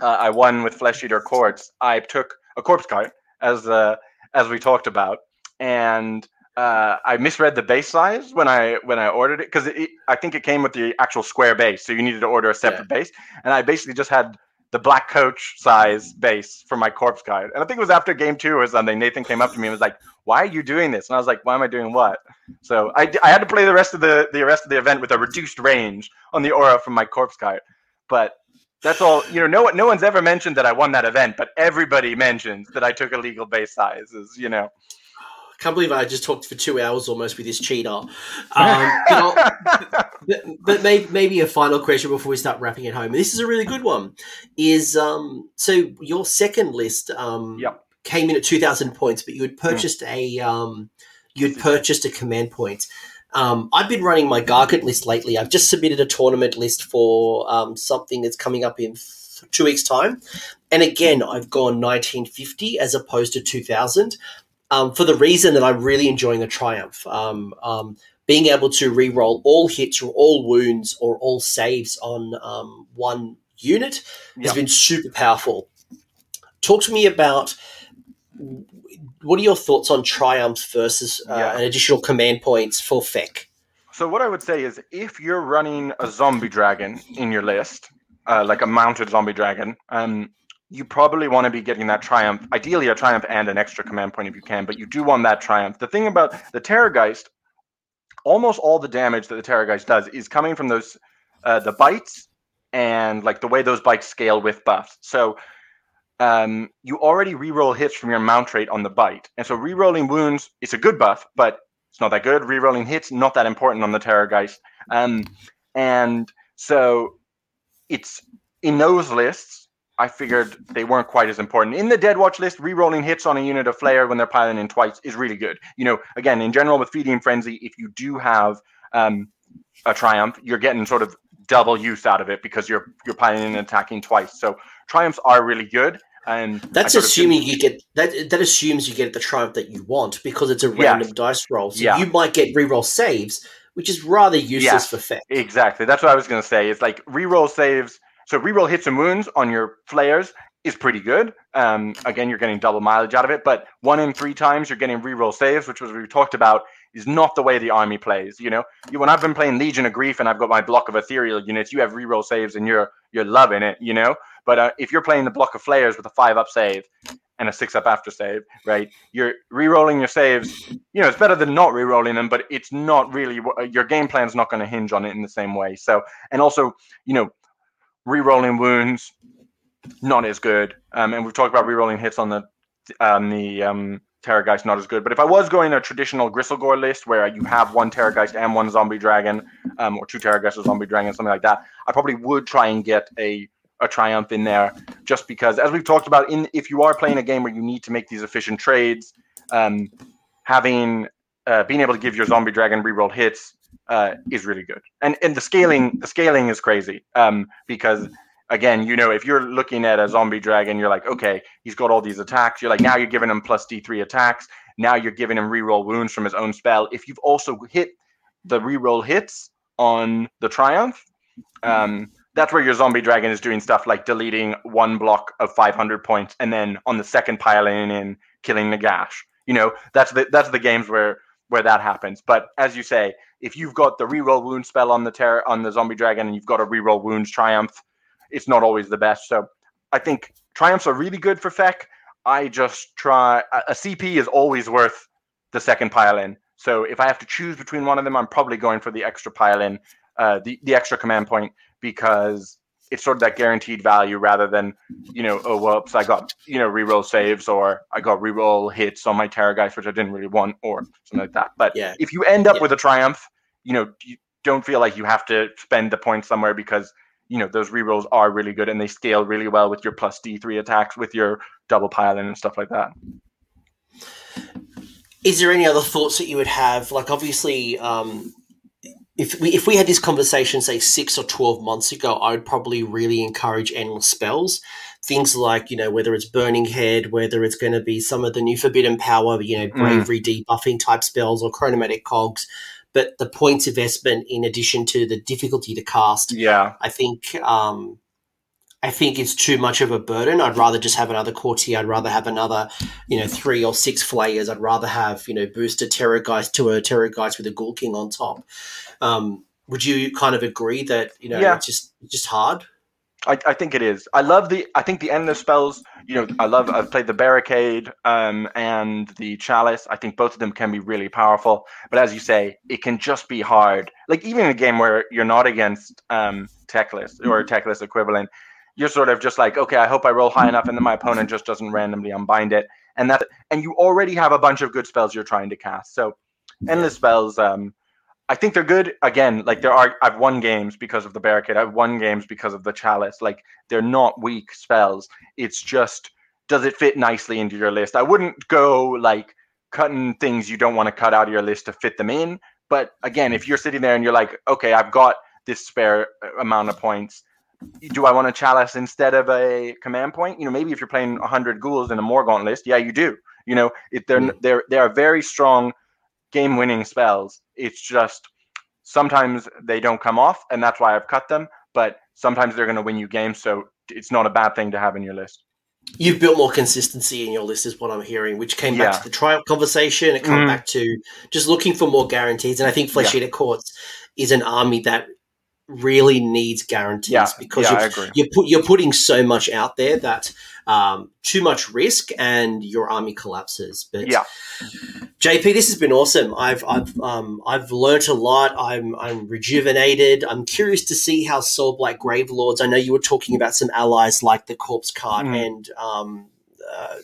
[SPEAKER 2] uh, I won with Flesh Eater Courts, I took a corpse cart as uh, as we talked about, and uh, I misread the base size when I when I ordered it because I think it came with the actual square base, so you needed to order a separate yeah. base, and I basically just had the black coach size base for my corpse cart. And I think it was after game two or something. Nathan came up to me and was like, "Why are you doing this?" And I was like, "Why am I doing what?" So I, I had to play the rest of the the rest of the event with a reduced range on the aura from my corpse cart, but. That's all. You know, no one, no one's ever mentioned that I won that event, but everybody mentions that I took a legal base sizes. You know,
[SPEAKER 1] can't believe I just talked for two hours almost with this cheater. Um, but, but maybe, maybe, a final question before we start wrapping it home. This is a really good one. Is um, so your second list um,
[SPEAKER 2] yep.
[SPEAKER 1] came in at two thousand points, but you had purchased mm. a um, you had purchased a command point. Um, I've been running my Gargant list lately. I've just submitted a tournament list for um, something that's coming up in two weeks' time. And again, I've gone 1950 as opposed to 2000 um, for the reason that I'm really enjoying a triumph. Um, um, being able to re-roll all hits or all wounds or all saves on um, one unit yep. has been super powerful. Talk to me about what are your thoughts on triumphs versus uh, yeah. an additional command points for Fek?
[SPEAKER 2] So what I would say is if you're running a zombie dragon in your list, uh, like a mounted zombie dragon, um, you probably want to be getting that triumph. Ideally, a triumph and an extra command point if you can, but you do want that triumph. The thing about the Terrorgeist, almost all the damage that the Terrorgeist does is coming from those uh, the bites and like the way those bites scale with buffs. So um, you already reroll hits from your mount rate on the bite, and so rerolling wounds is a good buff, but it's not that good. Rerolling hits not that important on the Terrorgeist. Um, and so it's in those lists. I figured they weren't quite as important. In the Dead Watch list, re-rolling hits on a unit of Flayer when they're piling in twice is really good. You know, again, in general with Feeding Frenzy, if you do have um, a Triumph, you're getting sort of double use out of it because you're you're piling in and attacking twice. So Triumphs are really good. And
[SPEAKER 1] that's assuming you get that. That assumes you get the triumph that you want because it's a random yes. dice roll. So yeah. you might get reroll saves, which is rather useless yes, for Fek.
[SPEAKER 2] Exactly. That's what I was going to say. It's like reroll saves. So reroll hits and wounds on your flayers is pretty good. Um, again, you're getting double mileage out of it, but one in three times you're getting reroll saves, which was we talked about, is not the way the army plays. You know, you, when I've been playing Legion of Grief and I've got my block of ethereal units, you have reroll saves and you're you're loving it. You know, but uh, if you're playing the block of flayers with a five up save and a six up after save, right? You're re-rolling your saves. You know, it's better than not re-rolling them, but it's not really uh, your game plan's not going to hinge on it in the same way. So, and also, you know, re-rolling wounds not as good. Um, and we've talked about re-rolling hits on the on the um, Terrorgeist not as good. But if I was going a traditional Gristlegore list where you have one Terrorgeist and one Zombie Dragon, um, or two Terrorgeist or Zombie Dragon, something like that, I probably would try and get a a triumph in there just because as we've talked about in if you are playing a game where you need to make these efficient trades um, having uh, being able to give your zombie dragon rerolled hits uh, is really good and and the scaling the scaling is crazy um, because again you know if you're looking at a zombie dragon you're like okay he's got all these attacks you're like now you're giving him plus d3 attacks now you're giving him reroll wounds from his own spell if you've also hit the reroll hits on the triumph um, that's where your zombie dragon is doing stuff like deleting one block of 500 points and then on the second piling in killing Nagash. You know, that's the that's the games where where that happens. But as you say, if you've got the reroll wound spell on the terror on the zombie dragon and you've got a reroll wounds triumph, it's not always the best. So I think triumphs are really good for Fek. I just try a CP is always worth the second pile in. So if I have to choose between one of them, I'm probably going for the extra pile in, uh, the the extra command point because it's sort of that guaranteed value rather than, you know, oh, whoops, I got, you know, reroll saves or I got reroll hits on my Terrorgeist, which I didn't really want or something like that. But yeah. if you end up yeah. with a triumph, you know, you don't feel like you have to spend the points somewhere because, you know, those rerolls are really good and they scale really well with your plus D3 attacks, with your double piling and stuff like that.
[SPEAKER 1] Is there any other thoughts that you would have? Like, obviously, um, if we if we had this conversation say six or twelve months ago, I would probably really encourage endless spells. Things like you know whether it's burning head, whether it's going to be some of the new forbidden power, you know mm. bravery mm. debuffing type spells or chronomantic cogs. But the points investment, in addition to the difficulty to cast,
[SPEAKER 2] yeah,
[SPEAKER 1] I think um, I think it's too much of a burden. I'd rather just have another courtier. I'd rather have another, you know, three or six flayers. I'd rather have, you know, boosted Terrorgeist to a Terrorgeist with a Ghoul King on top. Um, would you kind of agree that, you know, yeah. it's just just hard?
[SPEAKER 2] I, I, think it is. I love the. I think the endless spells. You know, I love. I've played the barricade um, and the chalice. I think both of them can be really powerful. But as you say, it can just be hard. Like even in a game where you're not against um, Teclis or a Teclis equivalent, you're sort of just like, okay, I hope I roll high enough, and then my opponent just doesn't randomly unbind it. and that and you already have a bunch of good spells you're trying to cast. So endless spells. Um, I think they're good. Again, like there are, I've won games because of the barricade. I've won games because of the chalice. Like they're not weak spells. It's just does it fit nicely into your list? I wouldn't go like cutting things you don't want to cut out of your list to fit them in. But again, if you're sitting there and you're like, okay, I've got this spare uh, amount of points. Do I want a chalice instead of a command point? You know, maybe if you're playing 100 ghouls in a Morgaunt list, yeah, you do. You know, if they're mm. they're they are very strong game-winning spells. It's just sometimes they don't come off, and that's why I've cut them. But sometimes they're going to win you games, so it's not a bad thing to have in your list.
[SPEAKER 1] You've built more consistency in your list, is what I'm hearing, which came yeah. back to the trial conversation. It came mm. back to just looking for more guarantees, and I think Flesh Eater. Courts is an army that really needs guarantees
[SPEAKER 2] yeah,
[SPEAKER 1] because
[SPEAKER 2] yeah,
[SPEAKER 1] you're, you're, put, you're putting so much out there that um, too much risk and your army collapses. But
[SPEAKER 2] yeah,
[SPEAKER 1] JP, this has been awesome. I've I've um, I've learnt a lot. I'm I'm rejuvenated. I'm curious to see how Soulblight Gravelords. I know you were talking about some allies like the Corpse Cart mm. and um, uh,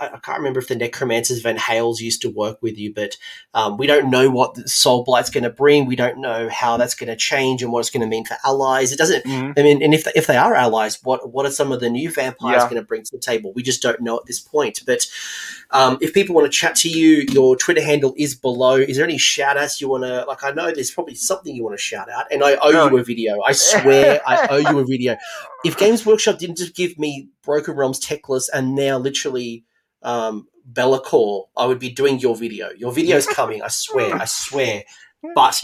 [SPEAKER 1] I, can't remember if the Necromancers Van Hales used to work with you, but um, we don't know what the Soulblight's going to bring. We don't know how that's going to change and what it's going to mean for allies. It doesn't. Mm-hmm. I mean, and if if they are allies, what what are some of the new vampires yeah. going to bring to the table? We just don't know at this point. But um, if people want to chat to you, your Twitter handle is below. Is there any shout outs you want to like? I know there's probably something you want to shout out, and I owe no. you a video. I swear, I owe you a video. If Games Workshop didn't just give me Broken Realms Teclis and now literally um, Be'lakor, I would be doing your video. Your video is coming. I swear. I swear. But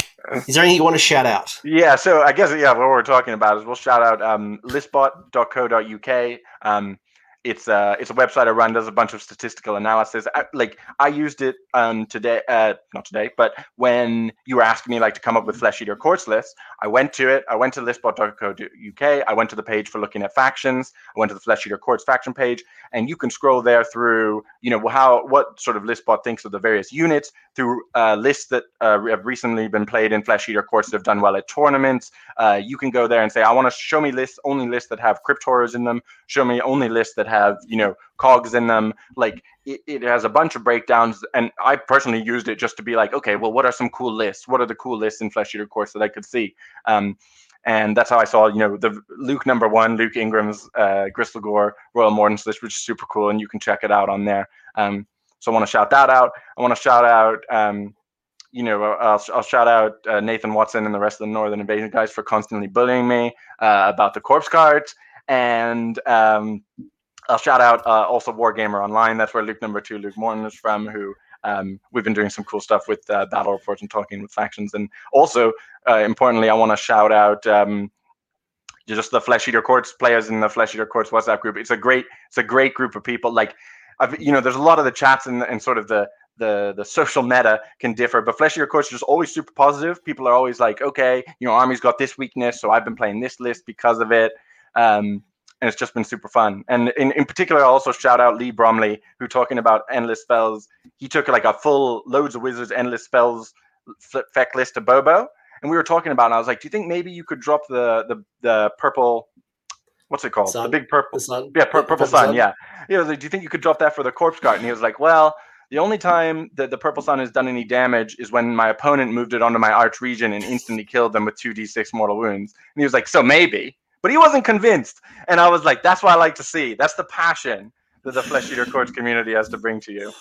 [SPEAKER 1] is there anything you want to shout out?
[SPEAKER 2] Yeah, so I guess yeah, what we're talking about is we'll shout out um, listbot.co.uk. Um, it's a uh, it's a website I run does a bunch of statistical analysis. I, like I used it um today, uh, not today, but when you were asking me like to come up with flesh eater courts lists, I went to it. I went to listbot.co.uk. I went to the page for looking at factions. I went to the flesh eater courts faction page, and you can scroll there through you know how what sort of listbot thinks of the various units through uh, lists that uh, have recently been played in flesh eater courts that have done well at tournaments. Uh, you can go there and say I want to show me lists only lists that have crypt in them. Show me only lists that have have you know cogs in them. Like it, it, has a bunch of breakdowns and i personally used it just to be like okay well what are some cool lists? What are the cool lists in flesh eater courts that i could see? Um, and that's how i saw you know the luke number one luke ingram's uh, Gristlegore royal mordants list which is super cool and you can check it out on there. Um, so i want to shout that out. I want to shout out um, you know, I'll, I'll shout out uh, Nathan Watson and the rest of the Northern Invasion guys for constantly bullying me uh, about the corpse carts. And um, I'll shout out uh, also Wargamer Online. That's where Luke number two, Luke Morton, is from. Who um, we've been doing some cool stuff with uh, battle reports and talking with factions. And also, uh, importantly, I want to shout out um, just the Flesh Eater Courts players in the Flesh Eater Courts WhatsApp group. It's a great, it's a great group of people. Like, I've, you know, there's a lot of the chats and, and sort of the the the social meta can differ, but Flesh Eater Courts is always super positive. People are always like, okay, you know, Army's got this weakness, so I've been playing this list because of it. Um, and it's just been super fun. And in, in particular, I also shout out Lee Bromley, who talking about endless spells. He took like a full loads of wizards endless spells flip feck list to Bobo, and we were talking about. It, and I was like, do you think maybe you could drop the the the purple? What's it called?
[SPEAKER 1] Sun.
[SPEAKER 2] The big purple.
[SPEAKER 1] The sun.
[SPEAKER 2] Yeah, pur- purple, purple sun, sun, Yeah. Yeah. Like, do you think you could drop that for the corpse cart? And he was like, well. The only time that the purple sun has done any damage is when my opponent moved it onto my arch regent and instantly killed them with 2d6 mortal wounds. And he was like, So maybe but he wasn't convinced. And I was like, that's what I like to see. That's the passion that the Flesh Eater Courts community has to bring to you.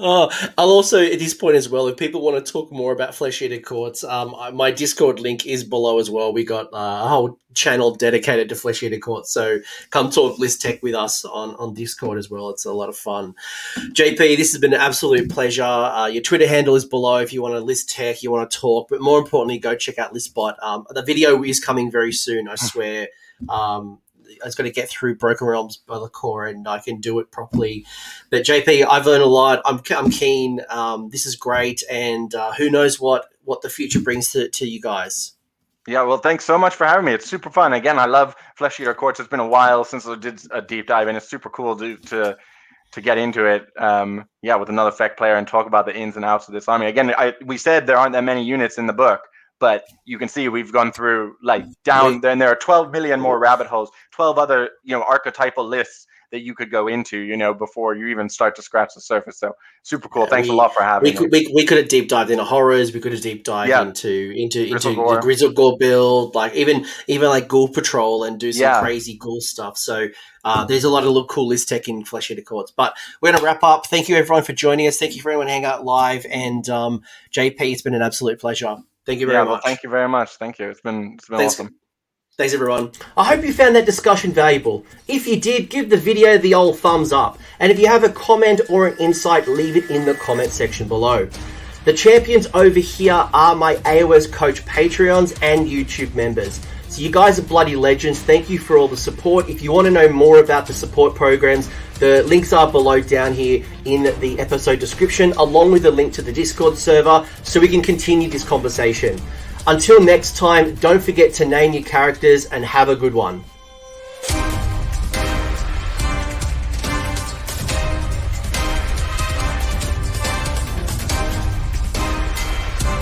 [SPEAKER 1] Oh, I'll also at this point as well. If people want to talk more about Flesh Eater Courts, um, my Discord link is below as well. We got uh, a whole channel dedicated to Flesh Eater Courts, so come talk list tech with us on on Discord as well. It's a lot of fun. JP, this has been an absolute pleasure. Uh, your Twitter handle is below if you want to list tech, you want to talk, but more importantly, go check out Listbot. Um, the video is coming very soon. I swear. Um, I was going to get through Broken Realms by the core and I can do it properly. But JP, I've learned a lot. I'm, I'm keen. Um, this is great. And uh, who knows what, what the future brings to, to you guys.
[SPEAKER 2] Yeah, well, thanks so much for having me. It's super fun. Again, I love Flesh Eater Courts. It's been a while since I did a deep dive, and it's super cool to to, to get into it. Um, yeah, with another FEC player and talk about the ins and outs of this army. Again, I, we said there aren't that many units in the book, but you can see we've gone through like down then there are 12 million more rabbit holes 12 other you know archetypal lists that you could go into, you know, before you even start to scratch the surface. So super cool. Thanks we, a lot for having
[SPEAKER 1] we could,
[SPEAKER 2] me.
[SPEAKER 1] We, we could have deep dived into horrors. We could have deep dived yeah. into into into Grizzle the Gristlegore build, like even even like Ghoul Patrol and do some yeah. crazy ghoul stuff. So uh, there's a lot of cool list tech in Flesh Eater Courts. But we're going to wrap up. Thank you everyone for joining us. Thank you for everyone hang out live. And um, JP, it's been an absolute pleasure. Thank you very yeah, well, much.
[SPEAKER 2] Thank you very much. Thank you. It's been it's been Thanks. awesome.
[SPEAKER 1] Thanks, everyone. I hope you found that discussion valuable. If you did, give the video the old thumbs up. And if you have a comment or an insight, leave it in the comment section below. The champions over here are my AOS Coach Patreons and YouTube members. So you guys are bloody legends. Thank you for all the support. If you want to know more about the support programs, the links are below down here in the episode description, along with a link to the Discord server so we can continue this conversation. Until next time, don't forget to name your characters and have a good one.